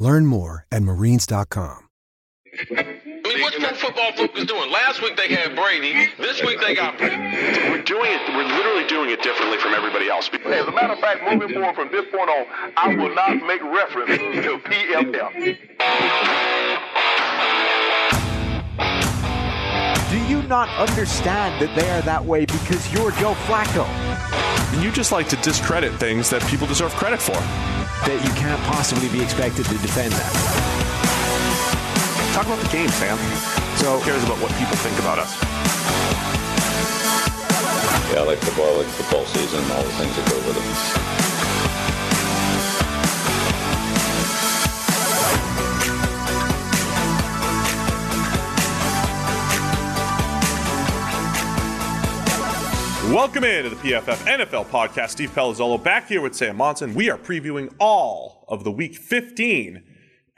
Learn more at marines.com. I mean, what's pro football focus doing? Last week they had Brady. This week they got Brady. We're doing it. We're literally doing it differently from everybody else. As a matter of fact, moving forward from this point on, I will not make reference to PFF. Do you not understand that they are that way because you're Joe Flacco? You just like to discredit things that people deserve credit for. That you can't possibly be expected to defend that. Talk about the game, Sam. So Who cares about what people think about us? Yeah, I like football, I like football season, all the things that go with it. Welcome into the PFF NFL podcast. Steve Palazzolo back here with Sam Monson. We are previewing all of the Week 15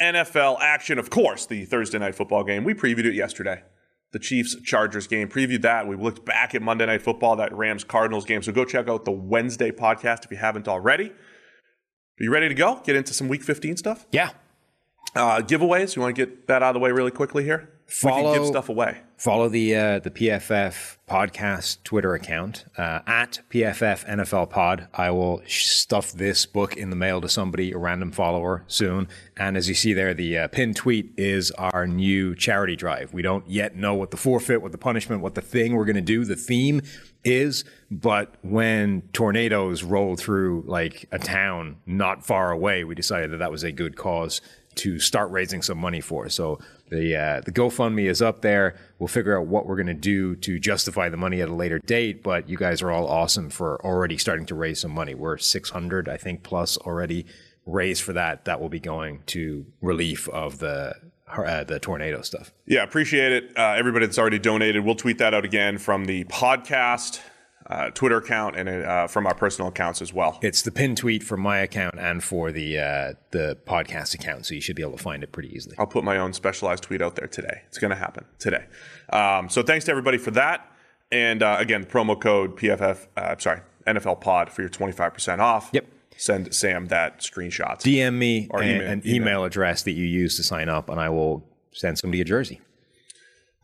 NFL action. Of course, the Thursday night football game. We previewed it yesterday. The Chiefs Chargers game. Previewed that. We looked back at Monday Night Football, that Rams Cardinals game. So go check out the Wednesday podcast if you haven't already. Are you ready to go? Get into some Week 15 stuff? Yeah. Uh, giveaways. You want to get that out of the way really quickly here? we can give Follow- stuff away. Follow the uh, the PFF podcast Twitter account uh, at PFF NFL Pod. I will stuff this book in the mail to somebody, a random follower, soon. And as you see there, the uh, pinned tweet is our new charity drive. We don't yet know what the forfeit, what the punishment, what the thing we're going to do, the theme is. But when tornadoes rolled through like a town not far away, we decided that that was a good cause to start raising some money for. So the uh, the GoFundMe is up there. We'll figure out what we're going to do to justify the money at a later date. But you guys are all awesome for already starting to raise some money. We're 600, I think, plus already raised for that. That will be going to relief of the uh, the tornado stuff. Yeah, appreciate it. Uh, everybody that's already donated, we'll tweet that out again from the podcast uh, Twitter account and uh, from our personal accounts as well. It's the pin tweet for my account and for the uh, the podcast account, so you should be able to find it pretty easily. I'll put my own specialized tweet out there today. It's going to happen today. Um, so thanks to everybody for that. And uh, again, promo code PFF, uh, sorry, NFL Pod for your 25% off. Yep. Send Sam that screenshot. DM me Or email- an email. email address that you use to sign up, and I will send somebody a jersey.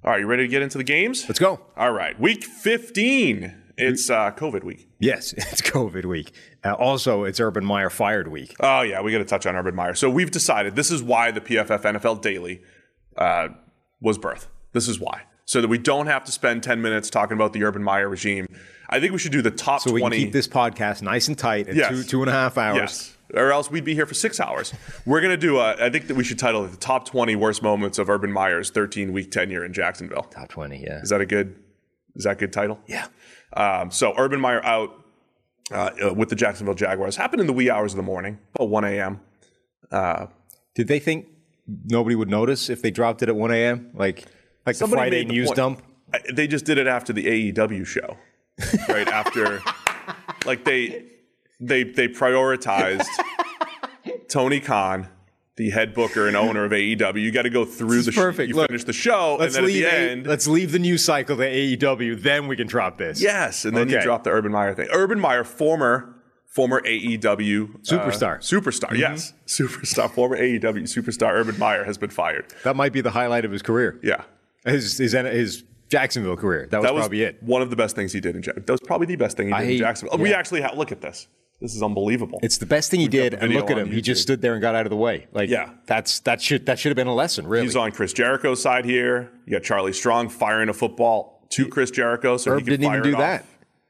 All right, you ready to get into the games? Let's go. All right, week 15. It's uh, COVID week. Yes, it's COVID week. Uh, also, it's Urban Meyer fired week. Oh, yeah, we got to touch on Urban Meyer. So we've decided this is why the PFF NFL Daily uh, was birthed. This is why. So that we don't have to spend 10 minutes talking about the Urban Meyer regime. I think we should do the top So we 20. can keep this podcast nice and tight at Yes. two two and a half hours. Yes. Or else we'd be here for six hours. We're going to do, a, I think that we should title it the top 20 worst moments of Urban Meyer's 13 week tenure in Jacksonville. Top twenty, yeah. Is that a good, is that a good title? Yeah. Um, so Urban Meyer out uh, uh, with the Jacksonville Jaguars. Happened in the wee hours of the morning, about 1 a.m. Did they think nobody would notice if they dropped it at one a.m. like like the Friday the news point- dump? I- They just did it after the AEW show, right after, like they they they prioritized Tony Khan, the head booker and owner of AEW. You got to go through the perfect. Sh- you Look, finish the show, and Let's then at leave the A- end, let's leave the news cycle to AEW. Then we can drop this. yes, and then you drop the Urban Meyer thing. Urban Meyer, former former AEW uh, Superstar. Mm-hmm. superstar, yes, superstar, former AEW superstar Urban Meyer has been fired. that might be the highlight of his career. Yeah. His his his Jacksonville career. That was That was probably it. One of the best things he did in Jacksonville. That was probably the best thing he did in I- Jacksonville. We actually have look at this. This is unbelievable. It's the best thing he did, and look at him. He just stood there and got out of the way. Like, Yeah. that's that should that should have been a lesson, really. He's on Chris Jericho's side here. You got Charlie Strong firing a football to Chris Jericho, so Herb he didn't even do that.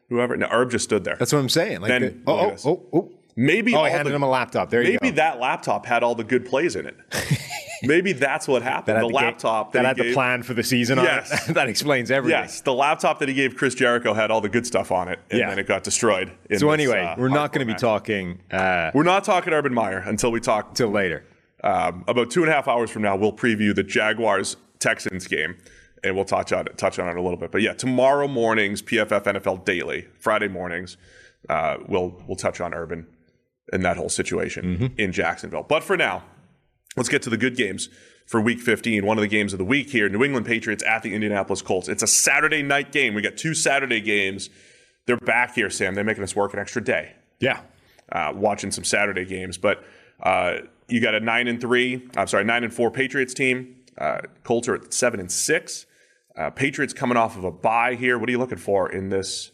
Whoever, no, Herb just stood there. That's what I'm saying. Like, Then, the- oh, oh, oh, oh. maybe Oh, I handed the- him a laptop. There you maybe that laptop had all the good plays in it. maybe that's what happened. That the ga- laptop that, that, had he the plan for the season Yes. on it. that explains everything. Yes, the laptop that he gave Chris Jericho had all the good stuff on it, and Yeah. then it got destroyed. in So this, anyway, uh, we're not going to be talking uh, We're not talking Urban Meyer until we talk till later. Um, about two and a half hours from now, we'll preview the Jaguars Texans game, and we'll touch on it, touch on it a little bit. But yeah, tomorrow mornings, PFF NFL Daily, Friday mornings, uh, we'll we'll touch on Urban and that whole situation in Jacksonville. But for now, let's get to the good games for Week 15. One of the games of the week here: New England Patriots at the Indianapolis Colts. It's a Saturday night game. We got two Saturday games. They're back here, Sam. They're making us work an extra day Yeah. uh, watching some Saturday games. But uh, you got a nine and three, I'm sorry, nine and four Patriots team. Uh, Colts are at seven and six. Uh, Patriots coming off of a bye here. What are you looking for in this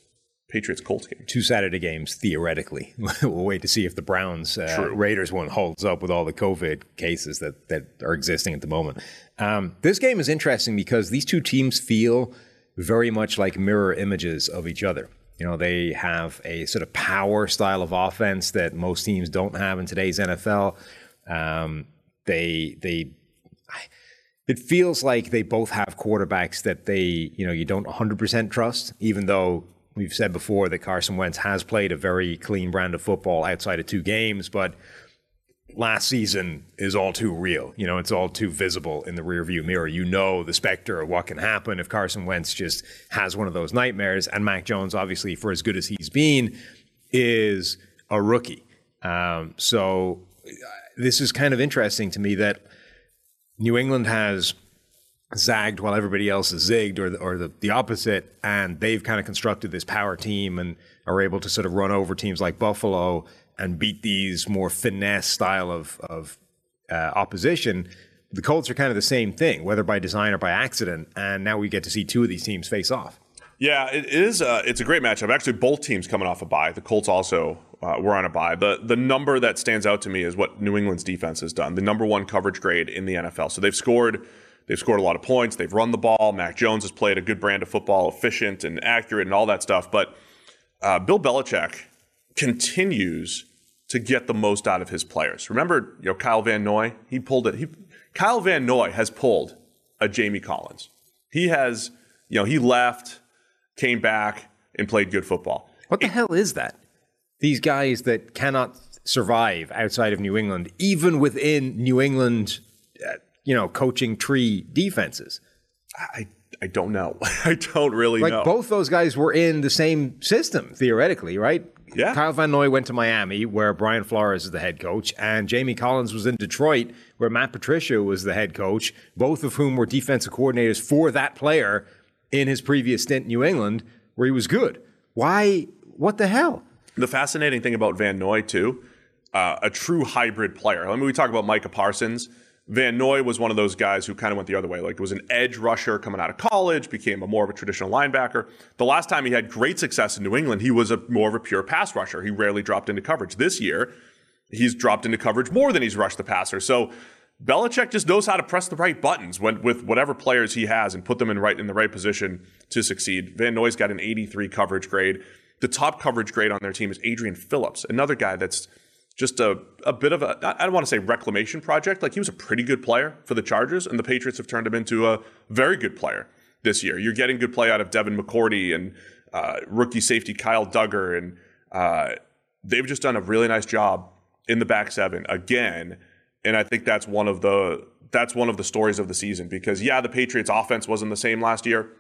Patriots Colts game? Two Saturday games, theoretically. we'll wait to see if the Browns uh. Raiders one holds up with all the COVID cases that, that are existing at the moment. Um, this game is interesting because these two teams feel very much like mirror images of each other. You know, they have a sort of power style of offense that most teams don't have in today's NFL. Um, they they it feels like they both have quarterbacks that they, you know, you don't 100% trust, even though we've said before that Carson Wentz has played a very clean brand of football outside of two games, but last season is all too real. You know, it's all too visible in the rearview mirror. You know the specter of what can happen if Carson Wentz just has one of those nightmares. And Mac Jones, obviously, for as good as he's been, is a rookie. Um, so uh, this is kind of interesting to me that New England has zagged while everybody else is zigged, or the, or the, the opposite, and they've kind of constructed this power team and are able to sort of run over teams like Buffalo and beat these more finesse style of of uh, opposition. The Colts are kind of the same thing, whether by design or by accident, and now we get to see two of these teams face off. Yeah, it is. Uh, it's a great matchup. Actually, both teams coming off a bye. The Colts also uh, were on a bye. The the number that stands out to me is what New England's defense has done. The number one coverage grade in the NFL. So they've scored. They've scored a lot of points. They've run the ball. Mac Jones has played a good brand of football, efficient and accurate, and all that stuff. But uh, Bill Belichick continues to get the most out of his players. Remember, you know, Kyle Van Noy. He pulled it. He, Kyle Van Noy has pulled a Jamie Collins. He has, you know, he left came back and played good football. What the hell is that? These guys that cannot survive outside of New England, even within New England, uh, you know, coaching tree defenses. I I don't know. I don't really Like know. both those guys were in the same system theoretically, right? Yeah. Kyle Van Noy went to Miami, where Brian Flores is the head coach, and Jamie Collins was in Detroit, where Matt Patricia was the head coach. Both of whom were defensive coordinators for that player in his previous stint in New England, where he was good. Why? What the hell? The fascinating thing about Van Noy too, uh, a true hybrid player. I mean, we talk about Micah Parsons. Van Noy was one of those guys who kind of went the other way. Like, it was an edge rusher coming out of college, became a more of a traditional linebacker. The last time he had great success in New England, he was a more of a pure pass rusher. He rarely dropped into coverage. This year, he's dropped into coverage more than he's rushed the passer. So Belichick just knows how to press the right buttons when, with whatever players he has and put them in right in the right position to succeed. Van Noy's got an 83 coverage grade. The top coverage grade on their team is Adrian Phillips, another guy that's just a, a bit of a, I don't want to say reclamation project. Like he was a pretty good player for the Chargers, and the Patriots have turned him into a very good player this year. You're getting good play out of Devin McCourty and uh, rookie safety Kyle Dugger, and uh, they've just done a really nice job in the back seven again. And I think that's one of the that's one of the stories of the season because yeah, the Patriots offense wasn't the same last year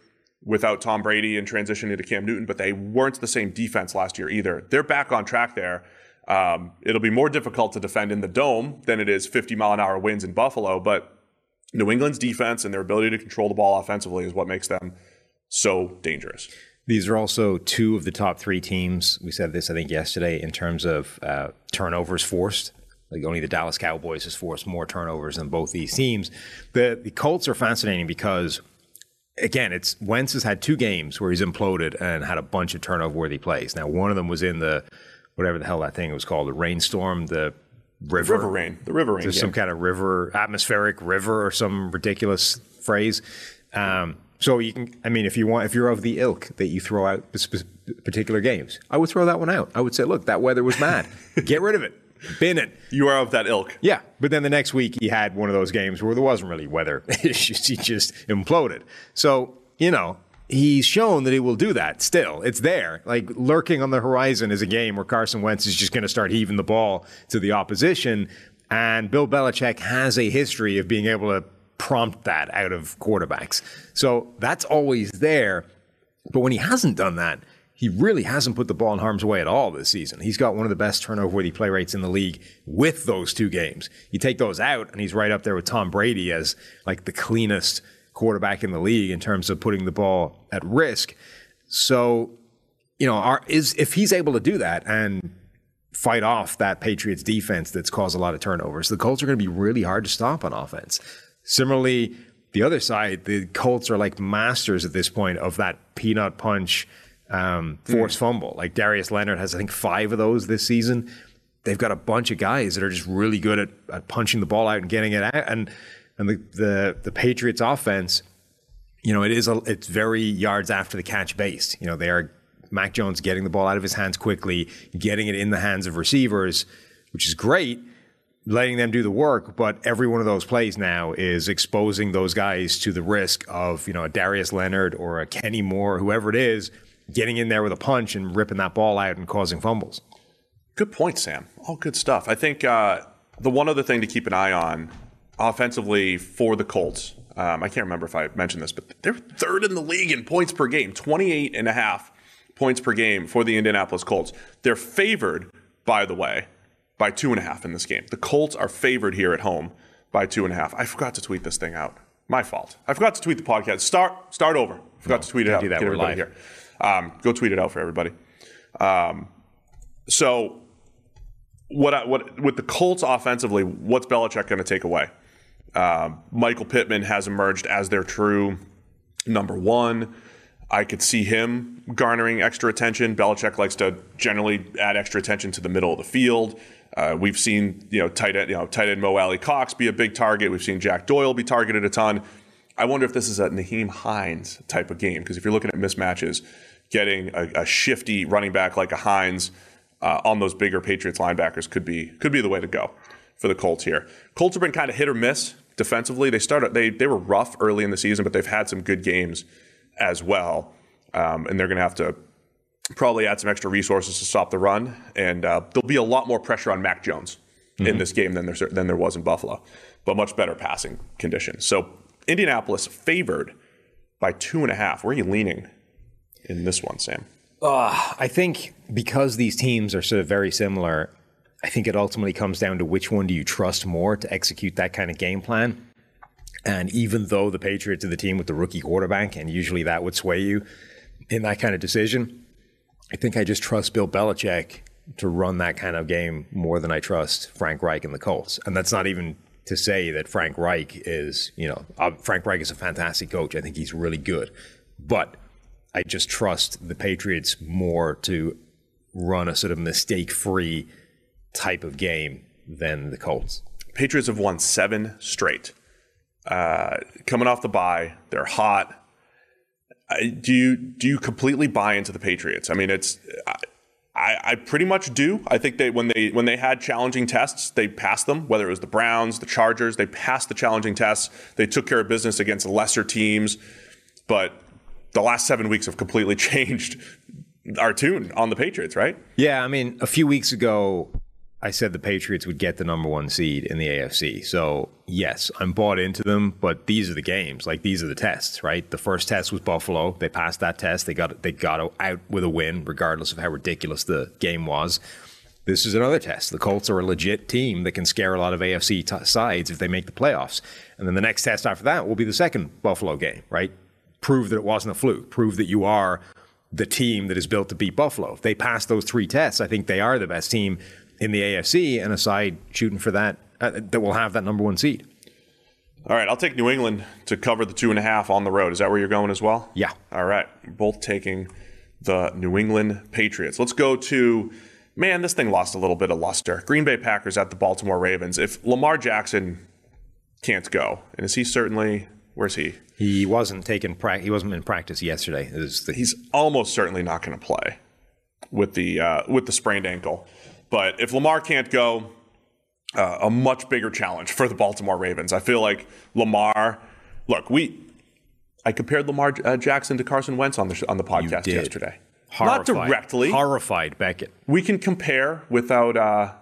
without Tom Brady and transitioning to Cam Newton, but they weren't the same defense last year either. They're back on track there. Um, it'll be more difficult to defend in the dome than it is 50 mile an hour winds in Buffalo, but New England's defense and their ability to control the ball offensively is what makes them so dangerous. These are also two of the top three teams. We said this, I think, yesterday in terms of uh, turnovers forced. Like only the Dallas Cowboys has forced more turnovers than both these teams. The the Colts are fascinating because again, it's Wentz has had two games where he's imploded and had a bunch of turnover worthy plays. Now, one of them was in the whatever the hell that thing was called, the rainstorm, the river, River rain, the river rain. There's game. some kind of river, atmospheric river, or some ridiculous phrase. Um, so you can, I mean, if you want, if you're of the ilk that you throw out particular games, I would throw that one out. I would say, look, that weather was mad. Get rid of it. Bin it. you are of that ilk. Yeah, but then the next week he had one of those games where there wasn't really weather issues. He just imploded. So you know he's shown that he will do that. Still, it's there, like lurking on the horizon is a game where Carson Wentz is just going to start heaving the ball to the opposition. And Bill Belichick has a history of being able to prompt that out of quarterbacks. So that's always there. But when he hasn't done that, he really hasn't put the ball in harm's way at all this season. He's got one of the best turnover worthy play rates in the league with those two games. You take those out, and he's right up there with Tom Brady as like the cleanest quarterback in the league in terms of putting the ball at risk. So, you know, is if he's able to do that and fight off that Patriots defense that's caused a lot of turnovers, the Colts are going to be really hard to stop on offense. Similarly, the other side, the Colts are like masters at this point of that peanut punch um, forced mm. fumble. Like Darius Leonard has, I think, five of those this season. They've got a bunch of guys that are just really good at, at punching the ball out and getting it out. And and the, the the Patriots offense, you know, it is a, it's very yards after the catch based. You know, they are Mac Jones getting the ball out of his hands quickly, getting it in the hands of receivers, which is great letting them do the work, but every one of those plays now is exposing those guys to the risk of, you know, a Darius Leonard or a Kenny Moore, whoever it is, getting in there with a punch and ripping that ball out and causing fumbles. Good point, Sam. All good stuff. I think uh, the one other thing to keep an eye on offensively for the Colts, um, I can't remember if I mentioned this, but they're third in the league in points per game, 28 and a half points per game for the Indianapolis Colts. They're favored, by the way, by two and a half in this game. The Colts are favored here at home by two and a half. I forgot to tweet this thing out. My fault. I forgot to tweet the podcast. Start start over. Forgot no, to tweet it out. Do that. Get everybody live. here. Um, go tweet it out for everybody. Um, so what I, what with the Colts offensively, what's Belichick going to take away? Uh, Michael Pittman has emerged as their true number one. I could see him garnering extra attention. Belichick likes to generally add extra attention to the middle of the field. Uh, we've seen you know tight end you know tight end Mo Alie-Cox be a big target. We've seen Jack Doyle be targeted a ton. I wonder if this is a Nyheim Hines type of game because if you're looking at mismatches, getting a, a shifty running back like a Hines uh, on those bigger Patriots linebackers could be could be the way to go for the Colts here. Colts have been kind of hit or miss defensively. They started they they were rough early in the season, but they've had some good games as well, um, and they're going to have to probably add some extra resources to stop the run, and uh, there'll be a lot more pressure on Mac Jones mm-hmm. in this game than there than there was in Buffalo, but much better passing conditions. So Indianapolis favored by two and a half. Where are you leaning in this one, Sam? Uh, I think because these teams are sort of very similar, I think it ultimately comes down to which one do you trust more to execute that kind of game plan. And even though the Patriots are the team with the rookie quarterback, and usually that would sway you in that kind of decision, I think I just trust Bill Belichick to run that kind of game more than I trust Frank Reich and the Colts. And that's not even to say that Frank Reich is, you know, uh, Frank Reich is a fantastic coach. I think he's really good. But I just trust the Patriots more to run a sort of mistake free type of game than the Colts. Patriots have won seven straight. Uh, coming off the bye, they're hot do you do you completely buy into the Patriots? I mean, it's I, I pretty much do. I think they when they when they had challenging tests, they passed them. Whether it was the Browns, the Chargers, they passed the challenging tests. They took care of business against lesser teams, but the last seven weeks have completely changed our tune on the Patriots, right? Yeah, I mean, a few weeks ago, I said the Patriots would get the number one seed in the AFC. So, yes, I'm bought into them, but these are the games. Like, these are the tests, right? The first test was Buffalo. They passed that test. They got, they got out with a win, regardless of how ridiculous the game was. This is another test. The Colts are a legit team that can scare a lot of AFC t- sides if they make the playoffs. And then the next test after that will be the second Buffalo game, right? Prove that it wasn't a fluke. Prove that you are the team that is built to beat Buffalo. If they pass those three tests, I think they are the best team in the AFC and a side shooting for that uh, that will have that number one seed. All right, I'll take New England to cover the two and a half on the road. Is that where you're going as well? Yeah. All right, both taking the New England Patriots. Let's go to man. This thing lost a little bit of luster. Green Bay Packers at the Baltimore Ravens. If Lamar Jackson can't go, and is he certainly where's he? He wasn't taking pra- he wasn't in practice yesterday. The- He's almost certainly not going to play with the uh, with the sprained ankle. But if Lamar can't go, uh, a much bigger challenge for the Baltimore Ravens. I feel like Lamar. Look, we. I compared Lamar uh, Jackson to Carson Wentz on the on the podcast yesterday. Horrified. Not directly. Horrified Beckett. We can compare without uh,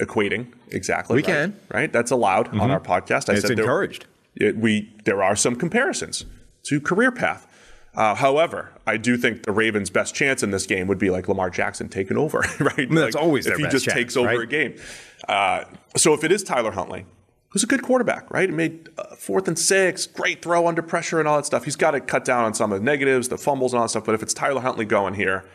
equating exactly. We right, can. right? That's allowed on our podcast. I It's said there- encouraged. it, we there are some comparisons to career path. Uh, however, I do think the Ravens' best chance in this game would be like Lamar Jackson taking over, right? that's Like, always if he just chance, takes over right? a game. Uh, so if it is Tyler Huntley, who's a good quarterback, right? He made uh, fourth and six, great throw under pressure and all that stuff. He's got to cut down on some of the negatives, the fumbles and all that stuff. But if it's Tyler Huntley going here,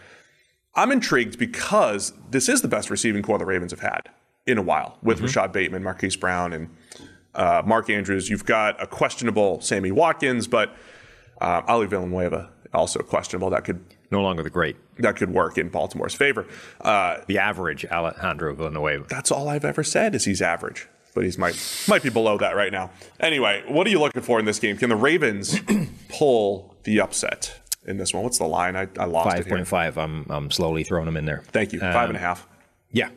I'm intrigued because this is the best receiving corps the Ravens have had in a while with Mm-hmm. Rashod Bateman, Marquise Brown, and uh, Mark Andrews. You've got a questionable Sammy Watkins, but uh, Ali Villanueva also questionable. That could No longer the great. that could work in Baltimore's favor. Uh, The average Alejandro Villanueva. that's all I've ever said is he's average, but he's might might be below that right now. Anyway, what are you looking for in this game? Can the Ravens pull the upset in this one? What's the line? I, I lost 5.5. I'm, I'm slowly throwing them in there. Thank you. Five and a half. Yeah.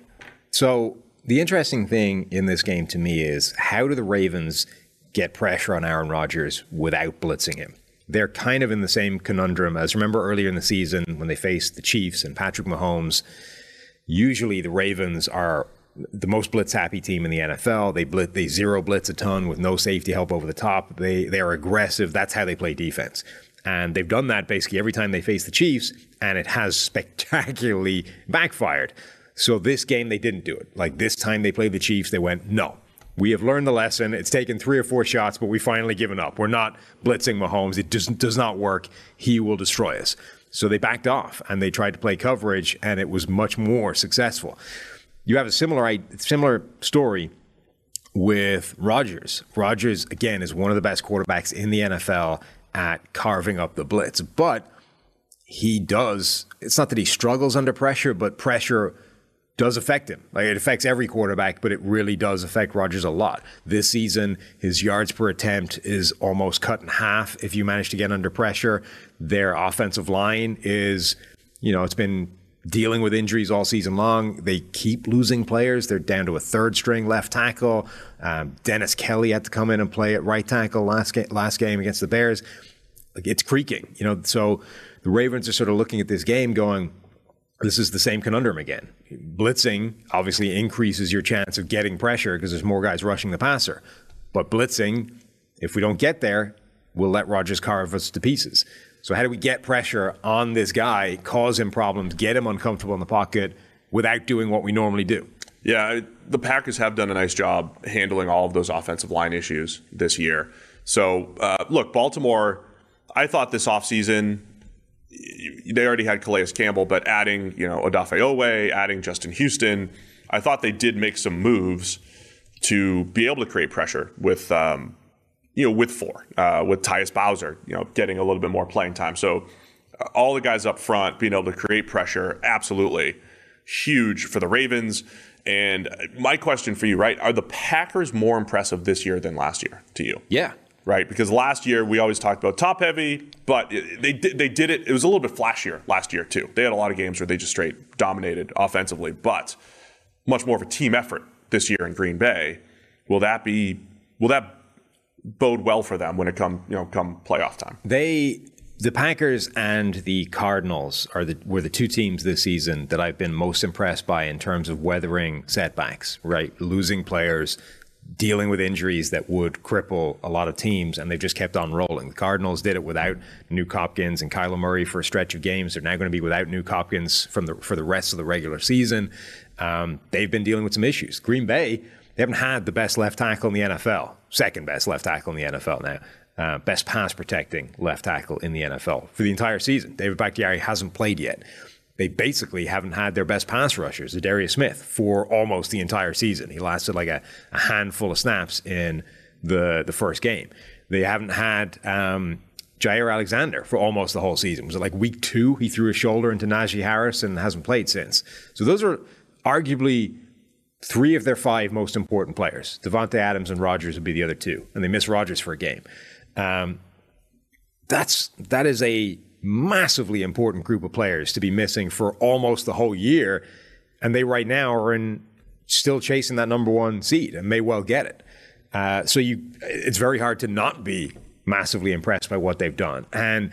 So the interesting thing in this game to me is how do the Ravens get pressure on Aaron Rodgers without blitzing him? They're kind of in the same conundrum as remember earlier in the season when they faced the Chiefs and Patrick Mahomes. Usually the Ravens are the most blitz happy team in the NFL. They blitz, they zero blitz a ton with no safety help over the top. They they are aggressive. That's how they play defense. And they've done that basically every time they face the Chiefs, and it has spectacularly backfired. So this game they didn't do it. Like this time they played the Chiefs, they went, no. We have learned the lesson. It's taken three or four shots, but we finally given up. We're not blitzing Mahomes. It just does not work. He will destroy us. So they backed off and they tried to play coverage, and it was much more successful. You have a similar similar story with Rodgers. Rodgers again is one of the best quarterbacks in the NFL at carving up the blitz, but he does. It's not that he struggles under pressure, but pressure does affect him. Like it affects every quarterback, but it really does affect Rodgers a lot. This season, his yards per attempt is almost cut in half if you manage to get under pressure. Their offensive line is, you know, it's been dealing with injuries all season long. They keep losing players. They're down to a third string left tackle. Um, Dennis Kelly had to come in and play at right tackle last game, last game against the Bears. Like it's creaking, you know. So the Ravens are sort of looking at this game, going, "This is the same conundrum again." Blitzing obviously increases your chance of getting pressure because there's more guys rushing the passer. But blitzing, if we don't get there, we'll let Rodgers carve us to pieces. So how do we get pressure on this guy, cause him problems, get him uncomfortable in the pocket without doing what we normally do? Yeah, the Packers have done a nice job handling all of those offensive line issues this year. So, uh, look, Baltimore, I thought this offseason, they already had Calais Campbell, but adding, you know, Odafe Oweh, adding Justin Houston, I thought they did make some moves to be able to create pressure with, um, you know, with four, uh, with Tyus Bowser, you know, getting a little bit more playing time. So uh, all the guys up front being able to create pressure, absolutely huge for the Ravens. And my question for you, right? Are the Packers more impressive this year than last year to you? Yeah. Right, because last year we always talked about top heavy, but they did, they did it. It was a little bit flashier last year too. They had a lot of games where they just straight dominated offensively, but much more of a team effort this year in Green Bay. Will that be? Will that bode well for them when it come you know come playoff time? They the Packers and the Cardinals are the were the two teams this season that I've been most impressed by in terms of weathering setbacks, right? Losing players, dealing with injuries that would cripple a lot of teams, and they've just kept on rolling. The Cardinals did it without Nuk Hopkins and Kyler Murray for a stretch of games. They're now going to be without Nuk Hopkins from the for the rest of the regular season. Um, they've been dealing with some issues. Green Bay, they haven't had the best left tackle in the NFL, second best left tackle in the NFL now. Uh, best pass protecting left tackle in the NFL for the entire season. David Bakhtiari hasn't played yet. They basically haven't had their best pass rushers, Darius Smith, for almost the entire season. He lasted like a, a handful of snaps in the the first game. They haven't had um, Jaire Alexander for almost the whole season. Was it like week two he threw his shoulder into Najee Harris and hasn't played since? So those are arguably three of their five most important players. Davante Adams and Rodgers would be the other two, and they miss Rodgers for a game. Um, that's that is a massively important group of players to be missing for almost the whole year, and they right now are in still chasing that number one seed and may well get it. Uh, so you, it's very hard to not be massively impressed by what they've done. And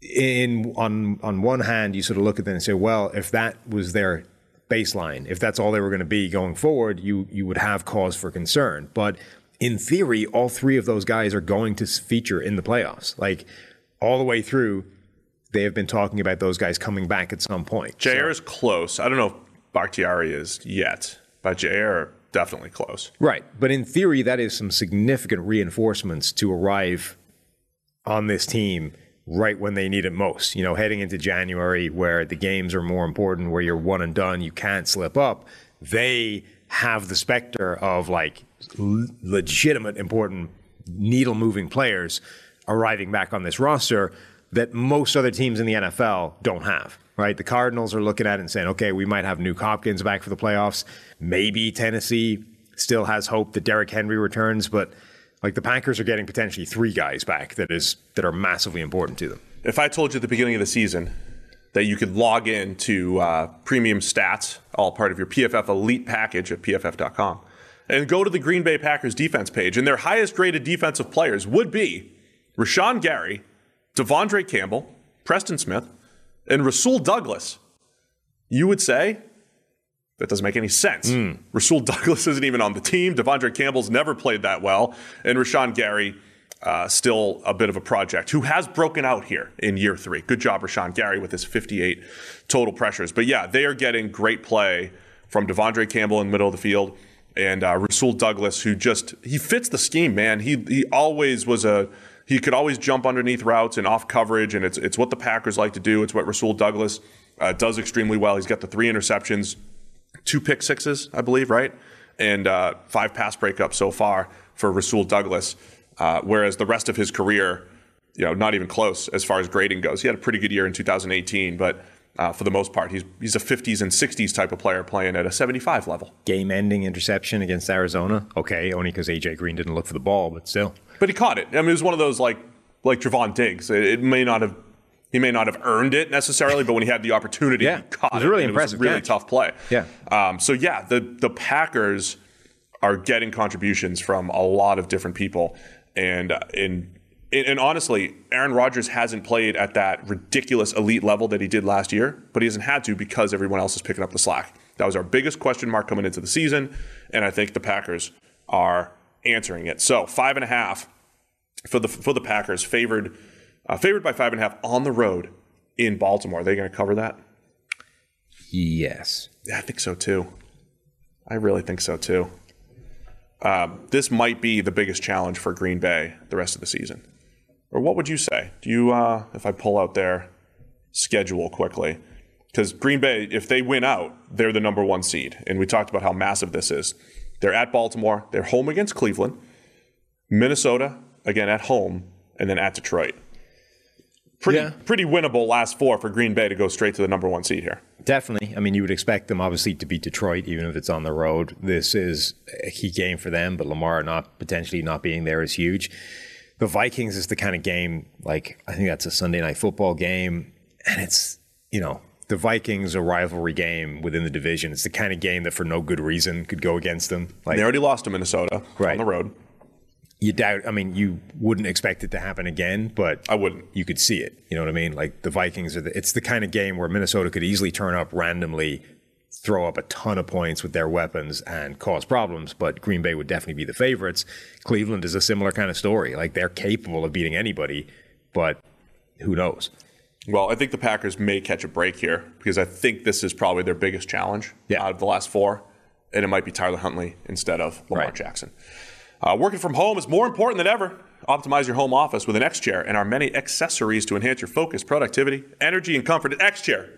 in on on one hand, you sort of look at them and say, well, if that was their baseline. If that's all they were going to be going forward, you you would have cause for concern. But in theory, all three of those guys are going to feature in the playoffs. Like all the way through, they have been talking about those guys coming back at some point. JR is close. I don't know if Bakhtiari is yet, but JR definitely close. Right. But in theory, that is some significant reinforcements to arrive on this team right when they need it most. You know, heading into January where the games are more important, where you're one and done, you can't slip up. They have the specter of like l- legitimate, important, needle moving players arriving back on this roster that most other teams in the NFL don't have. Right, the Cardinals are looking at it and saying, "Okay, we might have Nuk Hopkins back for the playoffs. Maybe Tennessee still has hope that Derrick Henry returns, but like the Packers are getting potentially three guys back that is that are massively important to them. If I told you at the beginning of the season that you could log in to uh, premium stats, all part of your PFF elite package at pff.com, and go to the Green Bay Packers defense page, and their highest graded defensive players would be Rashan Gary, De'Vondre Campbell, Preston Smith, and Rasul Douglas, you would say that doesn't make any sense. Hmm. Rasul Douglas isn't even on the team. De'Vondre Campbell's never played that well. And Rashan Gary, uh, still a bit of a project, who has broken out here in year three. Good job, Rashan Gary, with his 58 total pressures. But yeah, they are getting great play from De'Vondre Campbell in the middle of the field and uh, Rasul Douglas, who just he fits the scheme, man. He he always was a he could always jump underneath routes and off coverage, and it's it's what the Packers like to do. It's what Rasul Douglas uh, does extremely well. He's got the three interceptions, two pick sixes, I believe, right, and uh, five pass breakups so far for Rasul Douglas. Uh, whereas the rest of his career, you know, not even close as far as grading goes. He had a pretty good year in 2018, but. Uh, for the most part, he's he's a 50s and 60s type of player playing at a 75 level. Game-ending interception against Arizona. Okay, only because AJ Green didn't look for the ball, but still. But he caught it. I mean, it was one of those like like Trevon Diggs. It, it may not have he may not have earned it necessarily, but when he had the opportunity, Yeah, he caught it was it. a really impressive It was a really catch. tough play. Yeah. Um, so yeah, the the Packers are getting contributions from a lot of different people, and in. And honestly, Aaron Rodgers hasn't played at that ridiculous elite level that he did last year, but he hasn't had to because everyone else is picking up the slack. That was our biggest question mark coming into the season, and I think the Packers are answering it. So five and a half for the for the Packers, favored uh, favored by five and a half on the road in Baltimore. Are they going to cover that? Yes. Yeah, I think so too. I really think so too. Um, this might be the biggest challenge for Green Bay the rest of the season. Or what would you say? Do you, uh, if I pull out their schedule quickly, because Green Bay, if they win out, they're the number one seed, and we talked about how massive this is. They're at Baltimore. They're home against Cleveland, Minnesota again at home, and then at Detroit. Pretty Yeah. pretty winnable last four for Green Bay to go straight to the number one seed here. Definitely. I mean, you would expect them obviously to beat Detroit, even if it's on the road. This is a key game for them, but Lamar not potentially not being there is huge. The Vikings is the kind of game like I think that's a Sunday night football game, and it's you know the Vikings a rivalry game within the division. It's the kind of game that for no good reason could go against them. Like They already lost to Minnesota on the road. You doubt. I mean, you wouldn't expect it to happen again, but I wouldn't. you could see it. You know what I mean? Like the Vikings are. The, it's the kind of game where Minnesota could easily turn up randomly, throw up a ton of points with their weapons and cause problems. But Green Bay would definitely be the favorites. Cleveland is a similar kind of story. Like they're capable of beating anybody, but who knows? Well, I think the Packers may catch a break here because I think this is probably their biggest challenge Yeah. out of the last four, and it might be Tyler Huntley instead of Lamar Right. Jackson. Uh, working from home is more important than ever. Optimize your home office with an X chair and our many accessories to enhance your focus, productivity, energy, and comfort. An X chair.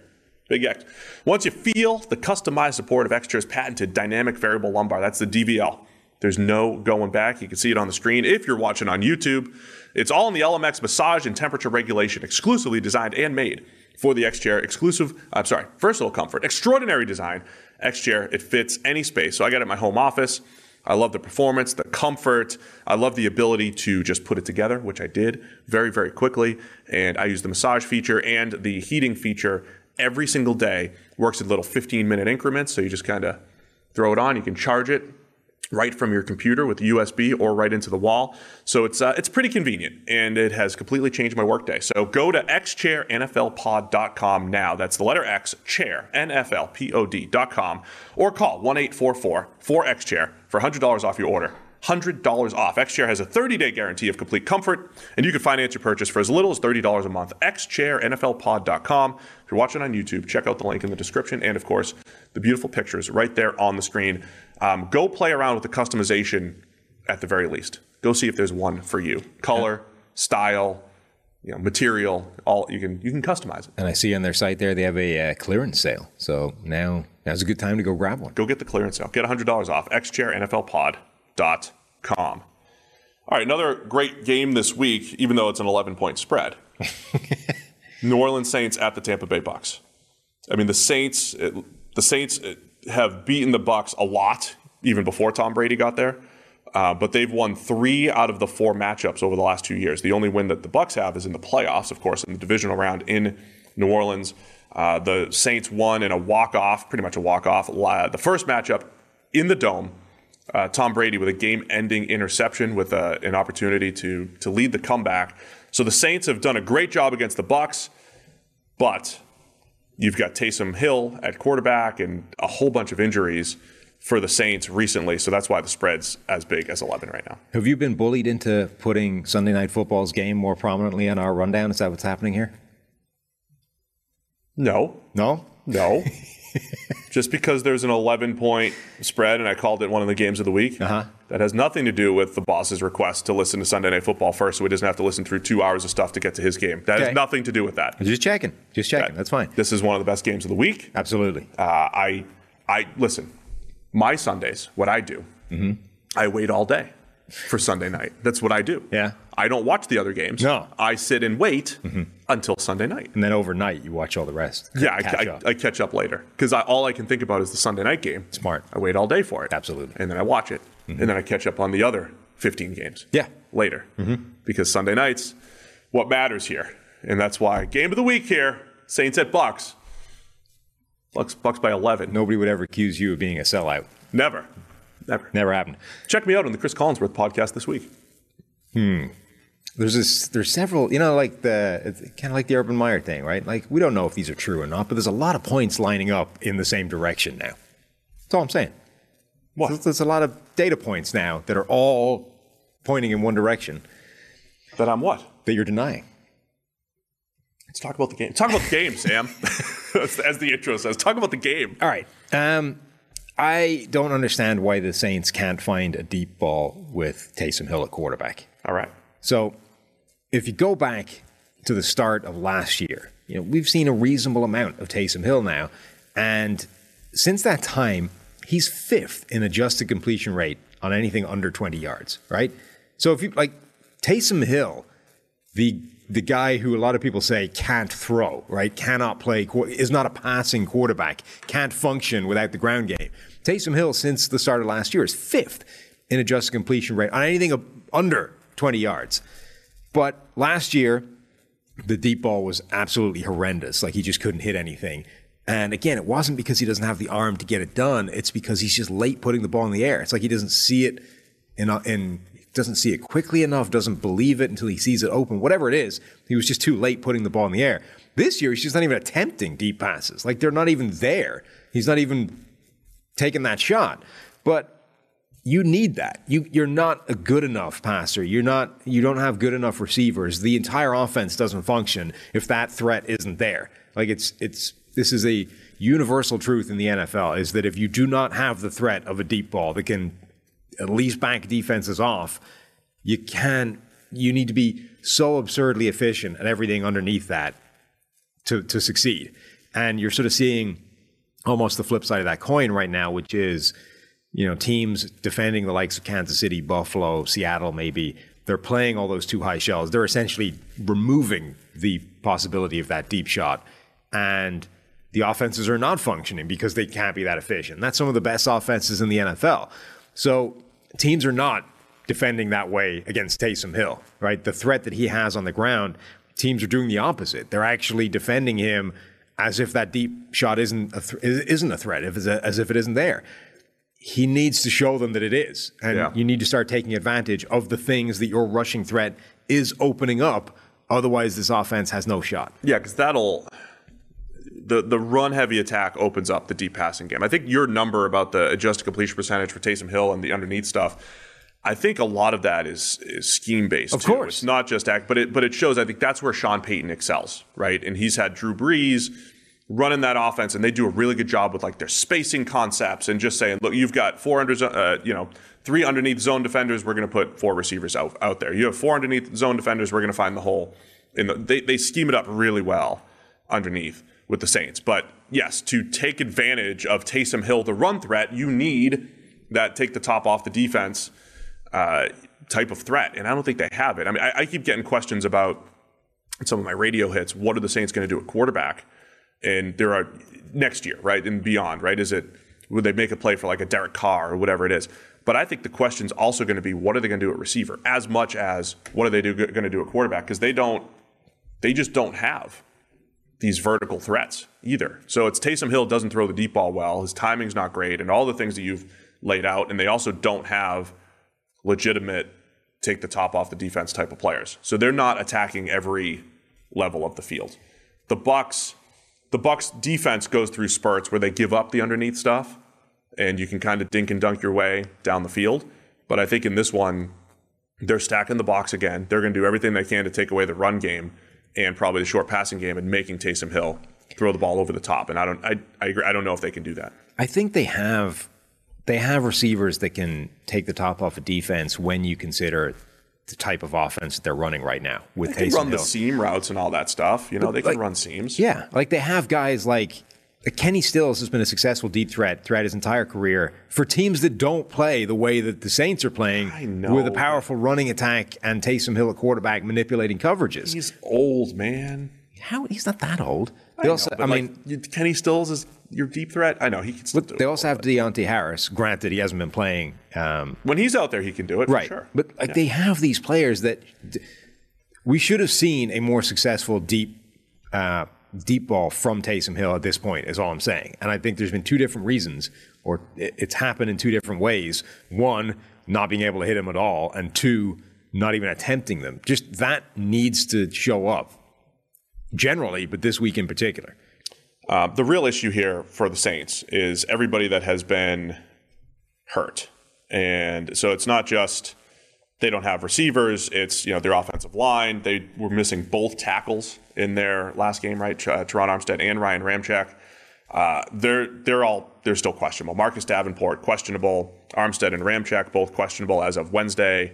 Big X. Once you feel the customized support of X Chair's patented dynamic variable lumbar, that's the DVL. There's no going back. You can see it on the screen if you're watching on YouTube. It's all in the LMX massage and temperature regulation, exclusively designed and made for the X Chair. Exclusive, I'm sorry, versatile comfort, extraordinary design. X Chair, it fits any space. So I got it in my home office. I love the performance, the comfort. I love the ability to just put it together, which I did very, very quickly. And I use the massage feature and the heating feature every single day. Works in little 15 minute increments. So you just kind of throw it on, you can charge it right from your computer with USB or right into the wall. So it's uh, it's pretty convenient and it has completely changed my workday. So go to xchairnflpod.com now. That's the letter X chair nflpod.com or call 1-844 4xchair for $100 off your order. $100 off. XChair has a 30-day guarantee of complete comfort, and you can finance your purchase for as little as $30 a month. XChairNFLPod.com. If you're watching on YouTube, check out the link in the description, and of course, the beautiful pictures right there on the screen. Um, go play around with the customization at the very least. Go see if there's one for you. Color, style, you know, material, all you can you can customize it. And I see on their site there they have a uh, clearance sale. So now now's a good time to go grab one. Go get the clearance sale. Get $100 off. XChairNFLPod.com. All right, another great game this week, even though it's an 11 point spread. New Orleans Saints at the Tampa Bay Bucs. I mean, the Saints, it, the Saints have beaten the Bucs a lot, even before Tom Brady got there. Uh, but they've won three out of the four matchups over the last two years. The only win that the Bucs have is in the playoffs, of course, in the divisional round in New Orleans. Uh, the Saints won in a walk-off, pretty much a walk-off. The first matchup in the dome, uh, Tom Brady with a game-ending interception with a, an opportunity to to lead the comeback. So the Saints have done a great job against the Bucs, but you've got Taysom Hill at quarterback and a whole bunch of injuries for the Saints recently, so that's why the spread's as big as 11 right now. Have you been bullied into putting Sunday Night Football's game more prominently on our rundown? Is that what's happening here? No. No? No. Just because there's an 11 point spread and I called it one of the games of the week, Uh-huh. that has nothing to do with the boss's request to listen to Sunday Night Football first so he doesn't have to listen through two hours of stuff to get to his game. That Okay. has nothing to do with that. Just checking. Just checking. That's fine. This is one of the best games of the week. Absolutely. Uh, I, I listen. My Sundays, what I do, I wait all day for Sunday night. That's what I do. Yeah. I don't watch the other games. No. I sit and wait mm-hmm. until Sunday night. And then overnight, you watch all the rest. Yeah, I Catch I, up. I catch up later because all I can think about is the Sunday night game. Smart. I wait all day for it. Absolutely. Mm-hmm. And then I watch it. Mm-hmm. And then I catch up on the other 15 games. Yeah. Later. Mm-hmm. Because Sunday nights, what matters here. And that's why game of the week here, Saints at Bucs. Bucs, Bucs by 11. Nobody would ever accuse you of being a sellout. Never. Never. Never happened. Check me out on the Chris Collinsworth podcast this week. Hmm. There's this. There's several. You know, like the it's kind of like the Urban Meyer thing, right? Like we don't know if these are true or not, but there's a lot of points lining up in the same direction now. That's all I'm saying. What? There's, there's a lot of data points now that are all pointing in one direction That I'm what? that you're denying. Let's talk about the game. Talk about the game, Sam. as, as the intro says, talk about the game. All right. Um, I don't understand why the Saints can't find a deep ball with Taysom Hill at quarterback. All right. So, if you go back to the start of last year, you know we've seen a reasonable amount of Taysom Hill now, and since that time, he's fifth in adjusted completion rate on anything under 20 yards. Right. So if you like Taysom Hill, the the guy who a lot of people say can't throw, right? Cannot play, is not a passing quarterback, can't function without the ground game. Taysom Hill, since the start of last year, is fifth in adjusted completion rate on anything under 20 yards. But last year, the deep ball was absolutely horrendous. Like he just couldn't hit anything. And again, it wasn't because he doesn't have the arm to get it done. It's because he's just late putting the ball in the air. It's like he doesn't see it in doesn't see it quickly enough, doesn't believe it until he sees it open. Whatever it is, he was just too late putting the ball in the air. This year, he's just not even attempting deep passes. Like they're not even there. He's not even taking that shot. But you need that. You you're not a good enough passer. You're not you don't have good enough receivers. The entire offense doesn't function if that threat isn't there. Like it's it's this is a universal truth in the NFL is that if you do not have the threat of a deep ball that can at least bank defenses off, you can you need to be so absurdly efficient at everything underneath that to to succeed. And you're sort of seeing almost the flip side of that coin right now, which is you know, teams defending the likes of Kansas City, Buffalo, Seattle, maybe, they're playing all those two high shells. They're essentially removing the possibility of that deep shot. And the offenses are not functioning because they can't be that efficient. That's some of the best offenses in the NFL. So teams are not defending that way against Taysom Hill, right? The threat that he has on the ground, teams are doing the opposite. They're actually defending him as if that deep shot isn't a th- isn't a threat, if a, as if it isn't there he needs to show them that it is. And Yeah. you need to start taking advantage of the things that your rushing threat is opening up. Otherwise, this offense has no shot. Yeah, because that'll the the run heavy attack opens up the deep passing game. I think your number about the adjusted completion percentage for Taysom Hill and the underneath stuff. I think a lot of that is is scheme based. Of too. course. it's not just act, but it but it shows. I think that's where Sean Payton excels, right? And he's had Drew Brees running that offense, and they do a really good job with like their spacing concepts and just saying, look, you've got four under, uh, you know, three underneath zone defenders. We're going to put four receivers out out there. You have four underneath zone defenders. We're going to find the hole. In the, they they scheme it up really well underneath with the Saints. But yes, to take advantage of Taysom Hill, the run threat, you need that take the top off the defense uh, type of threat. And I don't think they have it. I mean, I, I keep getting questions about some of my radio hits. What are the Saints going to do at quarterback? And there are next year, right, and beyond, right? Is it would they make a play for like a Derek Carr or whatever it is? But I think the question's also going to be what are they going to do at receiver, as much as what are they going to do at quarterback? Because they don't, they just don't have these vertical threats either. So it's Taysom Hill doesn't throw the deep ball well. His timing's not great, and all the things that you've laid out. And they also don't have legitimate take the top off the defense type of players. So they're not attacking every level of the field. The Bucs, the Bucs defense goes through spurts where they give up the underneath stuff, and you can kind of dink and dunk your way down the field. But I think in this one, they're stacking the box again. They're going to do everything they can to take away the run game and probably the short passing game and making Taysom Hill throw the ball over the top. And I don't, I, I agree. I don't know if they can do that. I think they have they have receivers that can take the top off a defense when you consider the type of offense that they're running right now with Taysom Hill. They can Taysom run the seam routes and all that stuff. You know, they can like- run seams. Yeah, like they have guys like Kenny Stills has been a successful deep threat throughout his entire career for teams that don't play the way that the Saints are playing I know. with a powerful running attack and Taysom Hill at quarterback manipulating coverages. He's old, man. How he's not that old. They also, know, I but, mean, like, you- Kenny Stills is your deep threat. I know he can still do they it. also have Deonte Harris. Granted, he hasn't been playing um, when he's out there, he can do it. right, for sure. but like they have these players that d- we should have seen a more successful deep. Uh, Deep ball from Taysom Hill at this point is all I'm saying, and I think there's been two different reasons, or it- it's happened in two different ways. One, not being able to hit him at all, and two, not even attempting them. Just that needs to show up generally, but this week in particular. Uh, the real issue here for the Saints is everybody that has been hurt, and so it's not just they don't have receivers. It's you know their offensive line. They were missing both tackles in their last game, right? Uh, Terron Armstead and Ryan Ramczyk. Uh, they're they're all they're still questionable. Marcus Davenport questionable. Armstead and Ramczyk both questionable as of Wednesday.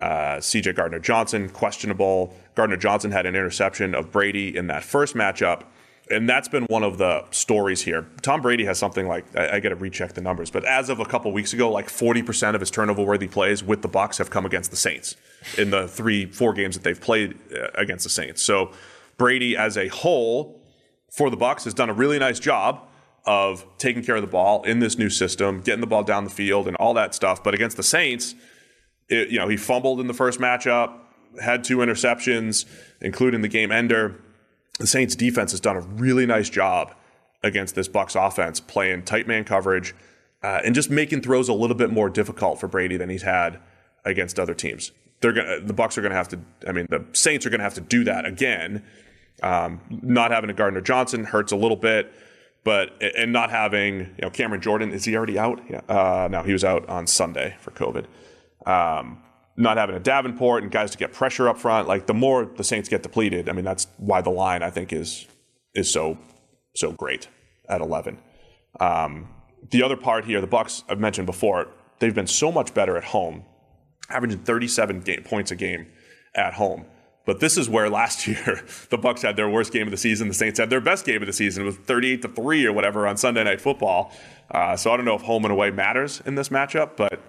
Uh, CJ Gardner Johnson questionable. Gardner Johnson had an interception of Brady in that first matchup, and that's been one of the stories here. Tom Brady has something like I, I got to recheck the numbers, but as of a couple weeks ago, like 40% of his turnover-worthy plays with the Bucs have come against the Saints in the three four games that they've played uh, against the Saints. So Brady, as a whole, for the Bucs, has done a really nice job of taking care of the ball in this new system, getting the ball down the field, and all that stuff. But against the Saints it, you know, he fumbled in the first matchup, had two interceptions, including the game ender. The Saints defense has done a really nice job against this Bucs offense, playing tight man coverage uh, and just making throws a little bit more difficult for Brady than he's had against other teams. They're gonna, the Bucs are going to have to. I mean, the Saints are going to have to do that again. Um, not having a Gardner Johnson hurts a little bit, but and not having you know Cameron Jordan is he already out? Yeah, uh, no, he was out on Sunday for COVID. Um, not having a Davenport and guys to get pressure up front, like the more the Saints get depleted, I mean that's why the line I think is is so so great at eleven. Um, the other part here, the Bucs I've mentioned before, they've been so much better at home, averaging 37 ga- points a game at home. But this is where last year the Bucs had their worst game of the season. The Saints had their best game of the season. It was 38 to three or whatever on Sunday Night Football. Uh, so I don't know if home and away matters in this matchup, but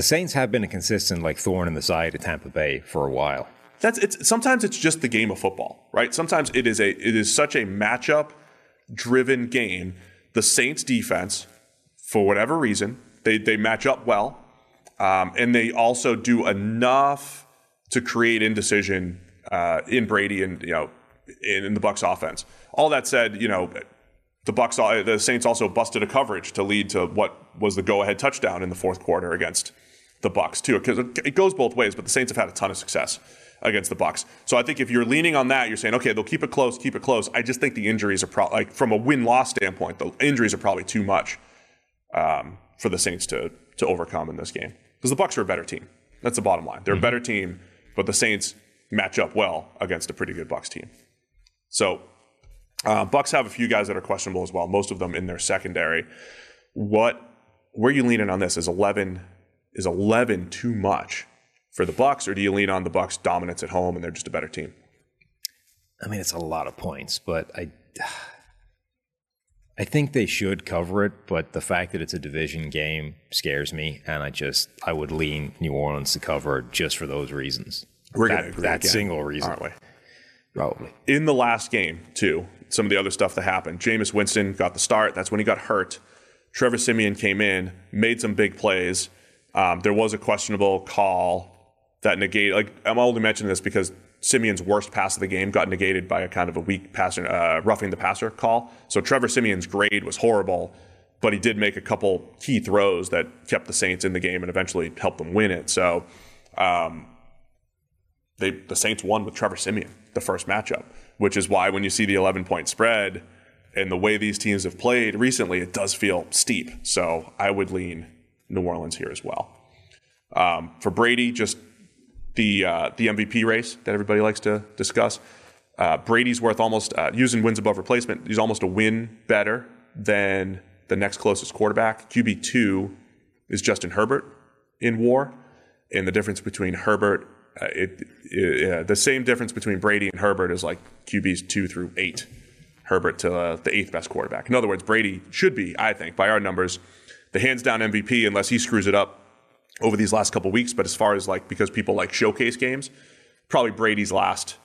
The Saints have been a consistent like thorn in the side of Tampa Bay for a while. that's it's sometimes it's just the game of football, right? Sometimes it is a it is such a matchup driven game. The Saints defense, for whatever reason, they they match up well, um, and they also do enough to create indecision uh, in Brady and you know in, in the Bucs offense. All that said, you know. the Bucs, the Saints also busted a coverage to lead to what was the go-ahead touchdown in the fourth quarter against the Bucs too, because it goes both ways. But the Saints have had a ton of success against the Bucs. So I think if you're leaning on that, you're saying, okay, they'll keep it close, keep it close. I just think the injuries are probably like from a win-loss standpoint, the injuries are probably too much um, for the Saints to to overcome in this game because the Bucs are a better team. That's the bottom line. They're mm-hmm. a better team, but the Saints match up well against a pretty good Bucs team. So uh, Bucs have a few guys that are questionable as well. Most of them in their secondary. What where are you leaning on this? Is eleven is eleven too much for the Bucs, or do you lean on the Bucs' dominance at home and they're just a better team? I mean, it's a lot of points, but I. I think they should cover it, but the fact that it's a division game scares me, and I just I would lean New Orleans to cover just for those reasons. We're that, gonna agree that again, single reason, aren't we? Probably in the last game too. Some of the other stuff that happened. Jameis Winston got the start. That's when he got hurt. Trevor Siemian came in, made some big plays. Um, there was a questionable call that negated. Like I'm only mentioning this because Siemian's worst pass of the game got negated by a kind of a weak passer, uh, roughing the passer call. So Trevor Siemian's grade was horrible, but he did make a couple key throws that kept the Saints in the game and eventually helped them win it. So um, they the Saints won with Trevor Siemian the first matchup, which is why when you see the 11 point spread and the way these teams have played recently, it does feel steep. So I would lean New Orleans here as well. Um, for Brady, just the uh, the MVP race that everybody likes to discuss. Uh, Brady's worth almost uh, using wins above replacement. He's almost a win better than the next closest quarterback. QB two is Justin Herbert in WAR, and the difference between Herbert, uh, it, it the same difference between Brady and Herbert is like QBs two through eight. Herbert to uh, the eighth best quarterback. In other words, Brady should be, I think, by our numbers, the hands down MVP unless he screws it up over these last couple weeks. But as far as like because people like showcase games, probably Brady's last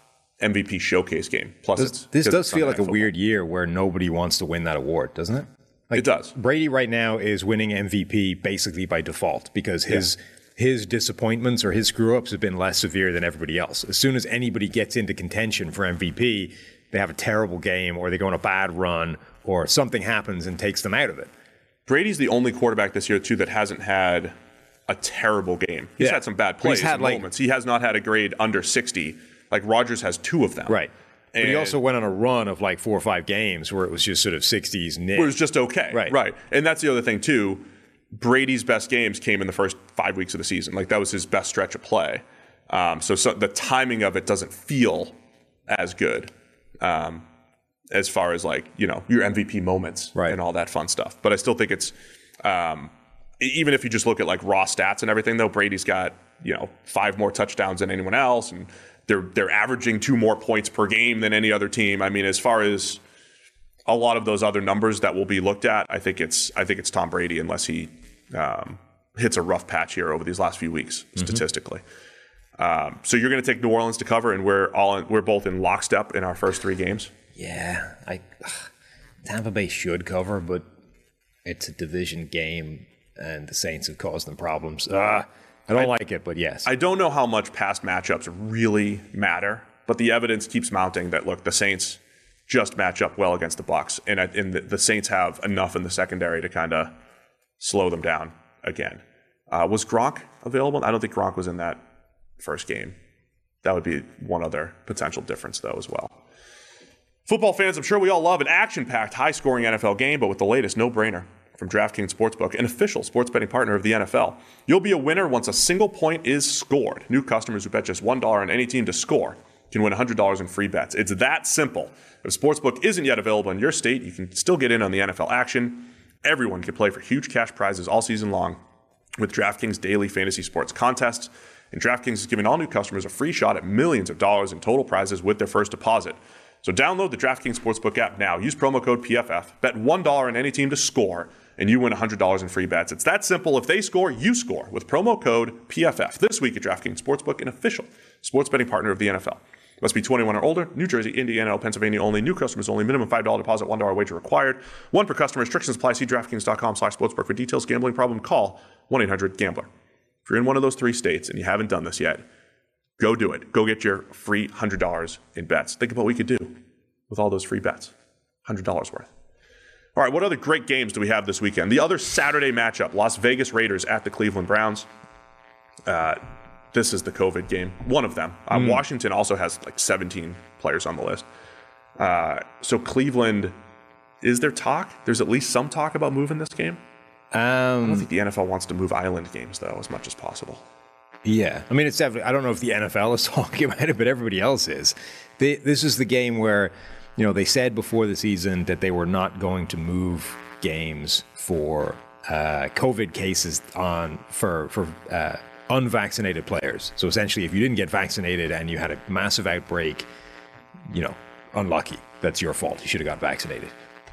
MVP showcase game. Plus, this, this does feel like a weird year where nobody wants to win that award, doesn't it? Like, it does. Brady right now is winning MVP basically by default because his. Yeah. His disappointments or his screw ups have been less severe than everybody else. As soon as anybody gets into contention for MVP, they have a terrible game or they go on a bad run or something happens and takes them out of it. Brady's the only quarterback this year, too, that hasn't had a terrible game. He's yeah. had some bad plays, had, like, moments. He has not had a grade under 60. Like Rodgers has two of them. Right. And but he also went on a run of like four or five games where it was just sort of 60s Where it was just okay. Right. Right. And that's the other thing, too. Brady's best games came in the first five weeks of the season. Like that was his best stretch of play. Um, so, so, the timing of it doesn't feel as good um, as far as like, you know, your MVP moments right. and all that fun stuff. But I still think it's. Um, even if you just look at like raw stats and everything, though, Brady's got you know five more touchdowns than anyone else, and they're they're averaging two more points per game than any other team. I mean, as far as a lot of those other numbers that will be looked at, I think it's I think it's Tom Brady unless he um, hits a rough patch here over these last few weeks mm-hmm. statistically. Um, so you're going to take New Orleans to cover, and we're all in, we're both in lockstep in our first three games. Yeah, I Tampa Bay should cover, but it's a division game and the Saints have caused them problems. Uh, I don't I, like it, but yes. I don't know how much past matchups really matter, but the evidence keeps mounting that look, the Saints just match up well against the Bucs, and, and the, the Saints have enough in the secondary to kind of slow them down again. Uh, was Gronk available? I don't think Gronk was in that first game. That would be one other potential difference, though, as well. Football fans, I'm sure we all love an action packed, high scoring NFL game, but with the latest no brainer from DraftKings Sportsbook, an official sports betting partner of the NFL. You'll be a winner once a single point is scored. New customers who bet just $1 on any team to score can win $100 in free bets. It's that simple. If Sportsbook isn't yet available in your state, you can still get in on the NFL action. Everyone can play for huge cash prizes all season long with DraftKings daily fantasy sports contests. And DraftKings is giving all new customers a free shot at millions of dollars in total prizes with their first deposit. So download the DraftKings Sportsbook app now. Use promo code PFF. Bet $1 on any team to score and you win $100 in free bets. It's that simple. If they score, you score with promo code PFF. This week at DraftKings Sportsbook, an official sports betting partner of the NFL. Must be 21 or older. New Jersey, Indiana, Pennsylvania only. New customers only. Minimum $5 deposit, $1 wager required. One per customer. Restrictions apply. See DraftKings.com slash sportsbook for details. Gambling problem? Call 1-800-GAMBLER. If you're in one of those three states and you haven't done this yet, go do it. Go get your free $100 in bets. Think about what we could do with all those free bets. $100 worth. All right, what other great games do we have this weekend? The other Saturday matchup Las Vegas Raiders at the Cleveland Browns. Uh, this is the COVID game, one of them. Uh, Washington also has like 17 players on the list. Uh, so Cleveland, is there talk? There's at least some talk about moving this game. I don't Um, think the NFL wants to move island games though as much as possible. Yeah, I mean, it's definitely. I don't know if the NFL is talking about it, but everybody else is. They, this is the game where, you know, they said before the season that they were not going to move games for uh, COVID cases on for for uh, unvaccinated players. So essentially, if you didn't get vaccinated and you had a massive outbreak, you know, unlucky. That's your fault. You should have got vaccinated.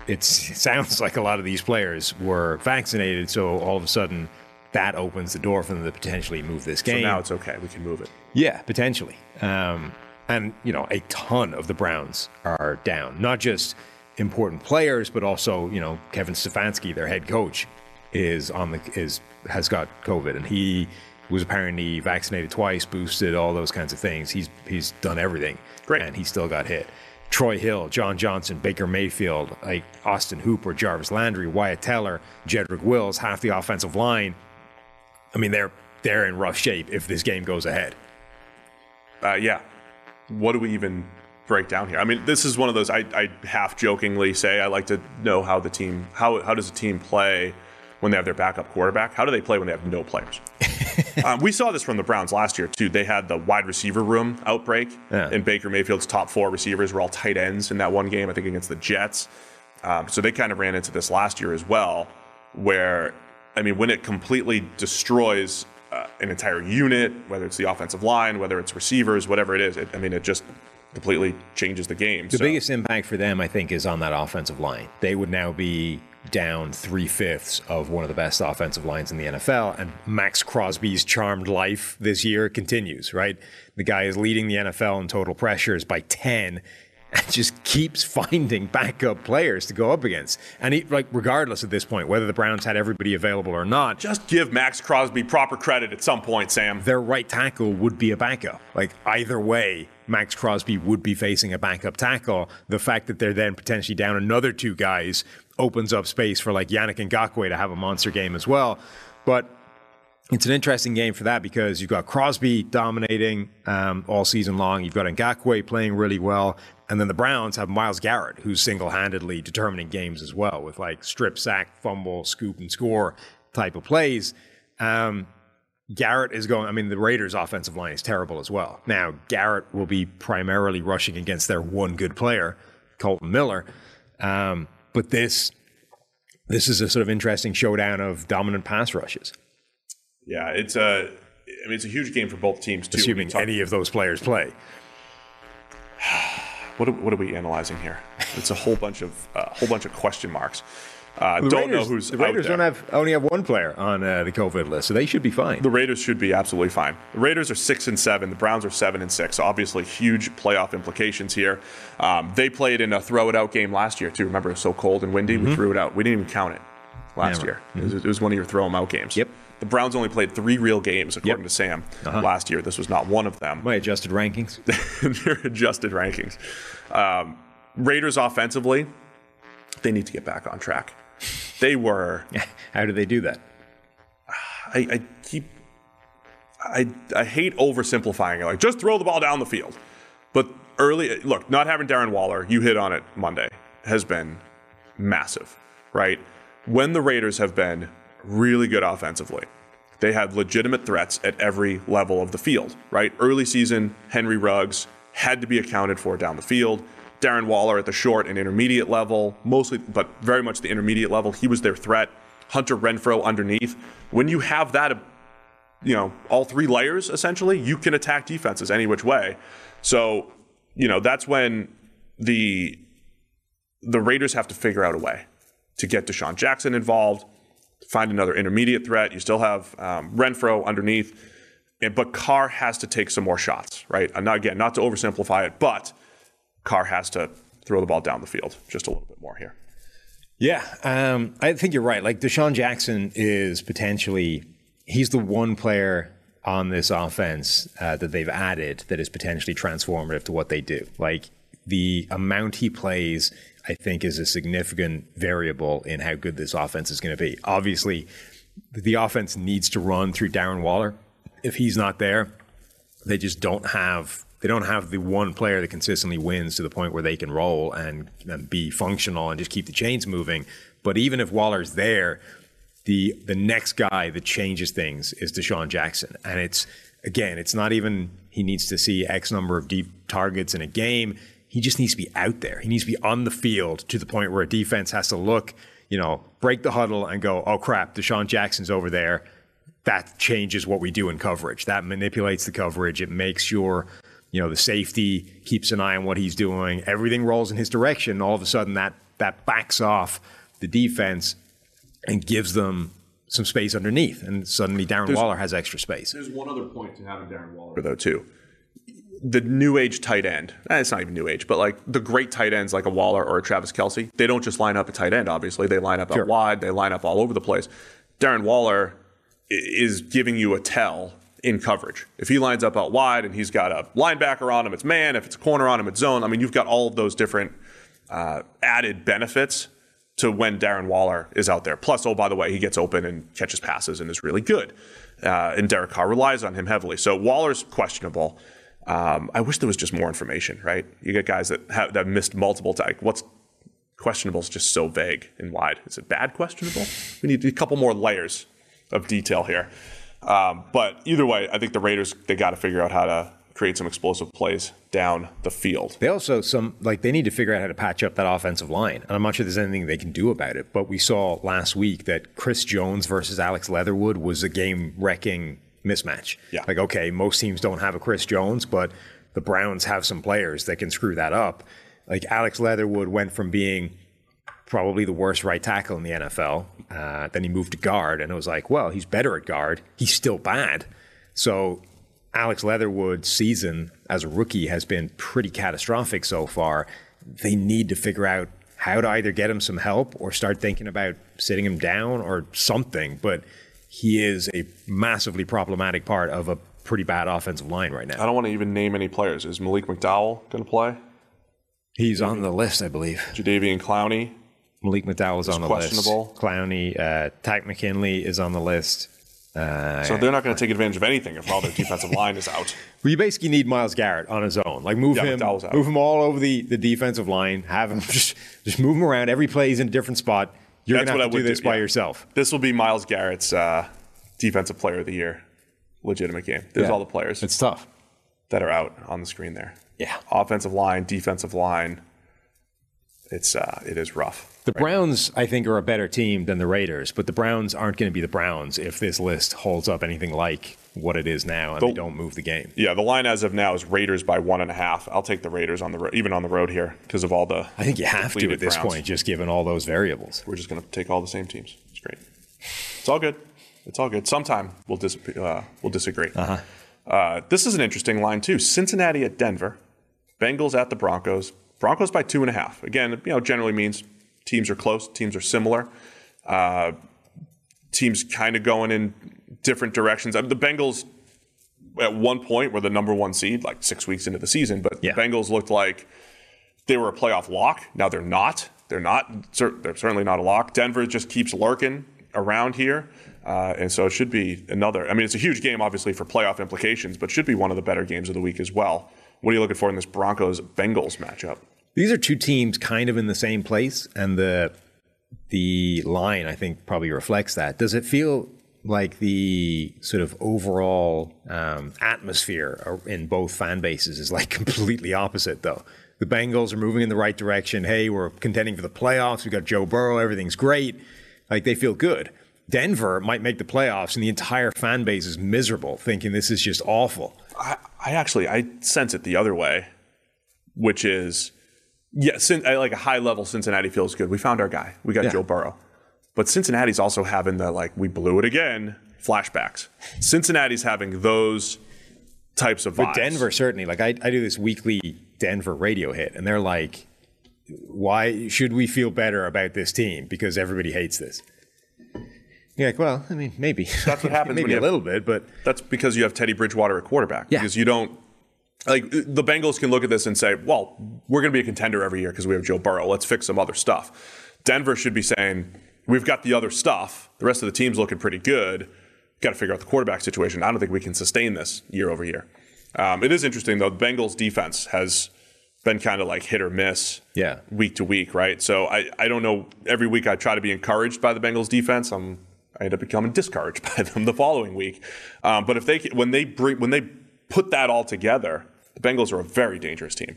It's, it sounds like a lot of these players were vaccinated, so all of a sudden that opens the door for them to potentially move this game. So now it's okay. We can move it. Yeah, potentially. Um, and you know, a ton of the Browns are down. Not just important players, but also you know Kevin Stefanski, their head coach, is on the is has got COVID, and he was apparently vaccinated twice, boosted, all those kinds of things. He's he's done everything, Great. and he still got hit. Troy Hill, John Johnson, Baker Mayfield, like Austin Hooper, Jarvis Landry, Wyatt Teller, Jedrick Wills, half the offensive line. I mean, they're they're in rough shape if this game goes ahead. uh, yeah, what do we even break down here? I mean, this is one of those I, I half jokingly say I like to know how the team how how does a team play when they have their backup quarterback? How do they play when they have no players? um, we saw this from the Browns last year too. They had the wide receiver room outbreak, Yeah. and Baker Mayfield's top four receivers were all tight ends in that one game. I think against the Jets. Um, so they kind of ran into this last year as well, where I mean, when it completely destroys uh, an entire unit, whether it's the offensive line, whether it's receivers, whatever it is, it, I mean, it just completely changes the game. The So- biggest impact for them, I think, is on that offensive line. They would now be down three fifths of one of the best offensive lines in the NFL, and Maxx Crosby's charmed life this year continues. Right, the guy is leading the NFL in total pressures by ten. And just keeps finding backup players to go up against, and he, like regardless at this point whether the Browns had everybody available or not, just give Maxx Crosby proper credit at some point, Sam. their right tackle would be a backup. Like either way, Maxx Crosby would be facing a backup tackle. The fact that they're then potentially down another two guys opens up space for like Yannick Ngakoue to have a monster game as well. But it's an interesting game for that because you've got Crosby dominating um, all season long. You've got Ngakoue playing really well. And then the Browns have Myles Garrett, who's single handedly determining games as well with like strip, sack, fumble, scoop, and score type of plays. Um, Garrett is going. I mean, the Raiders' offensive line is terrible as well. Now, Garrett will be primarily rushing against their one good player, Kolton Miller. Um, but this, this is a sort of interesting showdown of dominant pass rushes, Yeah, it's a. I mean, it's a huge game for both teams too. assuming talk- any of those players play. What are, what are we analyzing here? It's a whole bunch of a whole bunch of question marks. Uh, The don't Raiders, know who's the Raiders don't have only have one player on uh, the COVID list, so they should be fine. The Raiders should be absolutely fine. The Raiders are six and seven. The Browns are seven and six. So obviously, huge playoff implications here. Um, they played in a throw it out game last year too. Remember, it was so cold and windy. We threw it out. We didn't even count it last Never. year. It, was, it was one of your throw them out games. Yep. The Browns only played three real games, according Yep. to Sam, last year. This was not one of them. My adjusted rankings. Their adjusted rankings. Um, Raiders offensively, they need to get back on track. They were. How do they do that? I, I keep I I hate oversimplifying it. Like just throw the ball down the field. But early look, not having Darren Waller, you hit on it Monday, has been massive, right? When the Raiders have been really good offensively, they had legitimate threats at every level of the field, right? Early season, Henry Ruggs had to be accounted for down the field. Darren Waller at the short and intermediate level, mostly, but very much the intermediate level. He was their threat. Hunter Renfrow underneath. When you have that, you know, all three layers essentially, you can attack defenses any which way. So, you know, that's when the the Raiders have to figure out a way to get DeSean Jackson involved, find another intermediate threat. You still have um, Renfrow underneath, and, but Carr has to take some more shots, right? And not, again, not to oversimplify it, but Carr has to throw the ball down the field just a little bit more here. Yeah, um, I think you're right. Like DeSean Jackson is potentially he's the one player on this offense uh, that they've added that is potentially transformative to what they do. Like the amount he plays, I think, is a significant variable in how good this offense is going to be. Obviously, the offense needs to run through Darren Waller. If he's not there, they just don't have they don't have the one player that consistently wins to the point where they can roll and, and be functional and just keep the chains moving. But even if Waller's there, the the next guy that changes things is DeSean Jackson, and it's again, it's not even he needs to see X number of deep targets in a game. He just needs to be out there. He needs to be on the field to the point where a defense has to look, you know, break the huddle and go, oh crap, DeSean Jackson's over there. That changes what we do in coverage. That manipulates the coverage. It makes your, you know, the safety keeps an eye on what he's doing. Everything rolls in his direction. All of a sudden, that that backs off the defense and gives them some space underneath. And suddenly, Darren There's- Waller has extra space. There's one other point to having Darren Waller though too. The new age tight end. eh, It's not even new age, but like the great tight ends like a Waller or a Travis Kelce, they don't just line up at tight end. Obviously, they line up Sure. out wide. They line up all over the place. Darren Waller is giving you a tell in coverage. If he lines up out wide and he's got a linebacker on him, it's man. If it's a corner on him, it's zone. I mean, you've got all of those different uh, added benefits to when Darren Waller is out there. Plus, oh, by the way, he gets open and catches passes and is really good. Uh, and Derek Carr relies on him heavily. So Waller's questionable. Um, I wish there was just more information, right? You get guys that have that missed multiple times. What's questionable is just so vague and wide. Is it bad questionable? We need a couple more layers of detail here. Um, but either way, I think the Raiders they got to figure out how to create some explosive plays down the field. They also some like they need to figure out how to patch up that offensive line, and I'm not sure there's anything they can do about it. But we saw last week that Chris Jones versus Alex Leatherwood was a game-wrecking mismatch. Yeah. Like okay, most teams don't have a Chris Jones, but the Browns have some players that can screw that up. Like Alex Leatherwood went from being probably the worst right tackle in the NFL. Uh, then he moved to guard, and it was like, well, he's better at guard. He's still bad. So Alex Leatherwood's season as a rookie has been pretty catastrophic so far. They need to figure out how to either get him some help or start thinking about sitting him down or something. But he is a massively problematic part of a pretty bad offensive line right now. I don't want to even name any players. Is Malik McDowell going to play? He's on the list, I believe. Jadeveon Clowney. Malik McDowell is on the list. Clowney, uh, Takk McKinley is on the list. Uh, So they're not going to take advantage of anything if all their defensive line is out. Well, you basically need Myles Garrett on his own. Like move Yeah, him, move him all over the, the defensive line. Have him just just move him around. Every play he's in a different spot. You're That's gonna what have to I do this do, by yeah. yourself. This will be Myles Garrett's uh, defensive player of the year, legitimate game. There's Yeah. all the players It's tough. that are out on the screen there. Yeah. Offensive line, defensive line. It's uh, it is rough. The Browns, I think, are a better team than the Raiders, but the Browns aren't going to be the Browns if this list holds up anything like what it is now and they don't move the game. Yeah, the line as of now is Raiders by one and a half. I'll take the Raiders on the ro- even on the road here because of all the. I think you have to at this point, just given all those variables. We're just going to take all the same teams. It's great. It's all good. It's all good. Sometime we'll dis- uh, we'll disagree. Uh-huh. this is an interesting line too. Cincinnati at Denver, Bengals at the Broncos. Broncos by two and a half. Again, you know, generally means teams are close. Teams are similar. Uh, teams kind of going in different directions. I mean, the Bengals at one point were the number one seed, like six weeks into the season, but Yeah. the Bengals looked like they were a playoff lock. Now they're not. They're not. They're certainly not a lock. Denver just keeps lurking around here, uh, and so it should be another. I mean, it's a huge game, obviously, for playoff implications, but should be one of the better games of the week as well. What are you looking for in this Broncos Bengals matchup? These are two teams kind of in the same place, and the the line I think probably reflects that. Does it feel like the sort of overall um, atmosphere in both fan bases is like completely opposite though? The Bengals are moving in the right direction. Hey, we're contending for the playoffs. We got Joe Burrow. Everything's great. Like they feel good. Denver might make the playoffs, and the entire fan base is miserable, thinking this is just awful. I, I actually I sense it the other way, which is yeah, I like a high level Cincinnati feels good. We found our guy. We got Yeah. Joe Burrow, but Cincinnati's also having the like we blew it again flashbacks. Cincinnati's having those types of vibes. But Denver certainly, like I, I do this weekly Denver radio hit, and they're like, "Why should we feel better about this team? Because everybody hates this." You're like, well, I mean, maybe That's what happens maybe a have- little bit, but That's because you have Teddy Bridgewater at quarterback. Yeah. Because you don't like the Bengals can look at this and say, well, we're going to be a contender every year because we have Joe Burrow. Let's fix some other stuff. Denver should be saying, we've got the other stuff. The rest of the team's looking pretty good. Got to figure out the quarterback situation. I don't think we can sustain this year over year. Um, it is interesting though. The Bengals defense has been kind of like hit or miss Yeah. week to week, right? So I, I don't know. Every week I try to be encouraged by the Bengals defense. I'm I end up becoming discouraged by them the following week. Um, but if they when they bring when they put that all together, the Bengals are a very dangerous team.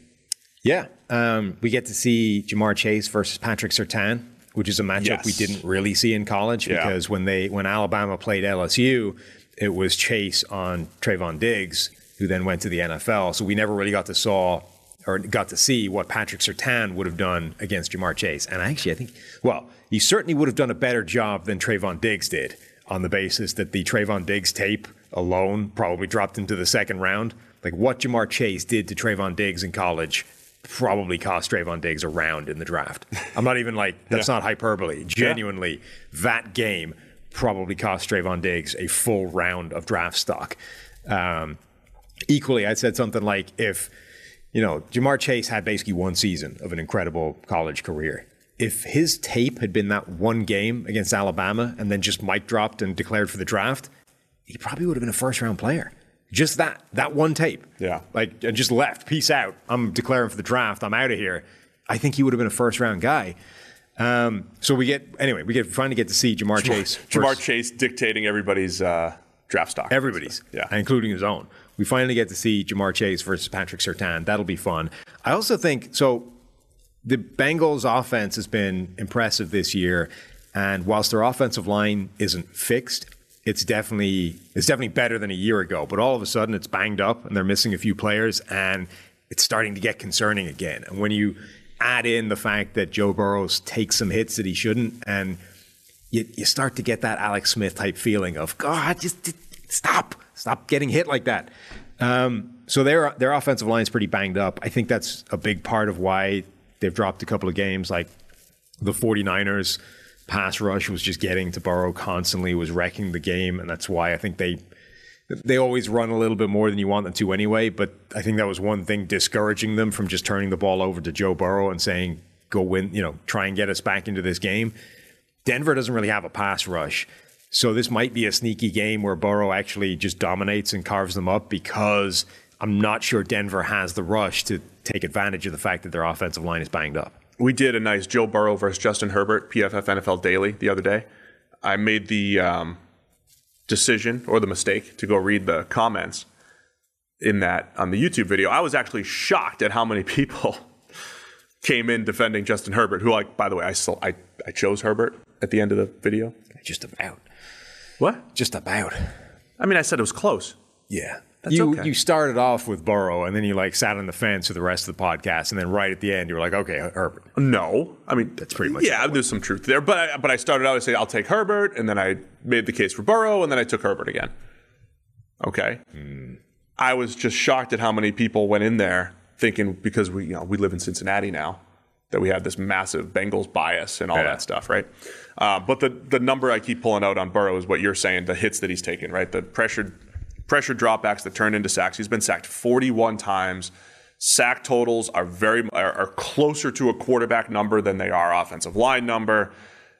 Yeah. Um, we get to see Ja'Marr Chase versus Patrick Surtain, which is a matchup we didn't really see in college Yeah. because when they when Alabama played LSU, it was Chase on Trevon Diggs, who then went to the NFL. So we never really got to saw or got to see what Patrick Surtain would have done against Ja'Marr Chase. And actually, I think, well, he certainly would have done a better job than Trevon Diggs did on the basis that the Trevon Diggs tape alone probably dropped him to the second round. Like what Ja'Marr Chase did to Trevon Diggs in college probably cost Trevon Diggs a round in the draft. I'm not even like, that's not hyperbole. Genuinely, that game probably cost Trevon Diggs a full round of draft stock. Um, equally, I said something like, if, you know, Ja'Marr Chase had basically one season of an incredible college career. If his tape had been that one game against Alabama and then just mic dropped and declared for the draft, he probably would have been a first round player. Just that, that one tape. Yeah. Like, and just left. Peace out. I'm declaring for the draft. I'm out of here. I think he would have been a first round guy. Um, so we get, anyway, we get finally get to see Ja'Marr, Chase. Ja'Marr Chase dictating everybody's uh, draft stock. Everybody's, Yeah. including his own. We finally get to see Ja'Marr Chase versus Patrick Surtain. That'll be fun. I also think so. The Bengals' offense has been impressive this year, and whilst their offensive line isn't fixed, it's definitely it's definitely better than a year ago. But all of a sudden, it's banged up, and they're missing a few players, and it's starting to get concerning again. And when you add in the fact that Joe Burrows takes some hits that he shouldn't, and you, you start to get that Alex Smith type feeling of God, just, just stop, stop getting hit like that. Um, so their their offensive line is pretty banged up. I think that's a big part of why they've dropped a couple of games. Like the 49ers pass rush was just getting to Burrow constantly, was wrecking the game, and that's why I think they they always run a little bit more than you want them to anyway. But I think that was one thing discouraging them from just turning the ball over to Joe Burrow and saying, "Go win," you know, try and get us back into this game. Denver doesn't really have a pass rush. So this might be a sneaky game where Burrow actually just dominates and carves them up because I'm not sure Denver has the rush to take advantage of the fact that their offensive line is banged up. We did a nice Joe Burrow versus Justin Herbert PFF NFL Daily the other day. I made the um, decision or the mistake to go read the comments in that on the YouTube video. I was actually shocked at how many people came in defending Justin Herbert, who, like, by the way, I still I, I chose Herbert at the end of the video. Just about. What? Just about. I mean, I said it was close. Yeah. That's you okay. you started off with Burrow and then you like sat on the fence for the rest of the podcast and then right at the end you were like, okay, Herbert. No, I mean That's pretty much yeah. There's some truth there, but I, but I started out I say I'll take Herbert, and then I made the case for Burrow, and then I took Herbert again. Okay, I was just shocked at how many people went in there thinking because we you know we live in Cincinnati now that we have this massive Bengals bias and all Yeah. that stuff, right? Uh, but the the number I keep pulling out on Burrow is what you're saying, the hits that he's taken, right? The pressured pressured dropbacks that turned into sacks. He's been sacked 41 times. Sack totals are very are, are closer to a quarterback number than they are offensive line number.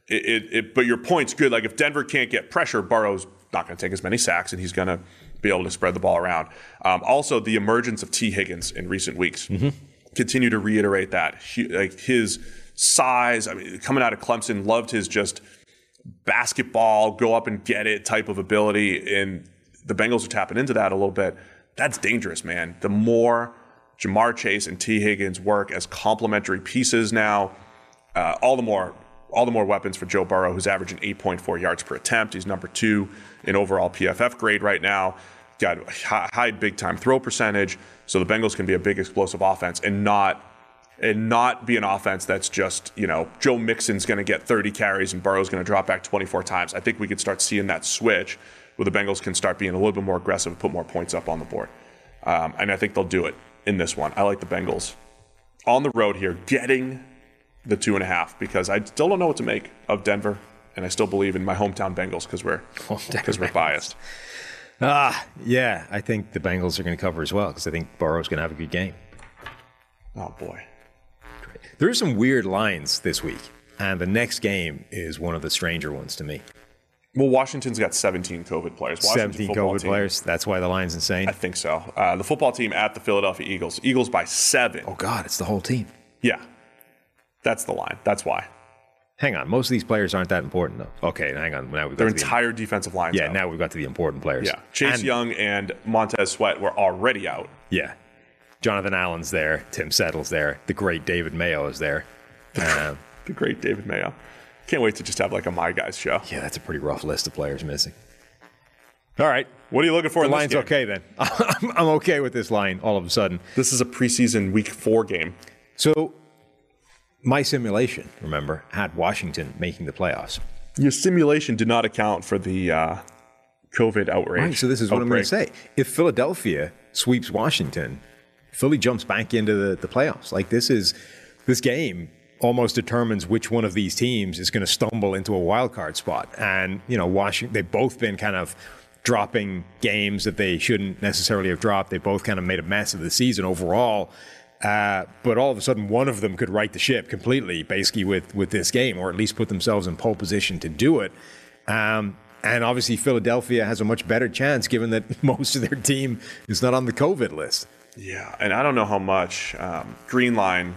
It, it, it, but your point's good. Like if Denver can't get pressure, Burrow's not going to take as many sacks, and he's going to be able to spread the ball around. Um, also, the emergence of Tee Higgins in recent weeks continue to reiterate that. He, like his size, I mean, coming out of Clemson, loved his just basketball, go up and get it type of ability. And the Bengals are tapping into that a little bit. That's dangerous, man. The more Ja'Marr Chase and Tee Higgins work as complementary pieces now, uh, all the more all the more weapons for Joe Burrow, who's averaging 8.4 yards per attempt. He's number two in overall PFF grade right now. Got a high, high big time throw percentage, so the Bengals can be a big explosive offense and not and not be an offense that's just you know Joe Mixon's going to get 30 carries and Burrow's going to drop back 24 times. I think we could start seeing that switch where the Bengals can start being a little bit more aggressive and put more points up on the board. Um, and I think they'll do it in this one. I like the Bengals on the road here, getting the two and a half because I still don't know what to make of Denver, and I still believe in my hometown Bengals because we're because we're biased. Ah, yeah. I think the Bengals are going to cover as well because I think Burrow's going to have a good game. Oh boy. There are some weird lines this week, and the next game is one of the stranger ones to me. Well, Washington's got 17 COVID players. Washington 17 COVID team- players. That's why the line's insane. I think so. Uh, the football team at the Philadelphia Eagles. Eagles by seven. oh, God, it's the whole team. Yeah. That's the line. That's why. Hang on. Most of these players aren't that important, though. Okay, hang on. Now we've got Their to the- entire defensive line. Yeah, now we've got to the important players. Yeah. Chase And- Young and Montez Sweat were already out. Yeah. Jonathan Allen's there. Tim Settle's there. The great David Mayo is there. Um, The great David Mayo. Can't wait to just have like a My Guys show. yeah, that's a pretty rough list of players missing. All right. What are you looking for The in this line's okay then. I'm, I'm okay with this line all of a sudden. This is a preseason week four game. So, my simulation, remember, had Washington making the playoffs. Your simulation did not account for the uh, COVID outrage. Right, so this is what I'm going to say. If Philadelphia sweeps Washington, Philly jumps back into the, the playoffs. Like this is this game almost determines which one of these teams is going to stumble into a wild card spot. And you know, Washington they've both been kind of dropping games that they shouldn't necessarily have dropped. They both kind of made a mess of the season overall. Uh, but all of a sudden, one of them could right the ship completely, basically with with this game, or at least put themselves in pole position to do it. Um, and obviously, Philadelphia has a much better chance, given that most of their team is not on the COVID list. Yeah, and I don't know how much um, Greenline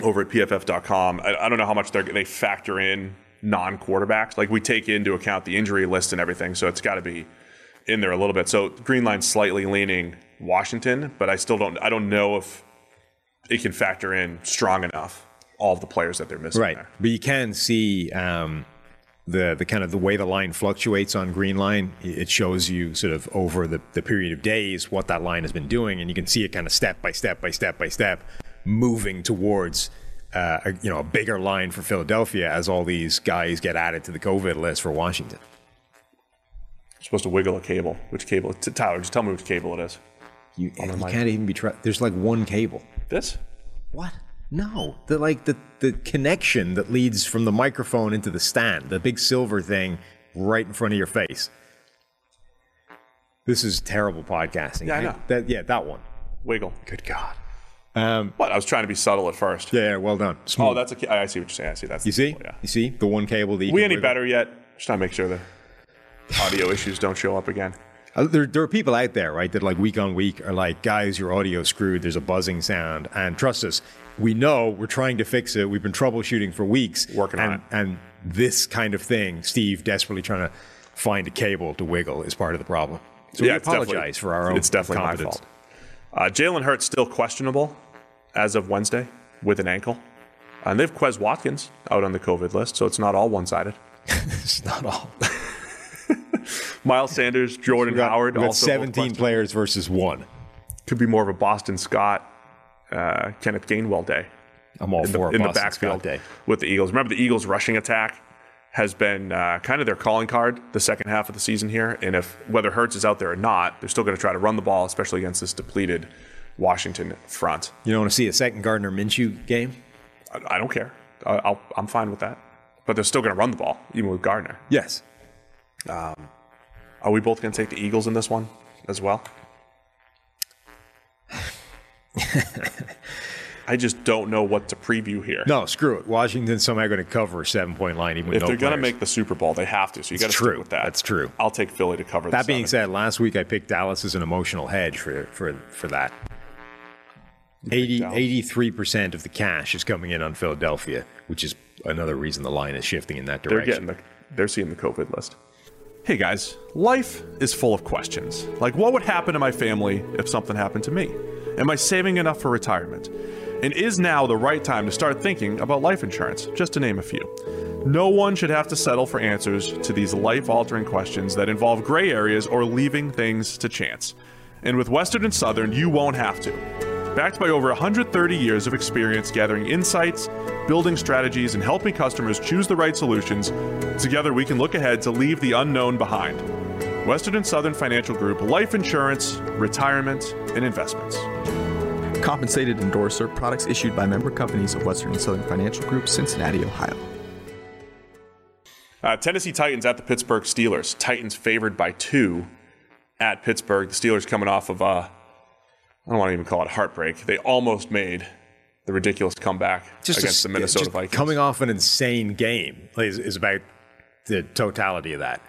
over at PFF.com. I, I don't know how much they're, they factor in non-quarterbacks. Like we take into account the injury list and everything, so it's got to be in there a little bit. So green line slightly leaning Washington, but I still don't. I don't know if it can factor in strong enough all of the players that they're missing. Right, There. but you can see um, the the kind of the way the line fluctuates on Green Line. It shows you sort of over the, the period of days what that line has been doing, and you can see it kind of step by step by step by step moving towards. Uh, a, you know, a bigger line for Philadelphia as all these guys get added to the COVID list for Washington. You're supposed to wiggle a cable. Which cable? T- Tyler, just tell me which cable it is. You, you can't even be. Tra- There's like one cable. This? What? No, the like the the connection that leads from the microphone into the stand, the big silver thing right in front of your face. This is terrible podcasting. Yeah, I know. That yeah, that one. Wiggle. Good God. Um, What? I was trying to be subtle at first. yeah, yeah, well done. Smooth. Oh, that's a. I see what you're saying. I see. That's you see, Yeah. you see the one cable that you we any better yet? Just trying to make sure the audio issues don't show up again. Uh, There, there are people out there, right, that like week on week are like, guys, your audio's screwed. There's a buzzing sound, and trust us, we know we're trying to fix it. We've been troubleshooting for weeks, Working and, on it. And this kind of thing, Steve desperately trying to find a cable to wiggle, is part of the problem. So we apologize for our own. It's definitely my fault. Uh, Jalen Hurts still questionable as of Wednesday with an ankle, and they have Quez Watkins out on the COVID list, so it's not all one-sided. It's not all. Miles Sanders, Jordan We got, Howard, we got also 17 players versus one. Could be more of a Boston Scott, uh, Kenneth Gainwell day I'm all in the, for a in the Boston backfield Scott day. with the Eagles. Remember, the Eagles' rushing attack has been uh, kind of their calling card the second half of the season here. And if whether Hurts is out there or not, they're still going to try to run the ball, especially against this depleted Washington front. You don't want to see a second Gardner Minshew game? I, I don't care. I, I'll, I'm fine with that. But they're still going to run the ball, even with Gardner. Yes. Um, are we both going to take the Eagles in this one as well? I just don't know what to preview here. No, screw it. Washington's somehow going to cover a seven point line, even if no they're going to make the Super Bowl, they have to. So you got to stick with that. That's true. I'll take Philly to cover. That being seven. said, last week I picked Dallas as an emotional hedge for for for that. 80, 83% of the cash is coming in on Philadelphia, which is another reason the line is shifting in that direction. they're direction. getting the they're seeing the COVID list. Hey guys, life is full of questions. Like what would happen to my family if something happened to me? Am I saving enough for retirement? And is now the right time to start thinking about life insurance, just to name a few? No one should have to settle for answers to these life altering questions that involve gray areas or leaving things to chance. And with Western and Southern, you won't have to. Backed by over 130 years of experience gathering insights, building strategies, and helping customers choose the right solutions, together we can look ahead to leave the unknown behind. Western and Southern Financial Group, life insurance, retirement, and investments. Compensated endorser products issued by member companies of Western and Southern Financial Group, Cincinnati, Ohio. Uh, Tennessee Titans at the Pittsburgh Steelers. Titans favored by two. at Pittsburgh. The Steelers coming off of, uh, I don't want to even call it heartbreak. They almost made the ridiculous comeback Just against a- the Minnesota Vikings. Coming off an insane game is, is about the totality of that.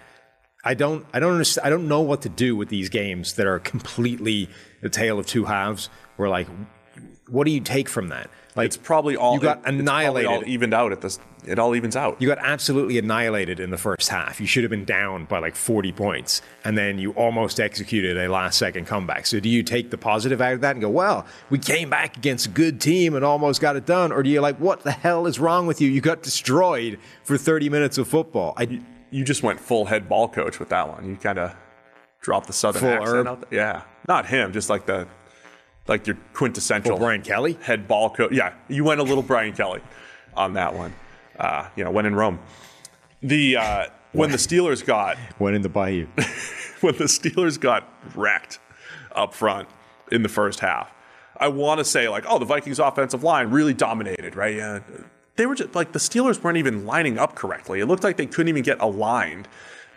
I don't, I don't understand. I don't know what to do with these games that are completely the tale of two halves. Where like, what do you take from that? Like, it's probably all you got probably annihilated. all evened out at this. It all evens out. You got absolutely annihilated in the first half. You should have been down by like 40 points, and then you almost executed a last second comeback. So, do you take the positive out of that and go, well, we came back against a good team and almost got it done? Or do you like, what the hell is wrong with you? You got destroyed for 30 minutes of football. I, you just went full head ball coach with that one. You kind of dropped the southern accent Herb? out there. Yeah, not him, just like the like your quintessential Brian Kelly? head ball coach. Yeah, you went a little Brian Kelly on that one. Uh, you know, when in Rome. The uh, when the Steelers got went in the bayou. when the Steelers got wrecked up front in the first half. I want to say like, oh, the Vikings offensive line really dominated, right? Yeah. They were just like the Steelers weren't even lining up correctly. It looked like they couldn't even get aligned.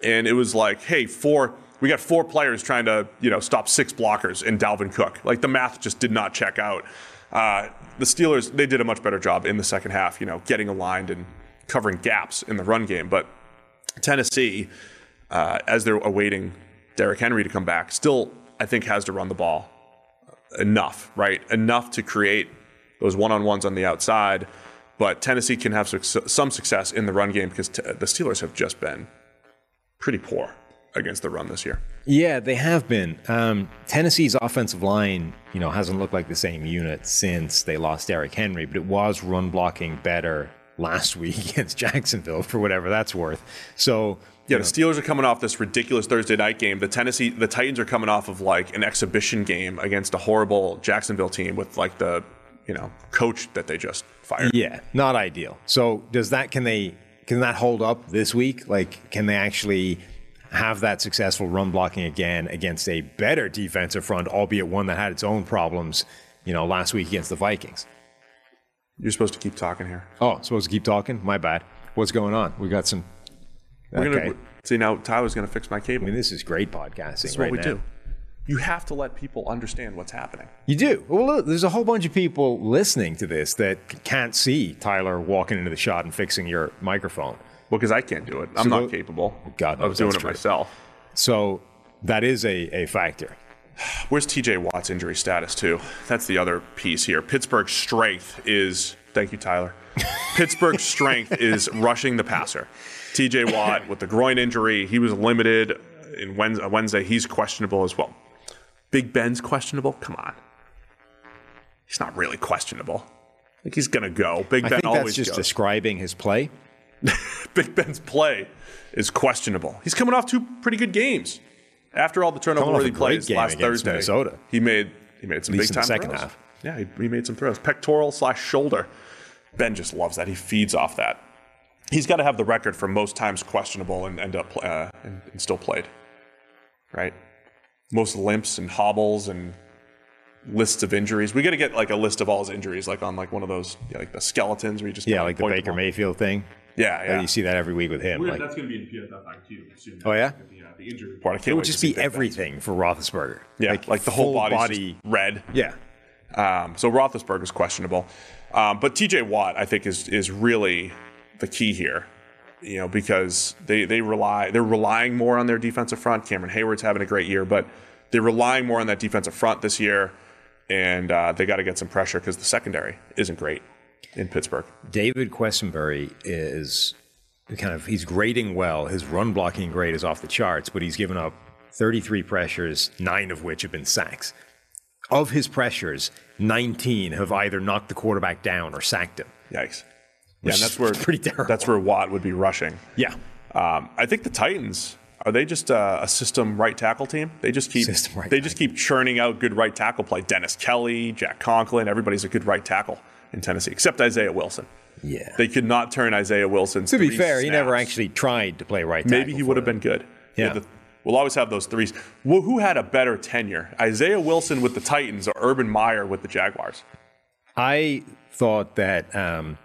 And it was like, hey, four we got four players trying to, you know, stop six blockers in Dalvin Cook. Like the math just did not check out. Uh, the Steelers, they did a much better job in the second half, you know, getting aligned and covering gaps in the run game. But Tennessee, uh, as they're awaiting Derrick Henry to come back, still I think has to run the ball enough, right? Enough to create those one-on-ones on the outside. But Tennessee can have suc- some success in the run game because t- the Steelers have just been pretty poor against the run this year. Yeah, they have been. Um, Tennessee's offensive line, you know, hasn't looked like the same unit since they lost Derrick Henry, but it was run blocking better last week against Jacksonville for whatever that's worth. So Yeah, the Steelers are coming off this ridiculous Thursday night game. The Tennessee, the Titans are coming off of like an exhibition game against a horrible Jacksonville team with like the, you know, coach that they just fired. Yeah, not ideal. So does that can they can that hold up this week? Like can they actually have that successful run blocking again against a better defensive front, albeit one that had its own problems, you know, last week against the Vikings? You're supposed to keep talking here. Oh, supposed to keep talking? My bad. What's going on? We got some We're Okay. gonna see now. Tyler's gonna fix my cable. I mean, this is great podcasting. This is right what we now. do. You have to let people understand what's happening. You do. Well, look, there's a whole bunch of people listening to this that can't see Tyler walking into the shot and fixing your microphone. Well, because I can't do it. I'm So not go- capable God of doing it true. myself. So that is a, a factor. Where's TJ Watt's injury status, too? That's the other piece here. Pittsburgh's strength is, thank you, Tyler. Pittsburgh's strength is rushing the passer. TJ Watt with the groin injury, he was limited in Wednesday. Uh, Wednesday. He's questionable as well. Big Ben's questionable? Come on. He's not really questionable. Like he's going to go. Big I Ben think that's always just goes. describing his play. Big Ben's play is questionable. He's coming off two pretty good games. After all the turnover Coming off a worthy plays last Thursday, Minnesota. he made he made some big time second throws. half. Yeah, he, he made some throws. Pectoral slash shoulder. Ben just loves that. He feeds off that. He's got to have the record for most times questionable and end up uh, and, and still played. Right. Most limps and hobbles and lists of injuries. We got to get like a list of all his injuries, like on like one of those yeah, like the skeletons where you just Yeah, like the Baker. Mayfield thing. Yeah, yeah. You see that every week with him. Like, going to be in PFF IQ. Soon. Oh, yeah? The, uh, the injury report. I can't it would just be Big Ben's. everything for Roethlisberger. Yeah, like, the whole body's body. just red. Yeah. Um, so Roethlisberger was questionable, um, but T.J. Watt I think is is really the key here. You know, because they they rely they're relying more on their defensive front. Cameron Heyward's having a great year, but they're relying more on that defensive front this year, and uh, they got to get some pressure because the secondary isn't great in Pittsburgh. David Quessenberry is kind of he's grading well. His run blocking grade is off the charts, but he's given up 33 pressures, nine of which have been sacks. Of his pressures, 19 have either knocked the quarterback down or sacked him. Yikes! Yeah, and that's where pretty terrible. That's where Watt would be rushing. Yeah. Um, I think the Titans are they just uh, a system right tackle team? They just keep System right they just keep churning out good right tackle play. Dennis Kelly, Jack Conklin, everybody's a good right tackle in Tennessee, except Isaiah Wilson. Yeah. They could not turn Isaiah Wilson. to be fair, he never actually tried to play right. Maybe he would have been good. Yeah. The- we'll always have those threes. Well, who had a better tenure, Isaiah Wilson with the Titans or Urban Meyer with the Jaguars? I thought that um,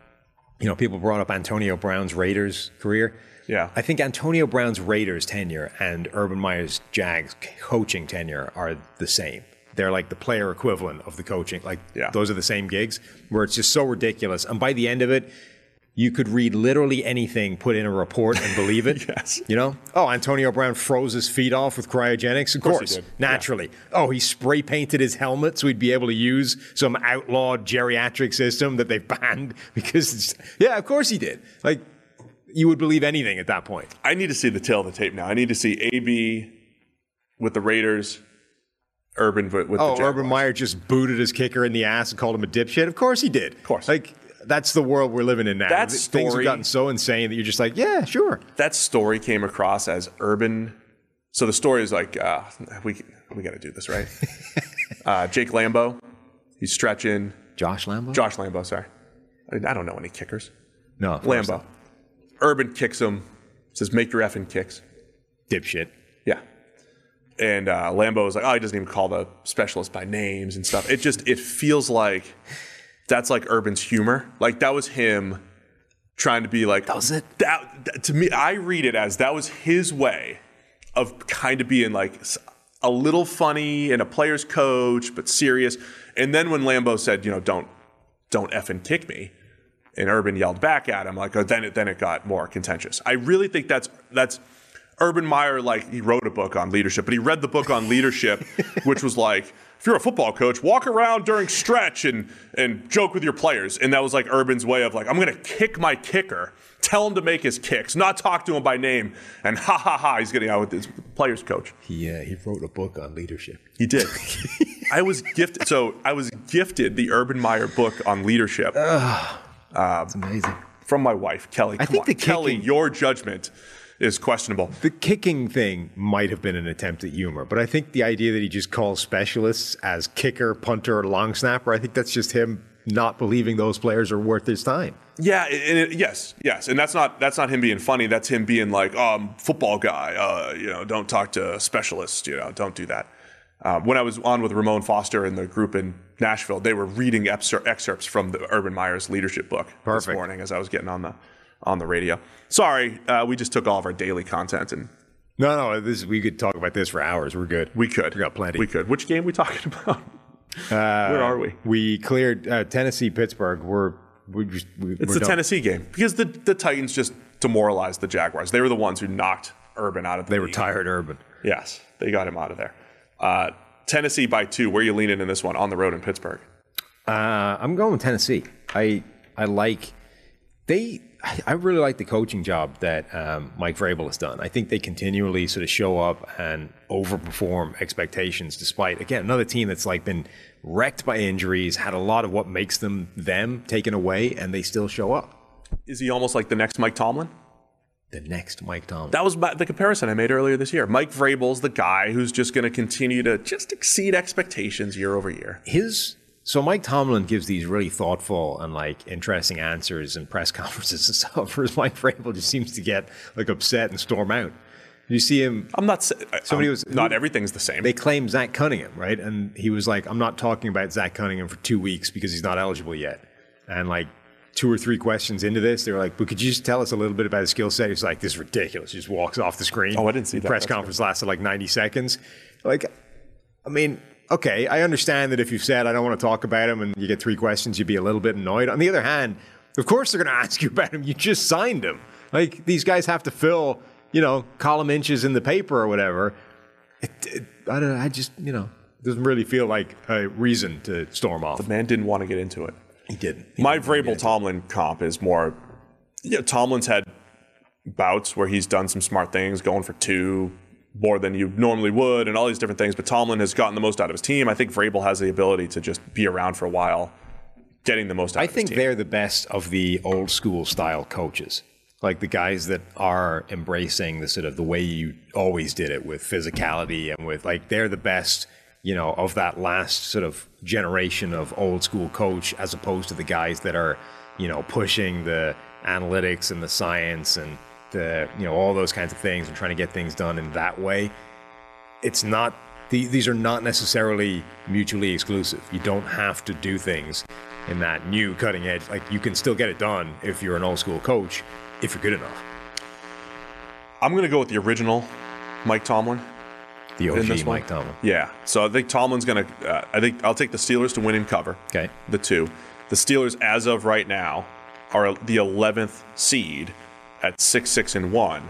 you know, people brought up Antonio Brown's Raiders career. Yeah. I think Antonio Brown's Raiders tenure and Urban Meyer's Jags coaching tenure are the same. They're like the player equivalent of the coaching. Like Yeah. those are the same gigs where it's just so ridiculous. And by the end of it, you could read literally anything put in a report and believe it. Yes. You know? Oh, Antonio Brown froze his feet off with cryogenics. Of course course. did. Naturally. Oh, he spray painted his helmet so he'd be able to use some outlawed geriatric system that they've banned because, it's, yeah, of course he did. Like, you would believe anything at that point. I need to see the tail of the tape now. I need to see AB with the Raiders, Urban with, with Oh, the Urban Meyer just booted his kicker in the ass and called him a dipshit. Of course he did. Of course. Like that's the world we're living in now. That Things have gotten so insane that you're just like, yeah, sure. That story came across as Urban. So the story is like, uh, we we got to do this right. uh, Jake Lambo, he's stretching. Josh Lambo. Josh Lambo, sorry. I, I don't know any kickers. no, Lambo. Urban kicks him. Says, make your effing kicks. dipshit. And uh, Lambo was like, oh, he doesn't even call the specialist by names and stuff. It just, it feels like that's like Urban's humor. Like that was him trying to be like, that was it? That, that- to me, I read it as that was his way of kind of being like a little funny and a player's coach, but serious. And then when Lambo said, you know, don't, don't effing kick me, and Urban yelled back at him, like oh, then it then it got more contentious. I really think that's that's Urban Meyer. Like he wrote a book on leadership, but he read the book on leadership, which was like if you're a football coach, walk around during stretch and and joke with your players, and that was like Urban's way of like I'm gonna kick my kicker. Tell him to make his kicks, not talk to him by name, and ha ha ha, he's getting out with his players coach. He uh, he wrote a book on leadership. He did. I was gifted. So I was gifted the Urban Meyer book on leadership It's amazing. from my wife, Kelly. I Come think on, the Kelly, your judgment is questionable. The kicking thing might have been an attempt at humor, but I think the idea that he just calls specialists as kicker, punter, long snapper, I think that's just him not believing those players are worth his time. Yeah, and it, yes, yes, and that's not that's not him being funny. That's him being like, um, football guy. Uh, you know, don't talk to specialists. You know, don't do that. Uh, when I was on with Ramon Foster and the group in Nashville, they were reading excerpts from the Urban Meyer's leadership book this morning as I was getting on the on the radio. Sorry, uh, we just took all of our daily content and No, no, this we could talk about this for hours. We're good. we could. We got plenty. We could. Which game we talking about? Uh, Where are we? We cleared uh, Tennessee, Pittsburgh. We're we just we, It's we're the done. Tennessee game because the the Titans just demoralized the Jaguars. They were the ones who knocked Urban out of the They league. retired Urban. Yes, they got him out of there. Uh, Tennessee by two. Where are you leaning in this one on the road in Pittsburgh? Uh, I'm going with Tennessee. I I like they. I really like the coaching job that um, Mike Vrabel has done. I think they continually sort of show up and overperform expectations, despite again another team that's like been wrecked by injuries, had a lot of what makes them them taken away, and they still show up. Is he almost like the next Mike Tomlin? The next Mike Tomlin. That was the comparison I made earlier this year. Mike Vrabel's the guy who's just going to continue to just exceed expectations year over year. his so Mike Tomlin gives these really thoughtful and like interesting answers in press conferences and stuff. Whereas Mike Vrabel just seems to get like upset and storm out. You see him. I'm not. Somebody I'm- was- not everything's the same. They claim Zach Cunningham, right? And he was like, "I'm not talking about Zach Cunningham for two weeks because he's not eligible yet." And like two or three questions into this, they were like, "But could you just tell us a little bit about his skill set?" He's like, "This is ridiculous." He just walks off the screen. Oh, I didn't see The that. Press That's conference lasted like 90 seconds. Like, I mean, okay, I understand that if you've said I don't want to talk about him and you get three questions, you'd be a little bit annoyed. On the other hand, of course they're going to ask you about him. You just signed him. Like these guys have to fill, you know, column inches in the paper or whatever. It, it, I don't. know, I just, you know, doesn't really feel like a reason to storm off. The man didn't want to get into it. He didn't. He My didn't Vrabel Tomlin comp is more. Yeah, Tomlin's had bouts where he's done some smart things, going for two more than you normally would, and all these different things. But Tomlin has gotten the most out of his team. I think Vrabel has the ability to just be around for a while, getting the most out I of his think they're the best of the old school style coaches. Like the guys that are embracing the sort of the way you always did it with physicality and with like they're the best, you know, of that last sort of generation of old school coach as opposed to the guys that are, you know, pushing the analytics and the science and the, you know, all those kinds of things and trying to get things done in that way. It's not these are not necessarily mutually exclusive. You don't have to do things in that new cutting edge. Like you can still get it done if you're an old school coach, if you're good enough. I'm going to go with the original Mike Tomlin. The OG one. Mike Tomlin. Yeah. So I think Tomlin's going to. Uh, I think I'll take the Steelers to win in cover. Okay. The two. The Steelers, as of right now, are the 11th seed at six six and one,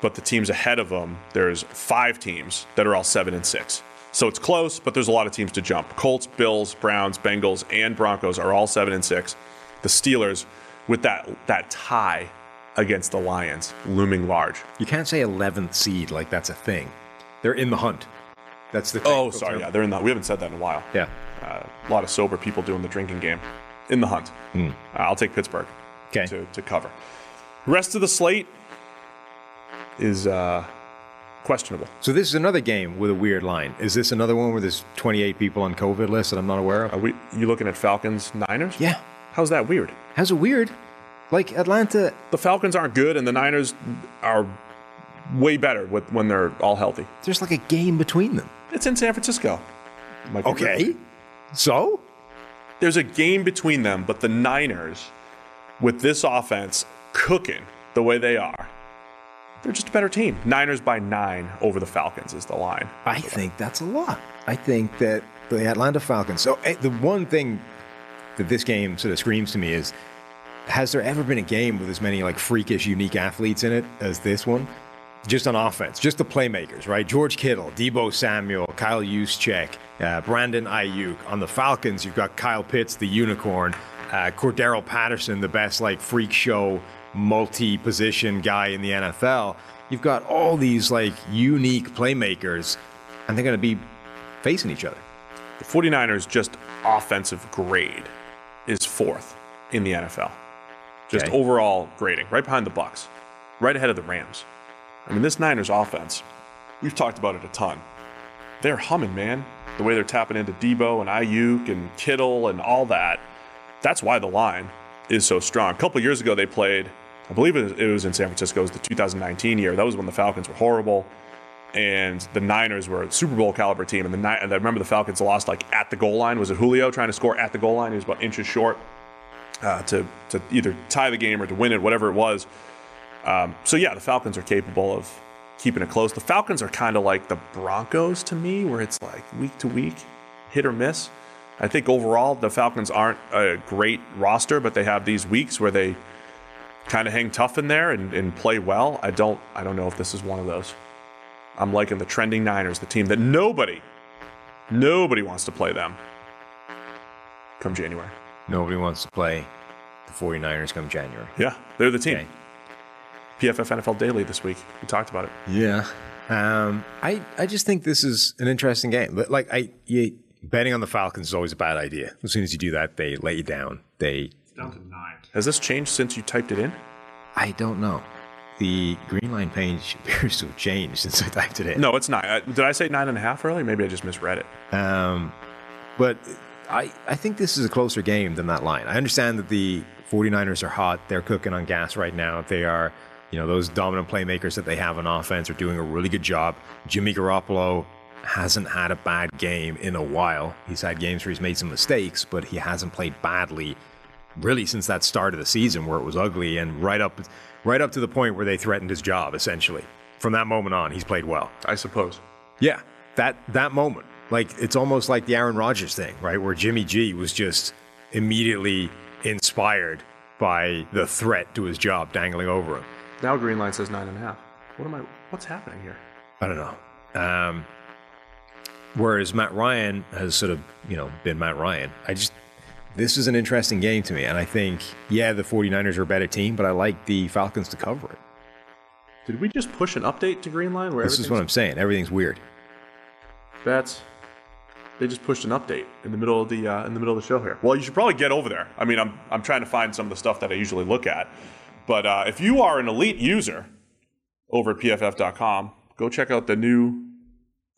but the teams ahead of them, there's five teams that are all seven and six. So it's close, but there's a lot of teams to jump. Colts, Bills, Browns, Bengals, and Broncos are all seven and six. The Steelers, with that that tie against the Lions, looming large. You can't say 11th seed like that's a thing. They're in the hunt. That's the thing. Oh, sorry, yeah, they're in the. We haven't said that in a while. Yeah. Uh, a lot of sober people doing the drinking game in the hunt. Uh, I'll take Pittsburgh Okay. to, to cover. Rest of the slate is uh, questionable. So this is another game with a weird line. Is this another one where there's 28 people on COVID list that I'm not aware of? Are we? You looking at Falcons Niners? Yeah. How's that weird? How's it weird? Like Atlanta, The Falcons aren't good, and the Niners are way better with, when they're all healthy. there's like a game between them. It's in San Francisco. Okay. So? There's a game between them, but the Niners, with this offense cooking the way they are, they're just a better team. Niners by nine over the Falcons is the line. I think that's a lot. I think that the Atlanta Falcons. So eh, the one thing that this game sort of screams to me is: Has there ever been a game with as many like freakish, unique athletes in it as this one? Just on offense, just the playmakers, right? George Kittle, Deebo Samuel, Kyle Juszczyk, uh, Brandon Aiyuk. On the Falcons, you've got Kyle Pitts, the unicorn, uh, Cordarrelle Patterson, the best like freak show multi-position guy in the NFL. You've got all these like unique playmakers, and they're going to be facing each other. The 49ers just offensive grade is fourth in the NFL. Just Okay. overall grading, right behind the Bucs, right ahead of the Rams. I mean, this Niners offense, we've talked about it a ton. They're humming, man. The way they're tapping into Deebo and Aiyuk and Kittle and all that. That's why the line is so strong. A couple years ago, they played, I believe it was, in San Francisco, it was the 2019 year. That was when the Falcons were horrible and the Niners were a Super Bowl caliber team. And the I remember the Falcons lost like at the goal line. Was it Julio trying to score at the goal line? He was about inches short uh, to to either tie the game or to win it, whatever it was. Um, so yeah, the Falcons are capable of keeping it close. The Falcons are kind of like the Broncos to me, where it's like week to week, hit or miss. I think overall the Falcons aren't a great roster, but they have these weeks where they kind of hang tough in there and, and play well. I don't I don't know if this is one of those. I'm liking the trending Niners, the team that nobody, nobody wants to play them come January. Nobody wants to play the 49ers come January. Yeah, they're the team. Okay. PFF NFL Daily this week. We talked about it. Yeah. Um, I, I just think this is an interesting game. But like I you, betting on the Falcons is always a bad idea. As soon as you do that, they let you down. They Down to nine. Has this changed since you typed it in? I don't know. The green line page appears to have changed since I typed it in. No, it's not. Uh, Did I say nine and a half earlier? Maybe I just misread it. Um, but I, I think this is a closer game than that line. I understand that the 49ers are hot. They're cooking on gas right now. They are, you know, those dominant playmakers that they have on offense are doing a really good job. Jimmy Garoppolo hasn't had a bad game in a while. He's had games where he's made some mistakes, but he hasn't played badly really since that start of the season where it was ugly and right up right up to the point where they threatened his job essentially. From that moment on, he's played well. I suppose. Yeah, that that moment, like it's almost like the Aaron Rodgers thing, right? Where Jimmy G was just immediately inspired by the threat to his job dangling over him. Now Green Line says nine and a half. What am I? What's happening here? I don't know. Um, whereas Matt Ryan has sort of, you know, been Matt Ryan. I just this is an interesting game to me, and I think yeah, the 49ers are a better team, but I like the Falcons to cover it. Did we just push an update to Green Line? Where This is what I'm saying. Everything's weird. That's. They just pushed an update in the middle of the uh, in the middle of the show here. Well, you should probably get over there. I mean, I'm I'm trying to find some of the stuff that I usually look at, but uh, if you are an elite user over at pff.com, go check out the new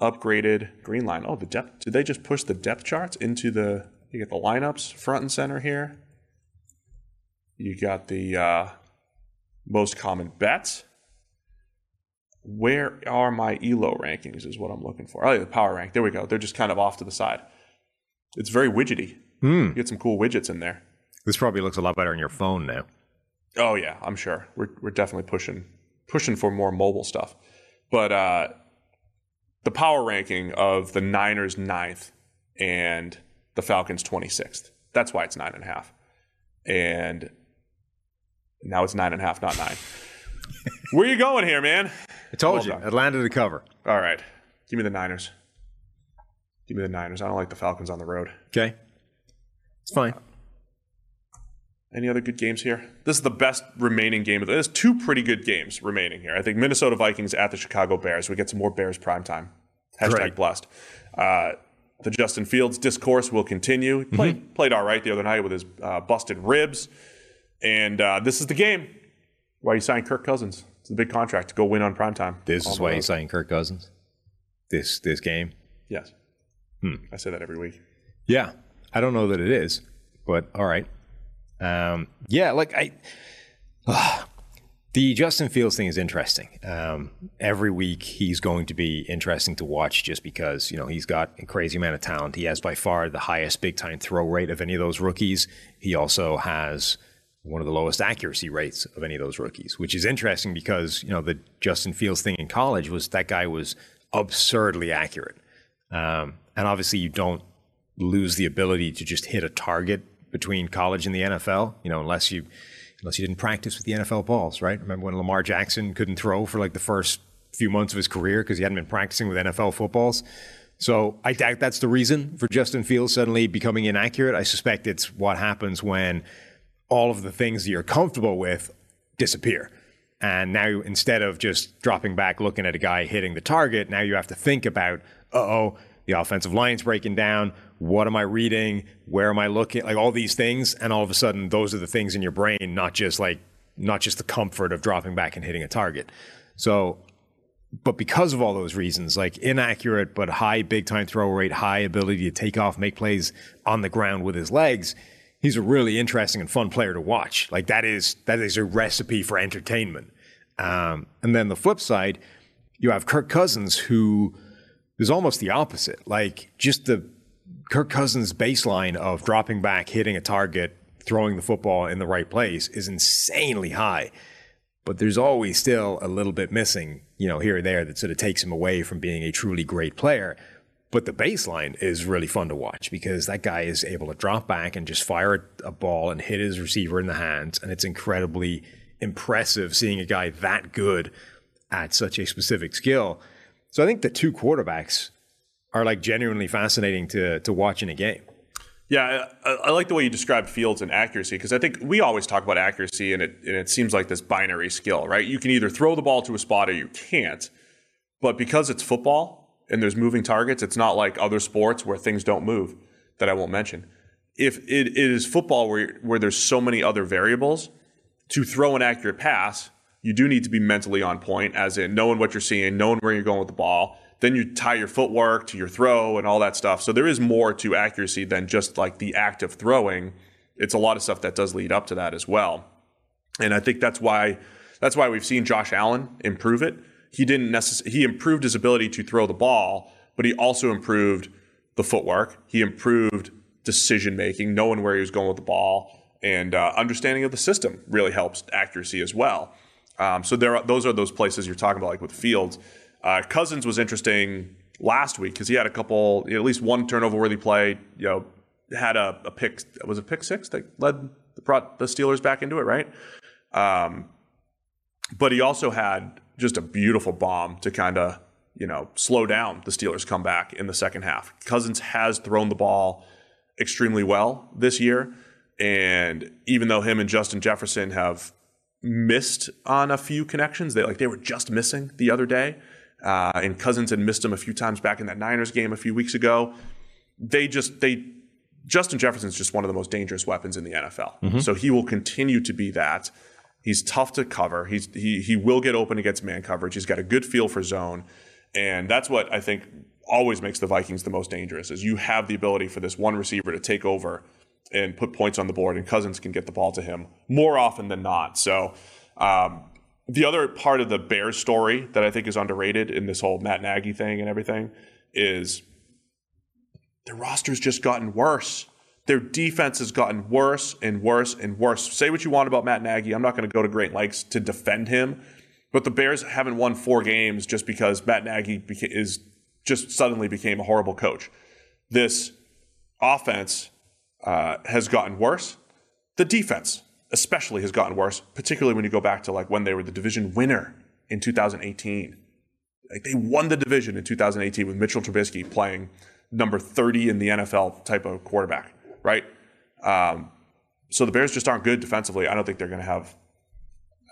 upgraded Green Line. Oh, the depth. Did they just push the depth charts into the? You get the lineups front and center here. You got the uh, most common bets. where are my Elo rankings? Is what I'm looking for. Oh, yeah, the power rank. There we go. They're just kind of off to the side. It's very widgety. You get some cool widgets in there. This probably looks a lot better on your phone now. Oh yeah, I'm sure. We're we're definitely pushing pushing for more mobile stuff. But uh, the power ranking of the Niners ninth and the Falcons 26th. That's why it's nine and a half. And now it's nine and a half, not nine. Where you going here, man? I told Well you, done. Atlanta to cover. All right. Give me the Niners. Give me the Niners. I don't like the Falcons on the road. Okay, it's fine. Any other good games here? This is the best remaining game. of the There's two pretty good games remaining here. I think Minnesota Vikings at the Chicago Bears. We get some more Bears primetime. Hashtag Great. blessed. Uh, the Justin Fields discourse will continue. He played, Mm-hmm. played all right the other night with his uh, busted ribs. And uh, this is the game why you signed Kirk Cousins. It's a big contract to go win on primetime. This is why road. he's signing Kirk Cousins. This this game. Yes. Hmm. I say that every week. Yeah, I don't know that it is, but all right. Um, yeah, like I, the Justin Fields thing is interesting. Um, every week he's going to be interesting to watch just because you know he's got a crazy amount of talent. He has by far the highest big time throw rate of any of those rookies. He also has one of the lowest accuracy rates of any of those rookies, which is interesting because you know the Justin Fields thing in college was that guy was absurdly accurate. Um, and obviously, you don't lose the ability to just hit a target between college and the NFL, you know, unless you unless you didn't practice with the NFL balls, right? Remember when Lamar Jackson couldn't throw for like the first few months of his career because he hadn't been practicing with NFL footballs. So I doubt that's the reason for Justin Fields suddenly becoming inaccurate. I suspect it's what happens when all of the things that you're comfortable with disappear. And now instead of just dropping back looking at a guy hitting the target, now you have to think about, uh oh, the offensive line's breaking down. What am I reading? Where am I looking? Like all these things. And all of a sudden those are the things in your brain, not just like not just the comfort of dropping back and hitting a target. So but because of all those reasons, like inaccurate but high big time throw rate, high ability to take off, make plays on the ground with his legs, he's a really interesting and fun player to watch. Like that is that is a recipe for entertainment. Um, and then the flip side, you have Kirk Cousins, who is almost the opposite. Like just the Kirk Cousins baseline of dropping back, hitting a target, throwing the football in the right place is insanely high but there's always still a little bit missing, you know, here or there that sort of takes him away from being a truly great player. But the baseline is really fun to watch because that guy is able to drop back and just fire a ball and hit his receiver in the hands. And it's incredibly impressive seeing a guy that good at such a specific skill. So I think the two quarterbacks are like genuinely fascinating to, to watch in a game. Yeah, I, I like the way you described Fields and accuracy because I think we always talk about accuracy and it and it seems like this binary skill, right? You can either throw the ball to a spot or you can't. But because it's football and there's moving targets, it's not like other sports where things don't move that I won't mention. If it, it is football where where there's so many other variables, to throw an accurate pass, you do need to be mentally on point, as in knowing what you're seeing, knowing where you're going with the ball. Then you tie your footwork to your throw and all that stuff. So there is more to accuracy than just like the act of throwing. It's a lot of stuff that does lead up to that as well. And I think that's why that's why we've seen Josh Allen improve it. He didn't necessarily he improved his ability to throw the ball, but he also improved the footwork. He improved decision making, knowing where he was going with the ball, and uh, understanding of the system really helps accuracy as well. Um, so there, are, those are those places you're talking about, like with Fields. Uh, Cousins was interesting last week because he had a couple, at least one turnover worthy play. You know, had a, a pick. Was it pick six that led brought the Steelers back into it, right? Um, but he also had just a beautiful bomb to kind of you know slow down the Steelers' comeback in the second half. Cousins has thrown the ball extremely well this year, and even though him and Justin Jefferson have missed on a few connections, they like they were just missing the other day, uh, and Cousins had missed him a few times back in that Niners game a few weeks ago. They just they Justin Jefferson's just one of the most dangerous weapons in the NFL. So he will continue to be that. He's tough to cover. He's he he will get open against man coverage. He's got a good feel for zone, and that's what I think always makes the Vikings the most dangerous. Is you have the ability for this one receiver to take over and put points on the board, and Cousins can get the ball to him more often than not. So. Um, the other part of the Bears story that I think is underrated in this whole Matt Nagy thing and everything is their roster's just gotten worse. Their defense has gotten worse and worse and worse. Say what you want about Matt Nagy. I'm not going to go to great lengths to defend him, but the Bears haven't won four games just because Matt Nagy beca- is just suddenly became a horrible coach. This offense uh, has gotten worse. The defense, especially, has gotten worse, particularly when you go back to like when they were the division winner in 2018. Like they won the division in 2018 with Mitchell Trubisky playing number 30 in the NFL type of quarterback, right? Um, so the Bears just aren't good defensively. I don't think they're going to have.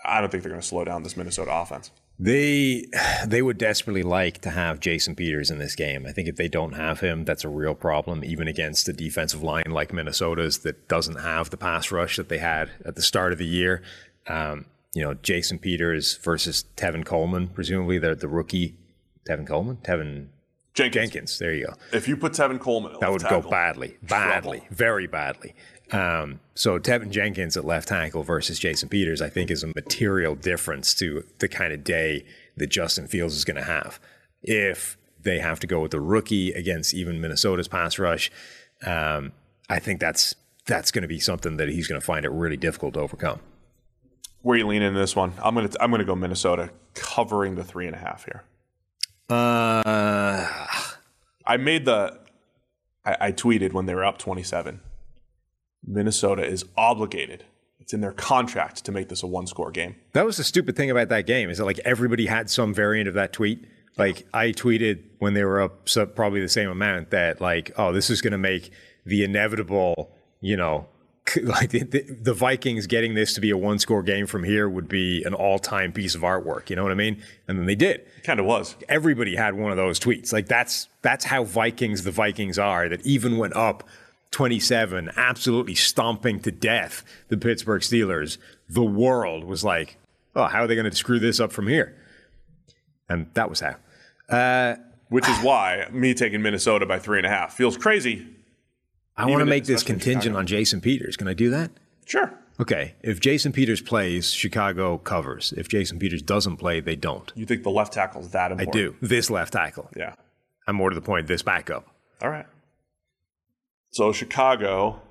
I don't think they're going to slow down this Minnesota offense. They they would desperately like to have Jason Peters in this game. I think if they don't have him, that's a real problem, even against a defensive line like Minnesota's that doesn't have the pass rush that they had at the start of the year. Um, you know, Jason Peters versus Tevin Coleman, presumably they're the rookie. Tevin Coleman, Teven Jenkins. Jenkins. There you go. If you put Tevin Coleman, That would go badly, badly, trouble. very badly. Um, so Teven Jenkins at left tackle versus Jason Peters, I think, is a material difference to the kind of day that Justin Fields is going to have. If they have to go with the rookie against even Minnesota's pass rush, um, I think that's that's going to be something that he's going to find it really difficult to overcome. Where are you leaning in this one? I'm gonna I'm gonna go Minnesota covering the three and a half here. Uh, I made the I, I tweeted when they were up 27. Minnesota is obligated. It's in their contract to make this a one score game. That was the stupid thing about that game is that like everybody had some variant of that tweet. Like I tweeted when they were up so probably the same amount that like oh this is going to make the inevitable you know like the, the, the Vikings getting this to be a one score game from here would be an all time piece of artwork. You know what I mean? And then they did. Kind of was. Everybody had one of those tweets. Like that's that's how Vikings the Vikings are. That even went up 27, absolutely stomping to death the Pittsburgh Steelers. The world was like, oh, how are they going to screw this up from here? And that was how. Uh, Which is why me taking Minnesota by three and a half feels crazy. I want to make this contingent Chicago. on Jason Peters. Can I do that? Sure. Okay. If Jason Peters plays, Chicago covers. If Jason Peters doesn't play, they don't. You think the left tackle's that important? I do. This left tackle. Yeah. I'm more to the point, this backup. All right. So Chicago,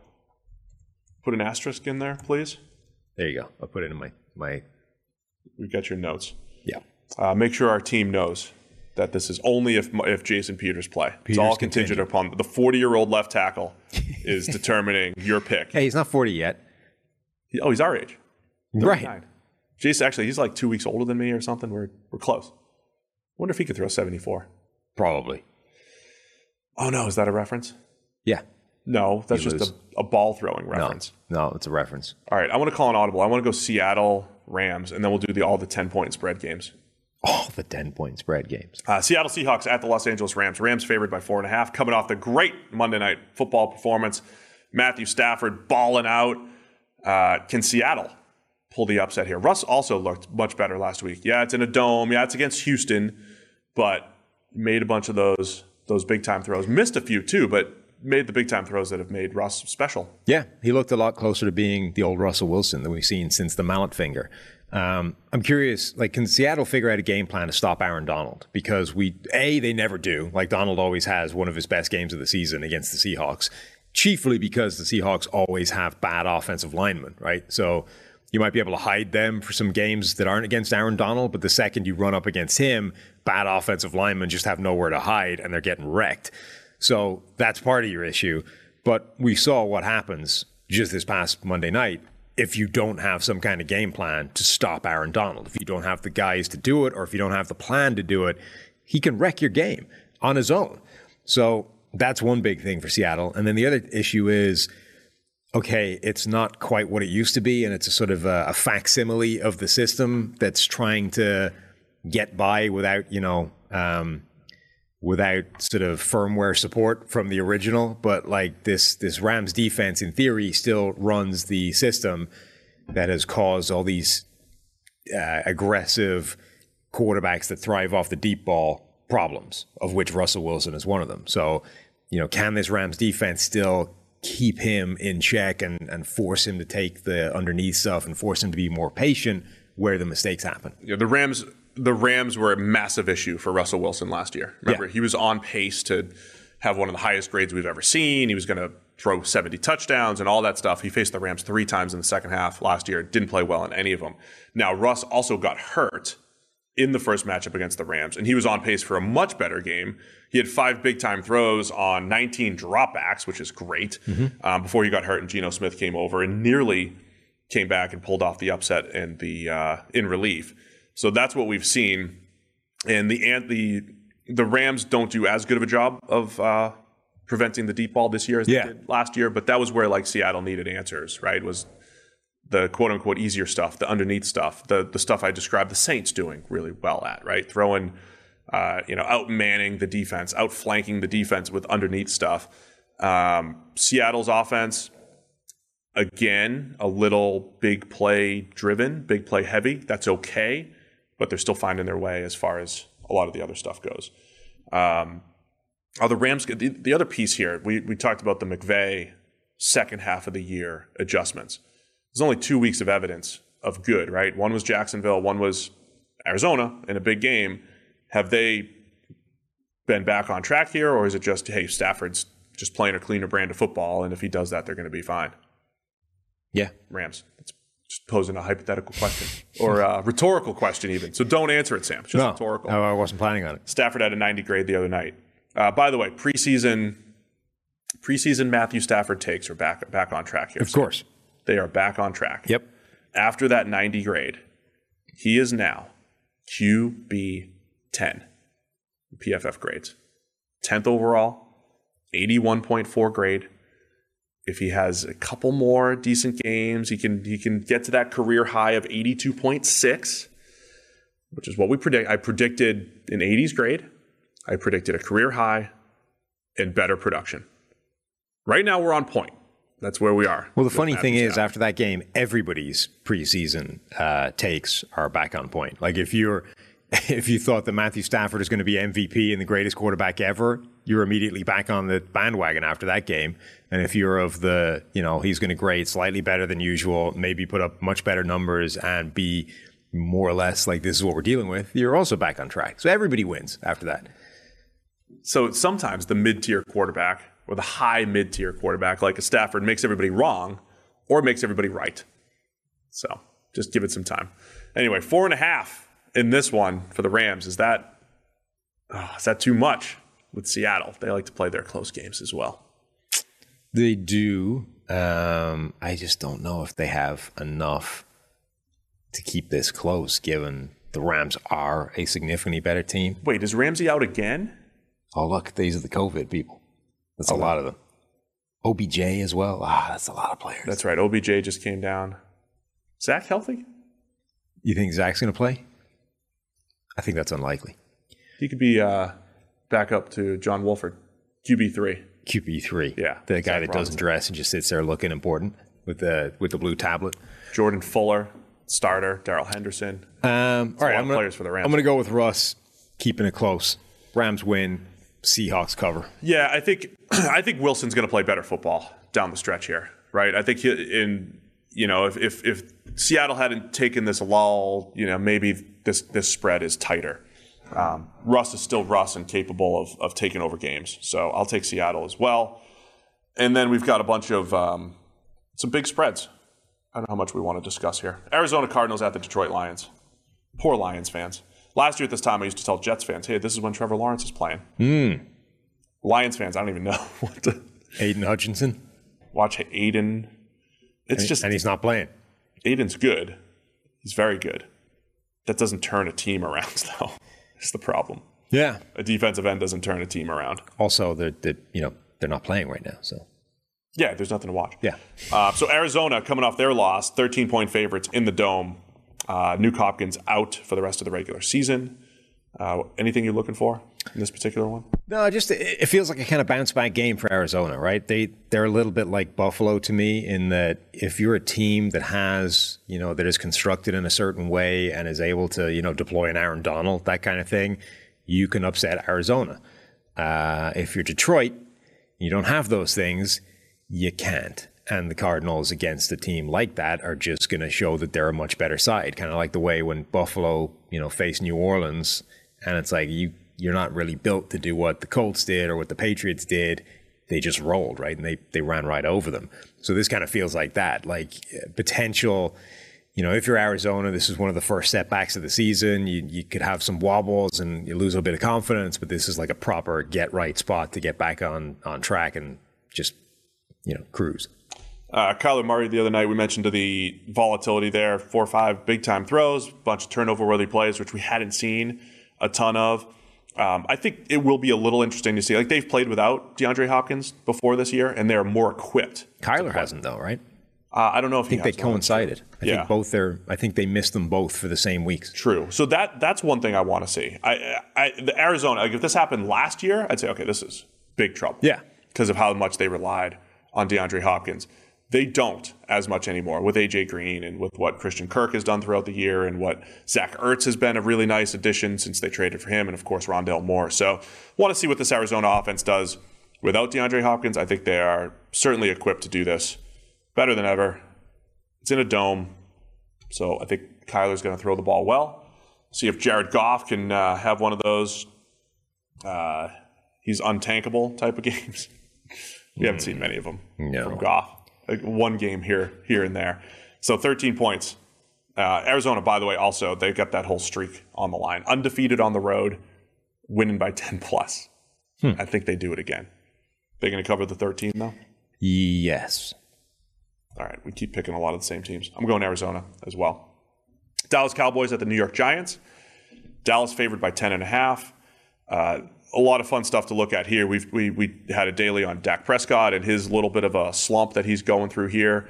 put an asterisk in there, please. There you go. I'll put it in my, my We've got your notes. yeah. Uh, make sure our team knows that this is only if if Jason Peters play. Peters it's all contingent contingent. upon the 40 year old left tackle is determining your pick. Hey, he's not 40 yet. He- oh, he's our age. Right. Jason, actually, he's like two weeks older than me or something. We're we're close. Wonder if he could throw 74. Probably. Oh no, is that a reference? Yeah. No, that's You just a, a ball throwing reference. No, it's a reference. All right, I want to call an audible. I want to go Seattle Rams, and then we'll do the all the 10 point spread games. All the 10 point spread games. Uh, Seattle Seahawks at the Los Angeles Rams. Rams favored by four and a half, coming off the great Monday night football performance. Matthew Stafford balling out. Uh, can Seattle pull the upset here? Russ also looked much better last week. Yeah, it's in a dome. Yeah, it's against Houston, but made a bunch of those those big time throws. Missed a few too, but made the big time throws that have made Russ special. Yeah, he looked a lot closer to being the old Russell Wilson that we've seen since the mallet finger. Um, I'm curious, like, can Seattle figure out a game plan to stop Aaron Donald? Because we, A, they never do. Like, Donald always has one of his best games of the season against the Seahawks, chiefly because the Seahawks always have bad offensive linemen, right? So you might be able to hide them for some games that aren't against Aaron Donald, but the second you run up against him, bad offensive linemen just have nowhere to hide and they're getting wrecked. So that's part of your issue. But we saw what happens just this past Monday night if you don't have some kind of game plan to stop Aaron Donald. If you don't have the guys to do it, or if you don't have the plan to do it, he can wreck your game on his own. So that's one big thing for Seattle. And then the other issue is okay, it's not quite what it used to be, and it's a sort of a, a facsimile of the system that's trying to get by without, you know, um, without sort of firmware support from the original. But like this, this Rams defense, in theory, still runs the system that has caused all these uh, aggressive quarterbacks that thrive off the deep ball problems, of which Russell Wilson is one of them. So, you know, can this Rams defense still keep him in check and, and force him to take the underneath stuff and force him to be more patient where the mistakes happen. Yeah, the Rams the Rams were a massive issue for Russell Wilson last year. Remember, Yeah. he was on pace to have one of the highest grades we've ever seen. He was going to throw 70 touchdowns and all that stuff. He faced the Rams three times in the second half last year. Didn't play well in any of them. Now, Russ also got hurt in the first matchup against the Rams, and he was on pace for a much better game. He had five big time throws on 19 dropbacks, which is great, um, before he got hurt and Geno Smith came over and nearly came back and pulled off the upset in the uh, in relief. So that's what we've seen. And the and the the Rams don't do as good of a job of uh, preventing the deep ball this year as Yeah. they did last year. But that was where like Seattle needed answers, right? Was the quote unquote easier stuff, the underneath stuff, the the stuff I described the Saints doing really well at, right? Throwing, uh, you know, out manning the defense, outflanking the defense with underneath stuff. Um, Seattle's offense, again, a little big play driven, big play heavy. That's okay, but they're still finding their way as far as a lot of the other stuff goes. Um, are the Rams? The, the other piece here, we we talked about the McVay second half of the year adjustments. There's only two weeks of evidence of good, right? One was Jacksonville, one was Arizona in a big game. Have they been back on track here, or is it just hey, Stafford's just playing a cleaner brand of football, and if he does that, they're going to be fine? Yeah. Rams. It's just posing a hypothetical question or a rhetorical question, even. So don't answer it, Sam. It's just No, rhetorical. I I wasn't planning on it. Stafford had a 90 grade the other night. Uh, by the way, preseason preseason Matthew Stafford takes are back back on track here. Of course. They are back on track. Yep. After that 90 grade, he is now QB 10 PFF grades. 10th overall, 81.4 grade. If he has a couple more decent games, he can he can get to that career high of 82.6, which is what we predict. I predicted an 80s grade. I predicted a career high and better production. Right now we're on point. That's where we are. Well, the funny thing is, Stafford. after that game, everybody's preseason uh, takes are back on point. Like if you're, if you thought that Matthew Stafford is going to be MVP and the greatest quarterback ever, you're immediately back on the bandwagon after that game. And if you're of the, you know, he's going to grade slightly better than usual, maybe put up much better numbers and be more or less like this is what we're dealing with, you're also back on track. So everybody wins after that. So sometimes the mid tier quarterback or the high mid tier quarterback, like a Stafford, makes everybody wrong or makes everybody right. So just give it some time. Anyway, four and a half in this one for the Rams. Is that oh, is that too much with Seattle? They like to play their close games as well. They do. Um, I just don't know if they have enough to keep this close, given the Rams are a significantly better team. Wait, is Ramsey out again? Oh, look, these are the COVID people. That's a lot of them. OBJ as well. Ah, that's a lot of players. That's right. OBJ just came down. Zach healthy? you think Zach's going to play? I think that's unlikely. He could be uh, back up to John Wolford, QB three. QB three. Yeah, the guy Zach that Robinson. doesn't dress and just sits there looking important with the with the blue tablet. Jordan Fuller, starter. Darrell Henderson. Um, all right, I'm gonna, players for the Rams. I'm going to go with Russ, keeping it close. Rams win. Seahawks cover. Yeah, I think I think Wilson's going to play better football down the stretch here, right? I think he, in you know if, if if Seattle hadn't taken this lull, you know maybe this this spread is tighter. Um, Russ is still Russ and capable of of taking over games, so I'll take Seattle as well. And then we've got a bunch of um, some big spreads. I don't know how much we want to discuss here. Arizona Cardinals at the Detroit Lions. Poor Lions fans. Last year at this time, I used to tell Jets fans, "Hey, this is when Trevor Lawrence is playing." Lions fans, I don't even know what to Aidan Hutchinson, watch. Aidan, it's just and he's not playing. Aidan's good. He's very good. That doesn't turn a team around, though. It's the problem. Yeah. A defensive end doesn't turn a team around. Also, they're, they're you know they're not playing right now, so Yeah, there's nothing to watch. yeah. Uh, so Arizona coming off their loss, 13 point favorites in the dome. Uh, Nuk Hopkins out for the rest of the regular season. Uh, anything you're looking for this particular one? No, just it feels like a kind of bounce back game for Arizona, right? They they're a little bit like Buffalo to me in that if you're a team that has you know that is constructed in a certain way and is able to you know deploy an Aaron Donald that kind of thing, you can upset Arizona. Uh, if you're Detroit, you don't have those things, you can't. And the Cardinals against a team like that are just going to show that they're a much better side. Kind of like the way when Buffalo, you know, faced New Orleans, and it's like you you're not really built to do what the Colts did or what the Patriots did. They just rolled right, and they they ran right over them. So this kind of feels like that, like uh, potential. You know, if you're Arizona, this is one of the first setbacks of the season. You you could have some wobbles and you lose a bit of confidence, but this is like a proper get right spot to get back on on track and just you know cruise. Uh, Kyler Murray the other night, we mentioned the volatility there, four or five big time throws, bunch of turnover worthy plays, which we hadn't seen a ton of. Um, I think it will be a little interesting to see. Like they've played without DeAndre Hopkins before this year, and they're more equipped. Kyler hasn't though, right? Uh, I don't know if I think they coincided. I Yeah. think both are. I think they missed them both for the same weeks. True. So that that's one thing I want to see. I, I the Arizona. Like if this happened last year, I'd say okay, this is big trouble. Yeah. because of how much they relied on DeAndre Hopkins. They don't as much anymore with AJ Green and with what Christian Kirk has done throughout the year and what Zach Ertz has been a really nice addition since they traded for him and of course Rondale Moore. So want to see what this Arizona offense does without DeAndre Hopkins. I think they are certainly equipped to do this better than ever. It's in a dome, so I think Kyler's going to throw the ball well. See if Jared Goff can uh, have one of those. Uh, he's untankable type of games. we haven't seen many of them No. from Goff. One game here, here and there. So 13 points. Uh, Arizona, by the way, also they got that whole streak on the line, undefeated on the road, winning by 10 plus. I think they do it again. They're going to cover the 13 though. Yes. All right, we keep picking a lot of the same teams. I'm going Arizona as well. Dallas Cowboys at the New York Giants. Dallas favored by 10 and a half. Uh, a lot of fun stuff to look at here. We've, we we had a daily on Dak Prescott and his little bit of a slump that he's going through here.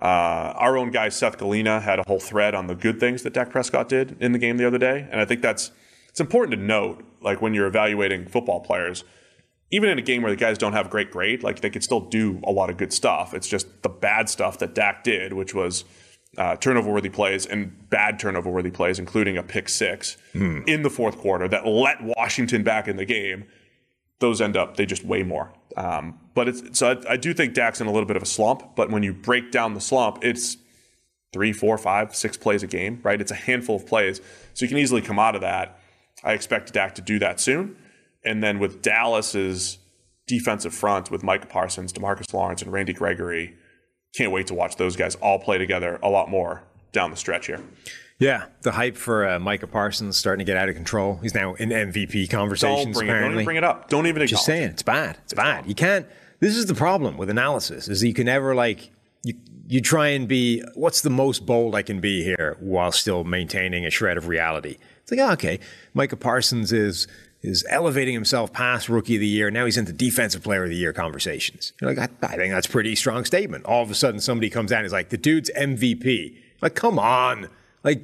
Uh, our own guy Seth Galina had a whole thread on the good things that Dak Prescott did in the game the other day, and I think that's it's important to note, like when you're evaluating football players, even in a game where the guys don't have a great grade, like they could still do a lot of good stuff. It's just the bad stuff that Dak did, which was uh, turnover worthy plays and bad turnover worthy plays, including a pick six in the fourth quarter that let Washington back in the game. Those end up, they just weigh more. Um, but it's, so I, I do think Dak's in a little bit of a slump, but when you break down the slump, it's three, four, five, six plays a game, right? It's a handful of plays. So you can easily come out of that. I expect Dak to do that soon. And then with Dallas's defensive front with Micah Parsons, Demarcus Lawrence, and Randy Gregory, can't wait to watch those guys all play together a lot more down the stretch here. Yeah, the hype for uh, Micah Parsons starting to get out of control. He's now in MVP conversations. Don't bring it. Don't even bring it up. Don't even. Just saying, it's bad. It's bad. You can't. This is the problem with analysis: is you can never like you. You try and be what's the most bold I can be here while still maintaining a shred of reality. It's like, oh, okay, Micah Parsons is is elevating himself past rookie of the year. Now he's into defensive player of the year conversations. You're like, I, I think that's a pretty strong statement. All of a sudden, somebody comes down and is like, the dude's MVP. Like, come on. Like,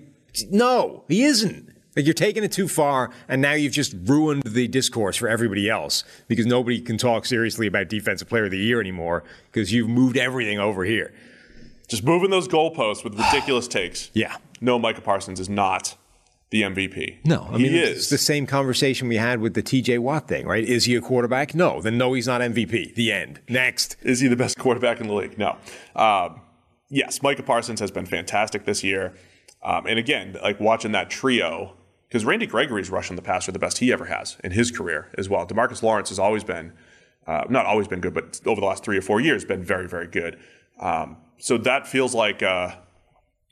no, he isn't. Like you're taking it too far, and now you've just ruined the discourse for everybody else because nobody can talk seriously about defensive player of the year anymore because you've moved everything over here. Just moving those goalposts with ridiculous takes. Yeah. No, Micah Parsons is not the MVP. No, I he mean is. it's the same conversation we had with the TJ Watt thing, right? Is he a quarterback? No, then no, he's not MVP. The end. Next. Is he the best quarterback in the league? No. Um, yes, Micah Parsons has been fantastic this year. Um, and again, like watching that trio, because Randy Gregory's rushing the passer the best he ever has in his career as well. Demarcus Lawrence has always been, uh, not always been good, but over the last three or four years, been very, very good. Um, so that feels like, uh,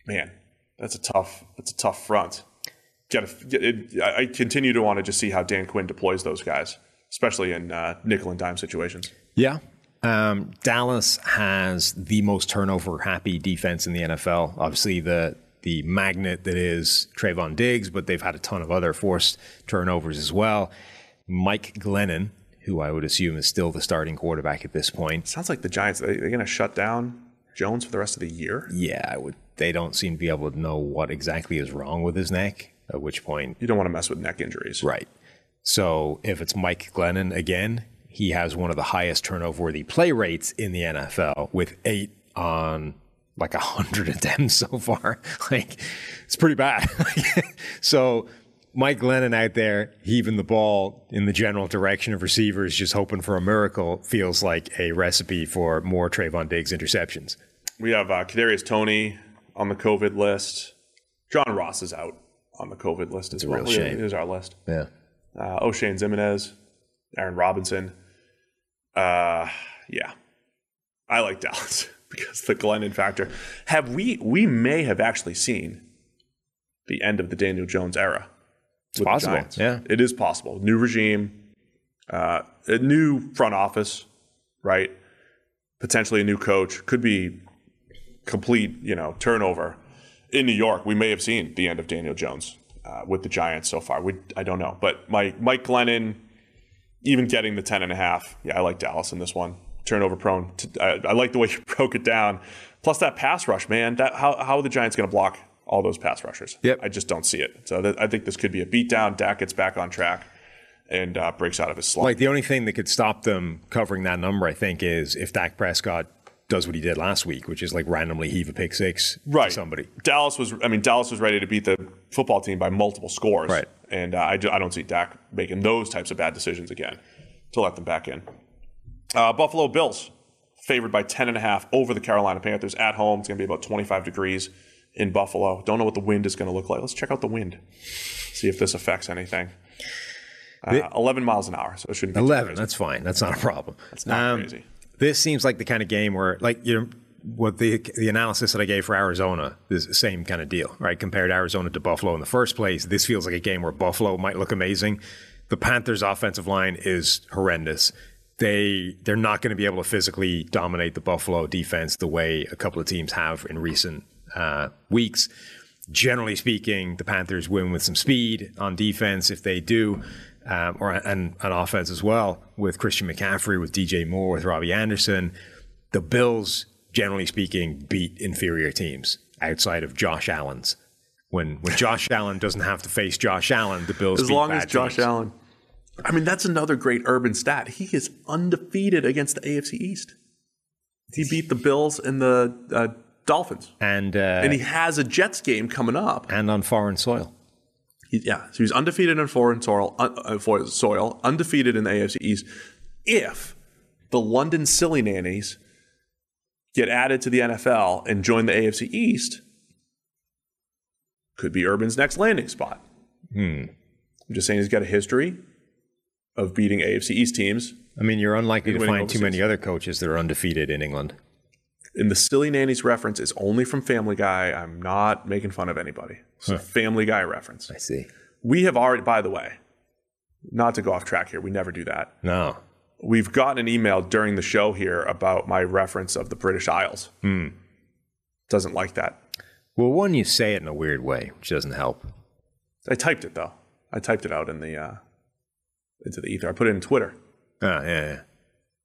man, that's a tough, that's a tough front. Gotta, it, I continue to want to just see how Dan Quinn deploys those guys, especially in uh, nickel and dime situations. Yeah. Um, Dallas has the most turnover happy defense in the NFL. Obviously, the the magnet that is Trevon Diggs, but they've had a ton of other forced turnovers as well. Mike Glennon, who I would assume is still the starting quarterback at this point. Sounds like the Giants. They, they're going to shut down Jones for the rest of the year. Yeah, I would. They don't seem to be able to know what exactly is wrong with his neck. At which point, You don't want to mess with neck injuries. Right. So if it's Mike Glennon again, he has one of the highest turnover worthy play rates in the NFL with eight on like a hundred attempts so far. like it's pretty bad. so Mike Glennon out there heaving the ball in the general direction of receivers, just hoping for a miracle, feels like a recipe for more Trevon Diggs interceptions. We have uh, Kadarius Toney on the COVID list. John Ross is out on the COVID list as a well. real shame. Here's our list. Yeah. Uh, Oshane Ximines, Aaron Robinson. Uh, yeah, I like Dallas because the Glennon factor. Have we? We may have actually seen the end of the Daniel Jones era. It's possible, yeah. it is possible. New regime, uh, a new front office, right? Potentially a new coach. Could be complete, you know, turnover in New York. We may have seen the end of Daniel Jones uh, with the Giants so far. We, I don't know, but my Mike Glennon, even getting the ten and a half. Yeah, I like Dallas in this one. Turnover prone. I, I like the way you broke it down. Plus that pass rush, man. That how how are the Giants going to block all those pass rushers? Yep. I just don't see it. So that, I think this could be a beatdown. Dak gets back on track and uh, breaks out of his slump. Like the only thing that could stop them covering that number, I think, is if Dak Prescott does what he did last week, which is like randomly heave a pick six right. to somebody. Dallas was, I mean, Dallas was ready to beat the football team by multiple scores. Right. And uh, I, do, I don't see Dak making those types of bad decisions again to let them back in. Uh, Buffalo Bills favored by 10.5 over the Carolina Panthers at home. It's going to be about 25 degrees in Buffalo. Don't know what the wind is going to look like. Let's check out the wind, see if this affects anything. Uh, 11 miles an hour, so it shouldn't be too 11, crazy. that's fine. That's not a problem. That's not crazy. This seems like the kind of game where, like, you know, what the the analysis that I gave for Arizona is the same kind of deal, right? Compared Arizona to Buffalo in the first place, this feels like a game where Buffalo might look amazing. The Panthers' offensive line is horrendous. They they're not going to be able to physically dominate the Buffalo defense the way a couple of teams have in recent uh, weeks. Generally speaking, the Panthers win with some speed on defense. If they do, um, or and on offense as well, with Christian McCaffrey, with DJ Moore, with Robbie Anderson, the Bills, generally speaking, beat inferior teams outside of Josh Allen's. When when Josh Allen doesn't have to face Josh Allen, the Bills As long as Josh teams. Allen. I mean, that's another great urban stat. He is undefeated against the AFC East. He beat the Bills and the uh, Dolphins. and uh, And he has a Jets game coming up. and on foreign soil. Yeah, so he's undefeated in foreign soil, uh, foreign soil, undefeated in the AFC East. If the London Silly Nannies get added to the NFL and join the AFC East, could be Urban's next landing spot. Hmm. I'm just saying he's got a history of beating AFC East teams. I mean, you're unlikely to find too many other coaches that are undefeated in England. And the Silly Nannies reference is only from Family Guy. I'm not making fun of anybody. It's a Family Guy reference. I see. We have already, by the way, not to go off track here, we never do that. No. We've gotten an email during the show here about my reference of the British Isles. Hmm. Doesn't like that. Well, one, you say it in a weird way, which doesn't help. I typed it though. I typed it out in the uh, into the ether. I put it in Twitter. Ah, yeah, yeah.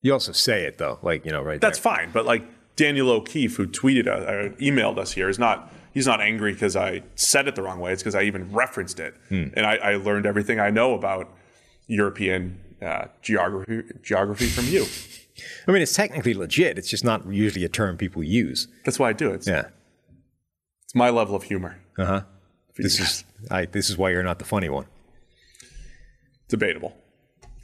You also say it though, like you know, right there. That's there. fine, but like Daniel O'Keefe, who tweeted us, or emailed us here, is not. He's not angry because I said it the wrong way. It's because I even referenced it, and I, I learned everything I know about European uh, geography geography from you. I mean, it's technically legit. It's just not usually a term people use. That's why I do it. It's, Yeah. it's my level of humor. Uh huh. This is I. This is why you're not the funny one. debatable.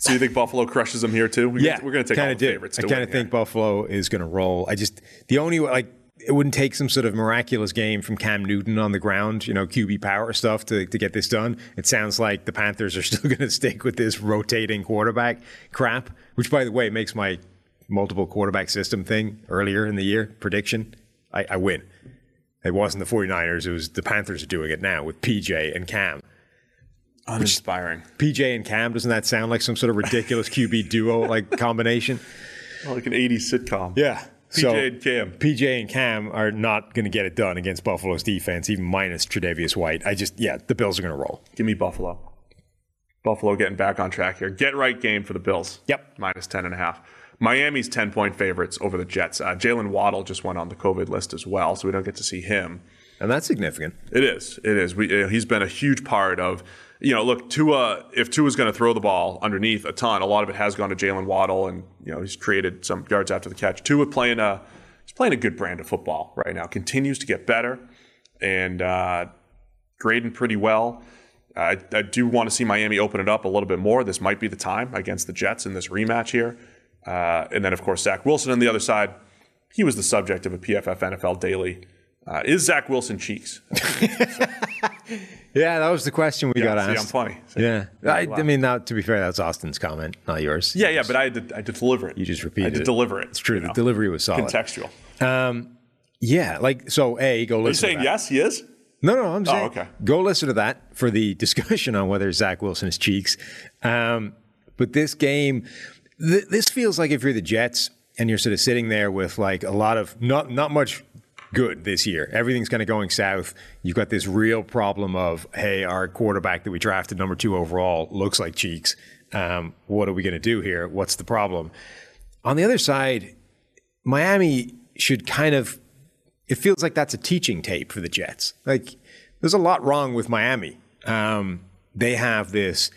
So you think Buffalo crushes them here too? We Yeah, we're going to take all the do. favorites. I kind of think here. Buffalo is going to roll. I just the only way like it wouldn't take some sort of miraculous game from Cam Newton on the ground, you know, QB power stuff to, to get this done. It sounds like the Panthers are still going to stick with this rotating quarterback crap, which by the way makes my multiple quarterback system thing earlier in the year prediction. I, I win. It wasn't the 49ers, it was the Panthers are doing it now with PJ and Cam. Uninspiring. PJ and Cam, doesn't that sound like some sort of ridiculous QB duo like combination? Like an 80s sitcom. Yeah. PJ and Cam. PJ and Cam are not going to get it done against Buffalo's defense, even minus Tre'Davious White. I just, yeah, the Bills are going to roll. Give me Buffalo. Buffalo getting back on track here. Get right game for the Bills. Yep. Minus 10 and a half. Miami's 10 point favorites over the Jets. Uh, Jaylen Waddle just went on the COVID list as well, so we don't get to see him. And that's significant. It is. It is. We, uh, he's been a huge part of, you know, look, Tua, if Tua's going to throw the ball underneath a ton, a lot of it has gone to Jaylen Waddle, and, you know, he's created some yards after the catch. Tua playing a, he's playing a good brand of football right now, continues to get better and uh, grading pretty well. I, I do want to see Miami open it up a little bit more. This might be the time against the Jets in this rematch here. Uh, and then, of course, Zach Wilson on the other side. He was the subject of a PFF NFL Daily. Uh, is Zach Wilson cheeks? Yeah, that was the question we got see, I'm funny. See? Yeah, I, I mean, now to be fair, that's Austin's comment, not yours. Yeah, yeah, but I had to, I had to deliver it. You just I repeated had to it. deliver it. It's true. you The know? delivery was solid. Contextual. Yeah, like so. A go Are you saying yes, he is? No, no, I'm saying okay. go listen to that for the discussion on whether Zach Wilson is cheeks. Um, but this game, th- this feels like if you're the Jets and you're sort of sitting there with like a lot of not not much good this year. Everything's kind of going south. You've got this real problem of hey, our quarterback that we drafted number two overall looks like cheeks. Um, what are we going to do here? What's the problem? On the other side, Miami should kind of it feels like that's a teaching tape for the Jets. Like, there's a lot wrong with Miami. Um, they have this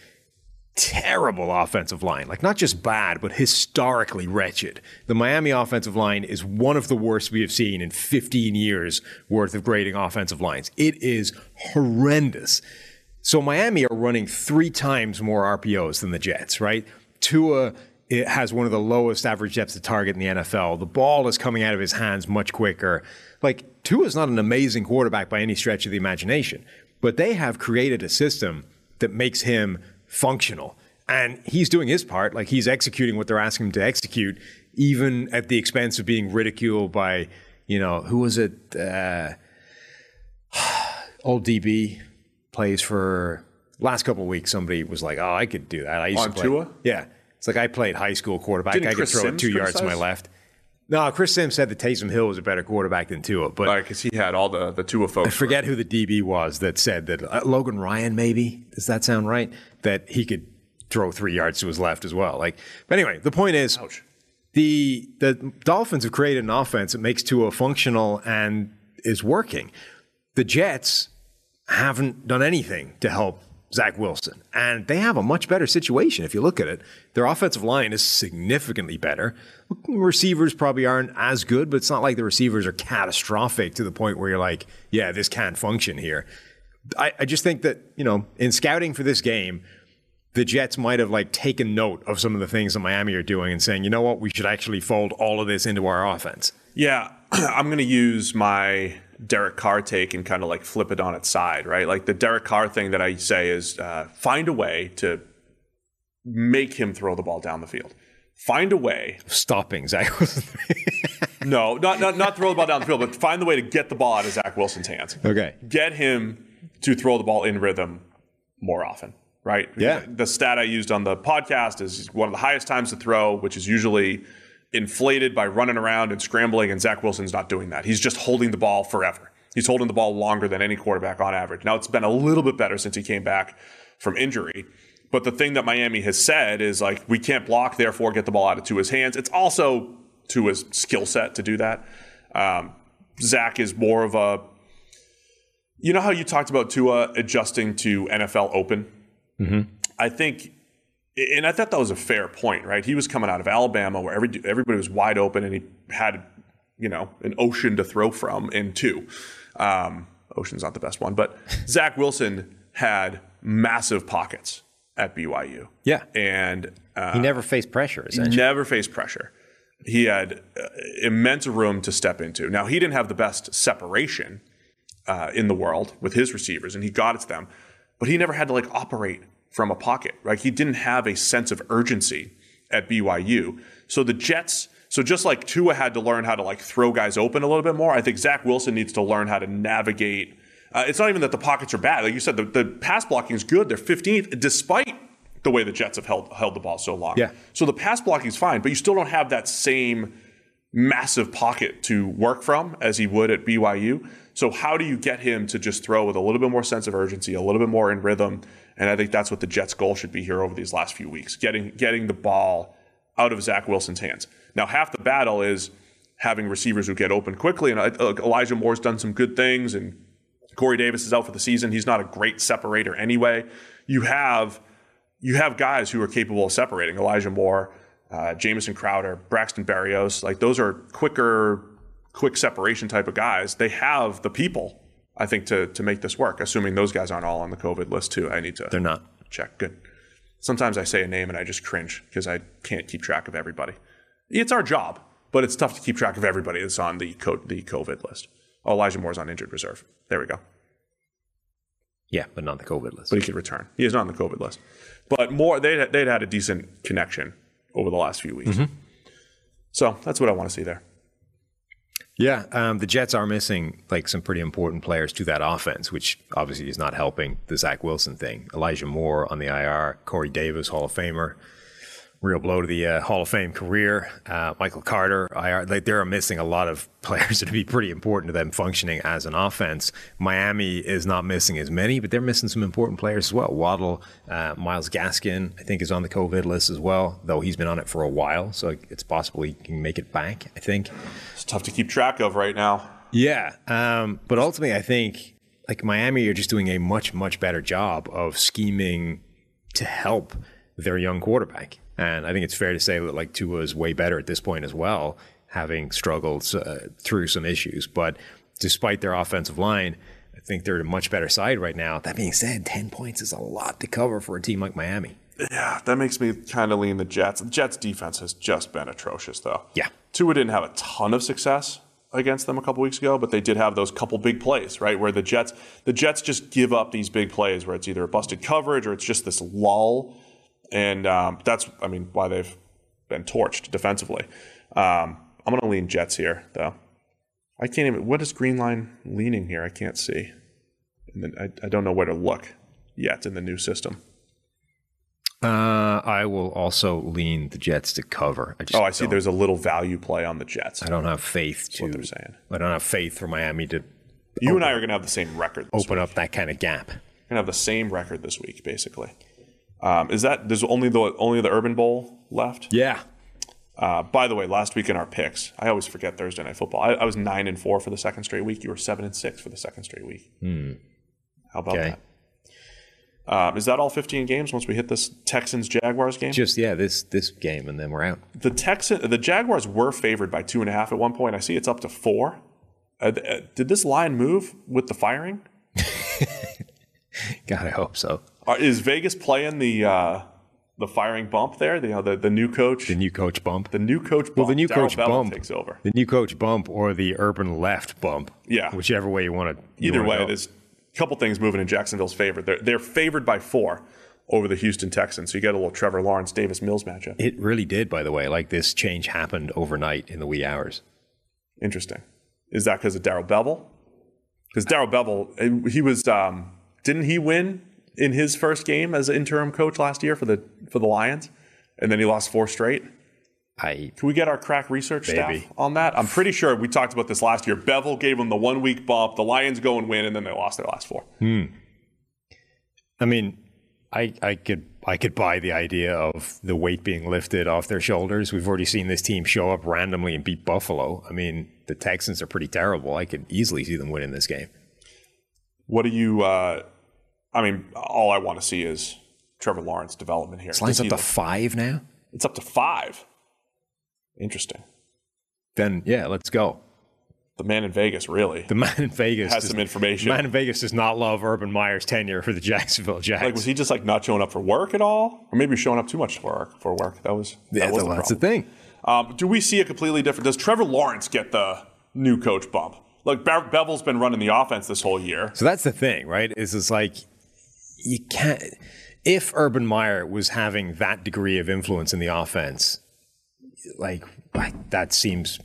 terrible offensive line, like not just bad, but historically wretched. The Miami offensive line is one of the worst we have seen in 15 years worth of grading offensive lines. It is horrendous. So Miami are running three times more RPOs than the Jets, right? Tua it has one of the lowest average depths of target in the NFL. The ball is coming out of his hands much quicker. Like Tua is not an amazing quarterback by any stretch of the imagination, but they have created a system that makes him functional. And he's doing his part, like he's executing what they're asking him to execute, even at the expense of being ridiculed by, you know, who was it? Uh, old DB plays for last couple of weeks. Somebody was like, "Oh, I could do that." I used On to play. Tua? Yeah, it's like I played high school quarterback. Didn't I could Chris throw it Sims two yards to my left. No, Chris Sims said that Taysom Hill was a better quarterback than Tua, but Because he had all the, the Tua folks. I forget who the DB was that said that uh, Logan Ryan, maybe does that sound right? That he could throw three yards to his left as well. Like, but anyway, the point is, the the Dolphins have created an offense that makes Tua functional and is working. The Jets haven't done anything to help Zach Wilson, and they have a much better situation if you look at it. Their offensive line is significantly better. Receivers probably aren't as good, but it's not like the receivers are catastrophic to the point where you're like, yeah, this can't function here. I, I just think that, you know, in scouting for this game, the Jets might have like taken note of some of the things that Miami are doing and saying, you know what, we should actually fold all of this into our offense. Yeah, I'm going to use my Derek Carr take and kind of like flip it on its side, right? Like the Derek Carr thing that I say is uh, find a way to make him throw the ball down the field. Find a way. Stopping Zach Wilson. No, not, not not throw the ball down the field, but find the way to get the ball out of Zach Wilson's hands. okay. Get him to throw the ball in rhythm more often, right? Yeah. The stat I used on the podcast is one of the highest times to throw, which is usually inflated by running around and scrambling, and Zach Wilson's not doing that. He's just holding the ball forever. He's holding the ball longer than any quarterback on average. Now it's been a little bit better since he came back from injury. But the thing that Miami has said is like, we can't block, therefore get the ball out of Tua's hands. It's also Tua's skill set to do that. Um, Zach is more of a, you know how you talked about Tua adjusting to NFL Open? I think, and I thought that was a fair point, right? He was coming out of Alabama where every, everybody was wide open and he had, you know, an ocean to throw from in two. Um, ocean's not the best one, but Zach Wilson had massive pockets at BYU. Yeah. And uh, He never faced pressure, essentially. never faced pressure. He had uh, immense room to step into. Now, he didn't have the best separation uh, in the world with his receivers, and he got it to them, but he never had to like operate from a pocket. Right? He didn't have a sense of urgency at BYU. So the Jets. So just like Tua had to learn how to like throw guys open a little bit more, I think Zach Wilson needs to learn how to navigate. Uh, it's not even that the pockets are bad. Like you said, the, the pass blocking is good. They're 15th, despite the way the Jets have held held the ball so long. Yeah. So the pass blocking is fine, but you still don't have that same massive pocket to work from as he would at BYU. So how do you get him to just throw with a little bit more sense of urgency, a little bit more in rhythm? And I think that's what the Jets' goal should be here over these last few weeks, getting getting the ball out of Zach Wilson's hands. Now, half the battle is having receivers who get open quickly, and uh, Elijah Moore's done some good things, and Corey Davis is out for the season. He's not a great separator anyway. You have you have guys who are capable of separating. Elijah Moore, uh, Jamison Crowder, Braxton Berrios. Like those are quicker, quick separation type of guys. They have the people I think to to make this work, assuming those guys aren't all on the COVID list too. I need to They're not. check. Good. Sometimes I say a name and I just cringe because I can't keep track of everybody. It's our job, but it's tough to keep track of everybody that's on the co- the COVID list. Oh, Elijah Moore's on injured reserve. There we go. Yeah, but not the COVID list. But he could return. He is not on the COVID list. But more, they'd, they'd had a decent connection over the last few weeks. Mm-hmm. So that's what I want to see there. Yeah, um, the Jets are missing like some pretty important players to that offense, which obviously is not helping the Zach Wilson thing. Elijah Moore on the IR, Corey Davis, Hall of Famer, real blow to the uh, Hall of Fame career. Uh, Michael Carter, IR, like they're missing a lot of players that would be pretty important to them functioning as an offense. Miami is not missing as many, but they're missing some important players as well. Waddle, uh, Myles Gaskin, I think, is on the COVID list as well, though he's been on it for a while, so it's possible he can make it back. I think. It's tough to keep track of right now. Yeah, um, but ultimately, I think like Miami are just doing a much much better job of scheming to help their young quarterback, and I think it's fair to say that like Tua is way better at this point as well, having struggled uh, through some issues. But despite their offensive line, I think they're a much better side right now. That being said, ten points is a lot to cover for a team like Miami. Yeah, that makes me kind of lean the Jets. The Jets defense has just been atrocious, though. Yeah. Tua didn't have a ton of success against them a couple weeks ago, but they did have those couple big plays, right? Where the Jets, the Jets just give up these big plays where it's either a busted coverage or it's just this lull, and um, that's, I mean, why they've been torched defensively. Um, I'm going to lean Jets here, though. I can't even. What is Greenline leaning here? I can't see. And then I, I don't know where to look yet in the new system. Uh, I will also lean the Jets to cover. I just Oh, I see. There's a little value play on the Jets. I don't have faith to. what they're saying. I don't have faith for Miami to You and I are going to have the same record. This open week. up that kind of gap. We're going to have the same record this week, basically. Um, is that there's only the only the Urban Bowl left? Yeah. Uh, by the way, last week in our picks, I always forget Thursday night football. I, I was nine and four for the second straight week. You were seven and six for the second straight week. How about Okay. that? Um, is that all 15 games once we hit this Texans Jaguars game? Just yeah, this this game, and then we're out. the Texan, the Jaguars were favored by two and a half at one point. I see it's up to four. Uh, uh, did this line move with the firing? God, I hope so. Are, is Vegas playing the uh, the firing bump there? The, the the new coach, The new coach bump. the new coach. Bump. well, the new Darryl coach bump takes over. The new coach bump or the urban left bump. Yeah. whichever way you want to. Either way, there's a couple things moving in Jacksonville's favor. They're they're favored by four over the Houston Texans. So you got a little Trevor Lawrence Davis Mills matchup. It really did, by the way. Like this change happened overnight in the wee hours. Interesting. Is that because of Darrell Bevell? Because Darrell Bevell, he was um, didn't he win in his first game as interim coach last year for the for the Lions, and then he lost four straight. I Can we get our crack research Maybe. staff on that? I'm pretty sure we talked about this last year. Bevell gave them the one week bump. The Lions go and win, and then they lost their last four. Hmm. I mean, I I could I could buy the idea of the weight being lifted off their shoulders. We've already seen this team show up randomly and beat Buffalo. I mean, the Texans are pretty terrible. I could easily see them winning this game. What do you? Uh, I mean, all I want to see is Trevor Lawrence development here. This line's up to five now. it's up to five. Interesting. Then yeah, let's go. The man in Vegas, really. The man in Vegas Has does- some information. The man in Vegas does not love Urban Meyer's tenure for the Jacksonville Jags. Like, was he just like not showing up for work at all, or maybe showing up too much for work? For work, that was that yeah, was the that's the thing. Um, do we see a completely different? Does Trevor Lawrence get the new coach bump? Like Be- Bevell's been running the offense this whole year. So that's the thing, right? Is it's like you can't. If Urban Meyer was having that degree of influence in the offense, like that seems.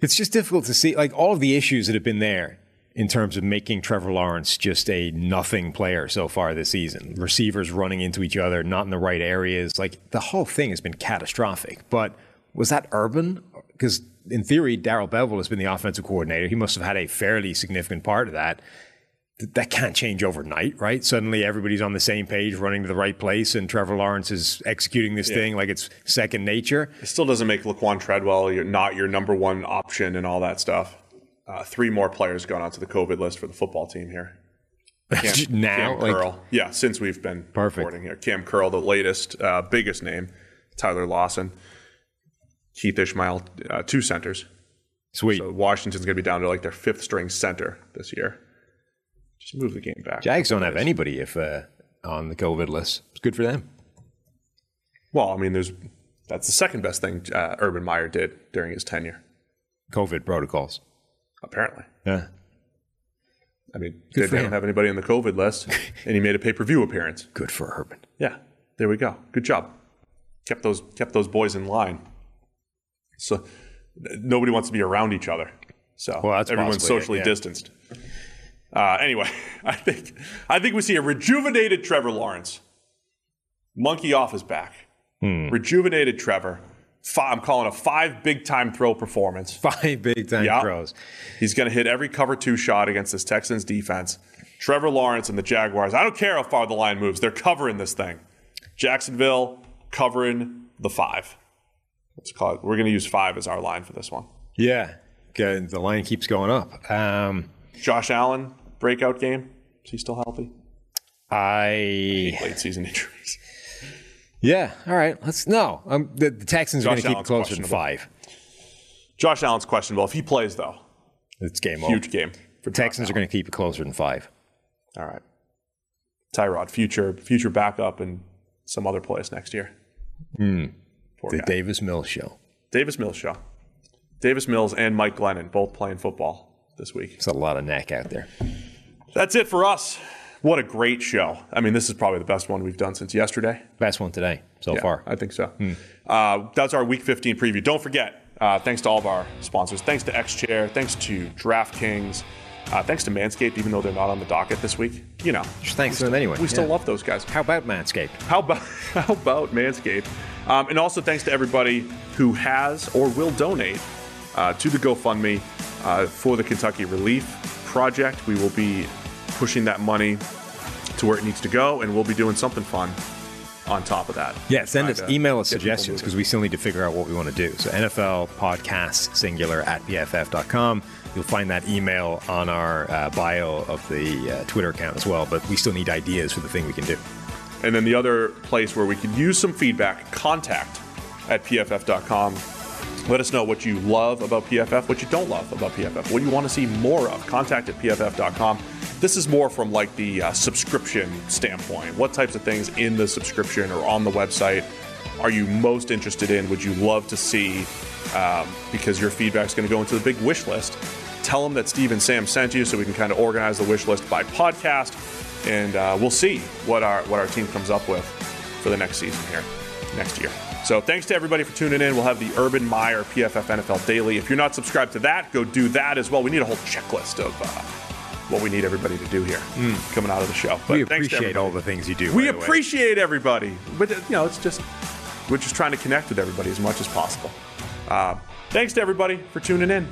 It's just difficult to see, like all of the issues that have been there in terms of making Trevor Lawrence just a nothing player so far this season. Receivers running into each other, not in the right areas. Like the whole thing has been catastrophic. But was that Urban? Because in theory, Darrell Bevell has been the offensive coordinator. He must have had a fairly significant part of that. Th- That can't change overnight, right? Suddenly everybody's on the same page, running to the right place, and Trevor Lawrence is executing this thing like it's second nature. It still doesn't make Laquon Treadwell your, not your number one option and all that stuff. Uh, three more players gone onto the COVID list for the football team here. Cam, now, Cam like, Curl. Yeah, since we've been Perfect. reporting here. Cam Curl, the latest, uh, biggest name. Tyler Larsen. Keith Ismael, uh, two centers. Sweet. So Washington's going to be down to like their fifth string center this year. Just move the game back. Jags don't have anybody if uh, on the COVID list. It's good for them. Well, I mean, there's that's the second best thing uh, Urban Meyer did during his tenure, COVID protocols. apparently. Yeah. I mean, Good they don't him. have anybody on the COVID list, and he made a pay per view appearance. Good for Urban. Yeah, there we go. Good job. Kept those kept those boys in line. So nobody wants to be around each other. So Well, that's everyone's possibly socially yeah. distanced. Uh, anyway, I think I think we see a rejuvenated Trevor Lawrence. Monkey off his back. Hmm. Rejuvenated Trevor. Fi I'm calling a five big time throw performance. Five big time Yeah. throws. He's going to hit every cover two shot against this Texans defense. Trevor Lawrence and the Jaguars. I don't care how far the line moves. They're covering this thing. Jacksonville covering the five. Let's call it. We're going to use five as our line for this one. Yeah. Good. The line keeps going up. Um, Josh Allen breakout game. Is he still healthy? I Late season injuries. yeah. All right. Let's no. Um, the, the Texans are going to keep it closer than five. Josh Allen's questionable. If he plays though, It's game huge over. game for The Texans are going to keep it closer than five. All right. Tyrod, future future backup in some other place next year. Hmm. The guy. Davis Mills show. Davis Mills show. Davis Mills and Mike Glennon both playing football this week. It's a lot of neck out there. That's it for us. What a great show. I mean, this is probably the best one we've done since yesterday. Best one today so Yeah, far. I think so. Uh, that's our Week 15 preview. Don't forget, uh, thanks to all of our sponsors. Thanks to XChair. Thanks to DraftKings. Uh, thanks to Manscaped, even though they're not on the docket this week. You know, thanks to them anyway. we still Yeah. love those guys. How about Manscaped? How about how about Manscaped? Um, and also thanks to everybody who has or will donate uh, to the GoFundMe uh, for the Kentucky Relief Project. We will be pushing that money to where it needs to go, and we'll be doing something fun on top of that. Yeah, send us email us suggestions because we still need to figure out what we want to do. So NFL podcast singular at pff.com. You'll find that email on our uh, bio of the uh, Twitter account as well. But we still need ideas for the thing we can do. And then the other place where we could use some feedback, contact at pff.com. Let us know what you love about PFF, what you don't love about PFF, what you want to see more of. Contact at pff.com. This is more from like the uh, subscription standpoint. What types of things in the subscription or on the website are you most interested in? Would you love to see? Um, because your feedback is going to go into the big wish list. Tell them that Steve and Sam sent you, so we can kind of organize the wish list by podcast, and uh, we'll see what our what our team comes up with for the next season here, next year. So thanks to everybody for tuning in. We'll have the Urban Meyer PFF NFL Daily. If you're not subscribed to that, go do that as well. We need a whole checklist of uh, what we need everybody to do here coming out of the show. But we thanks appreciate all the things you do. We appreciate everybody, but you know, it's just we're just trying to connect with everybody as much as possible. Uh, thanks to everybody for tuning in.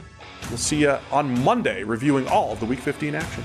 We'll see you on Monday reviewing all of the Week 15 action.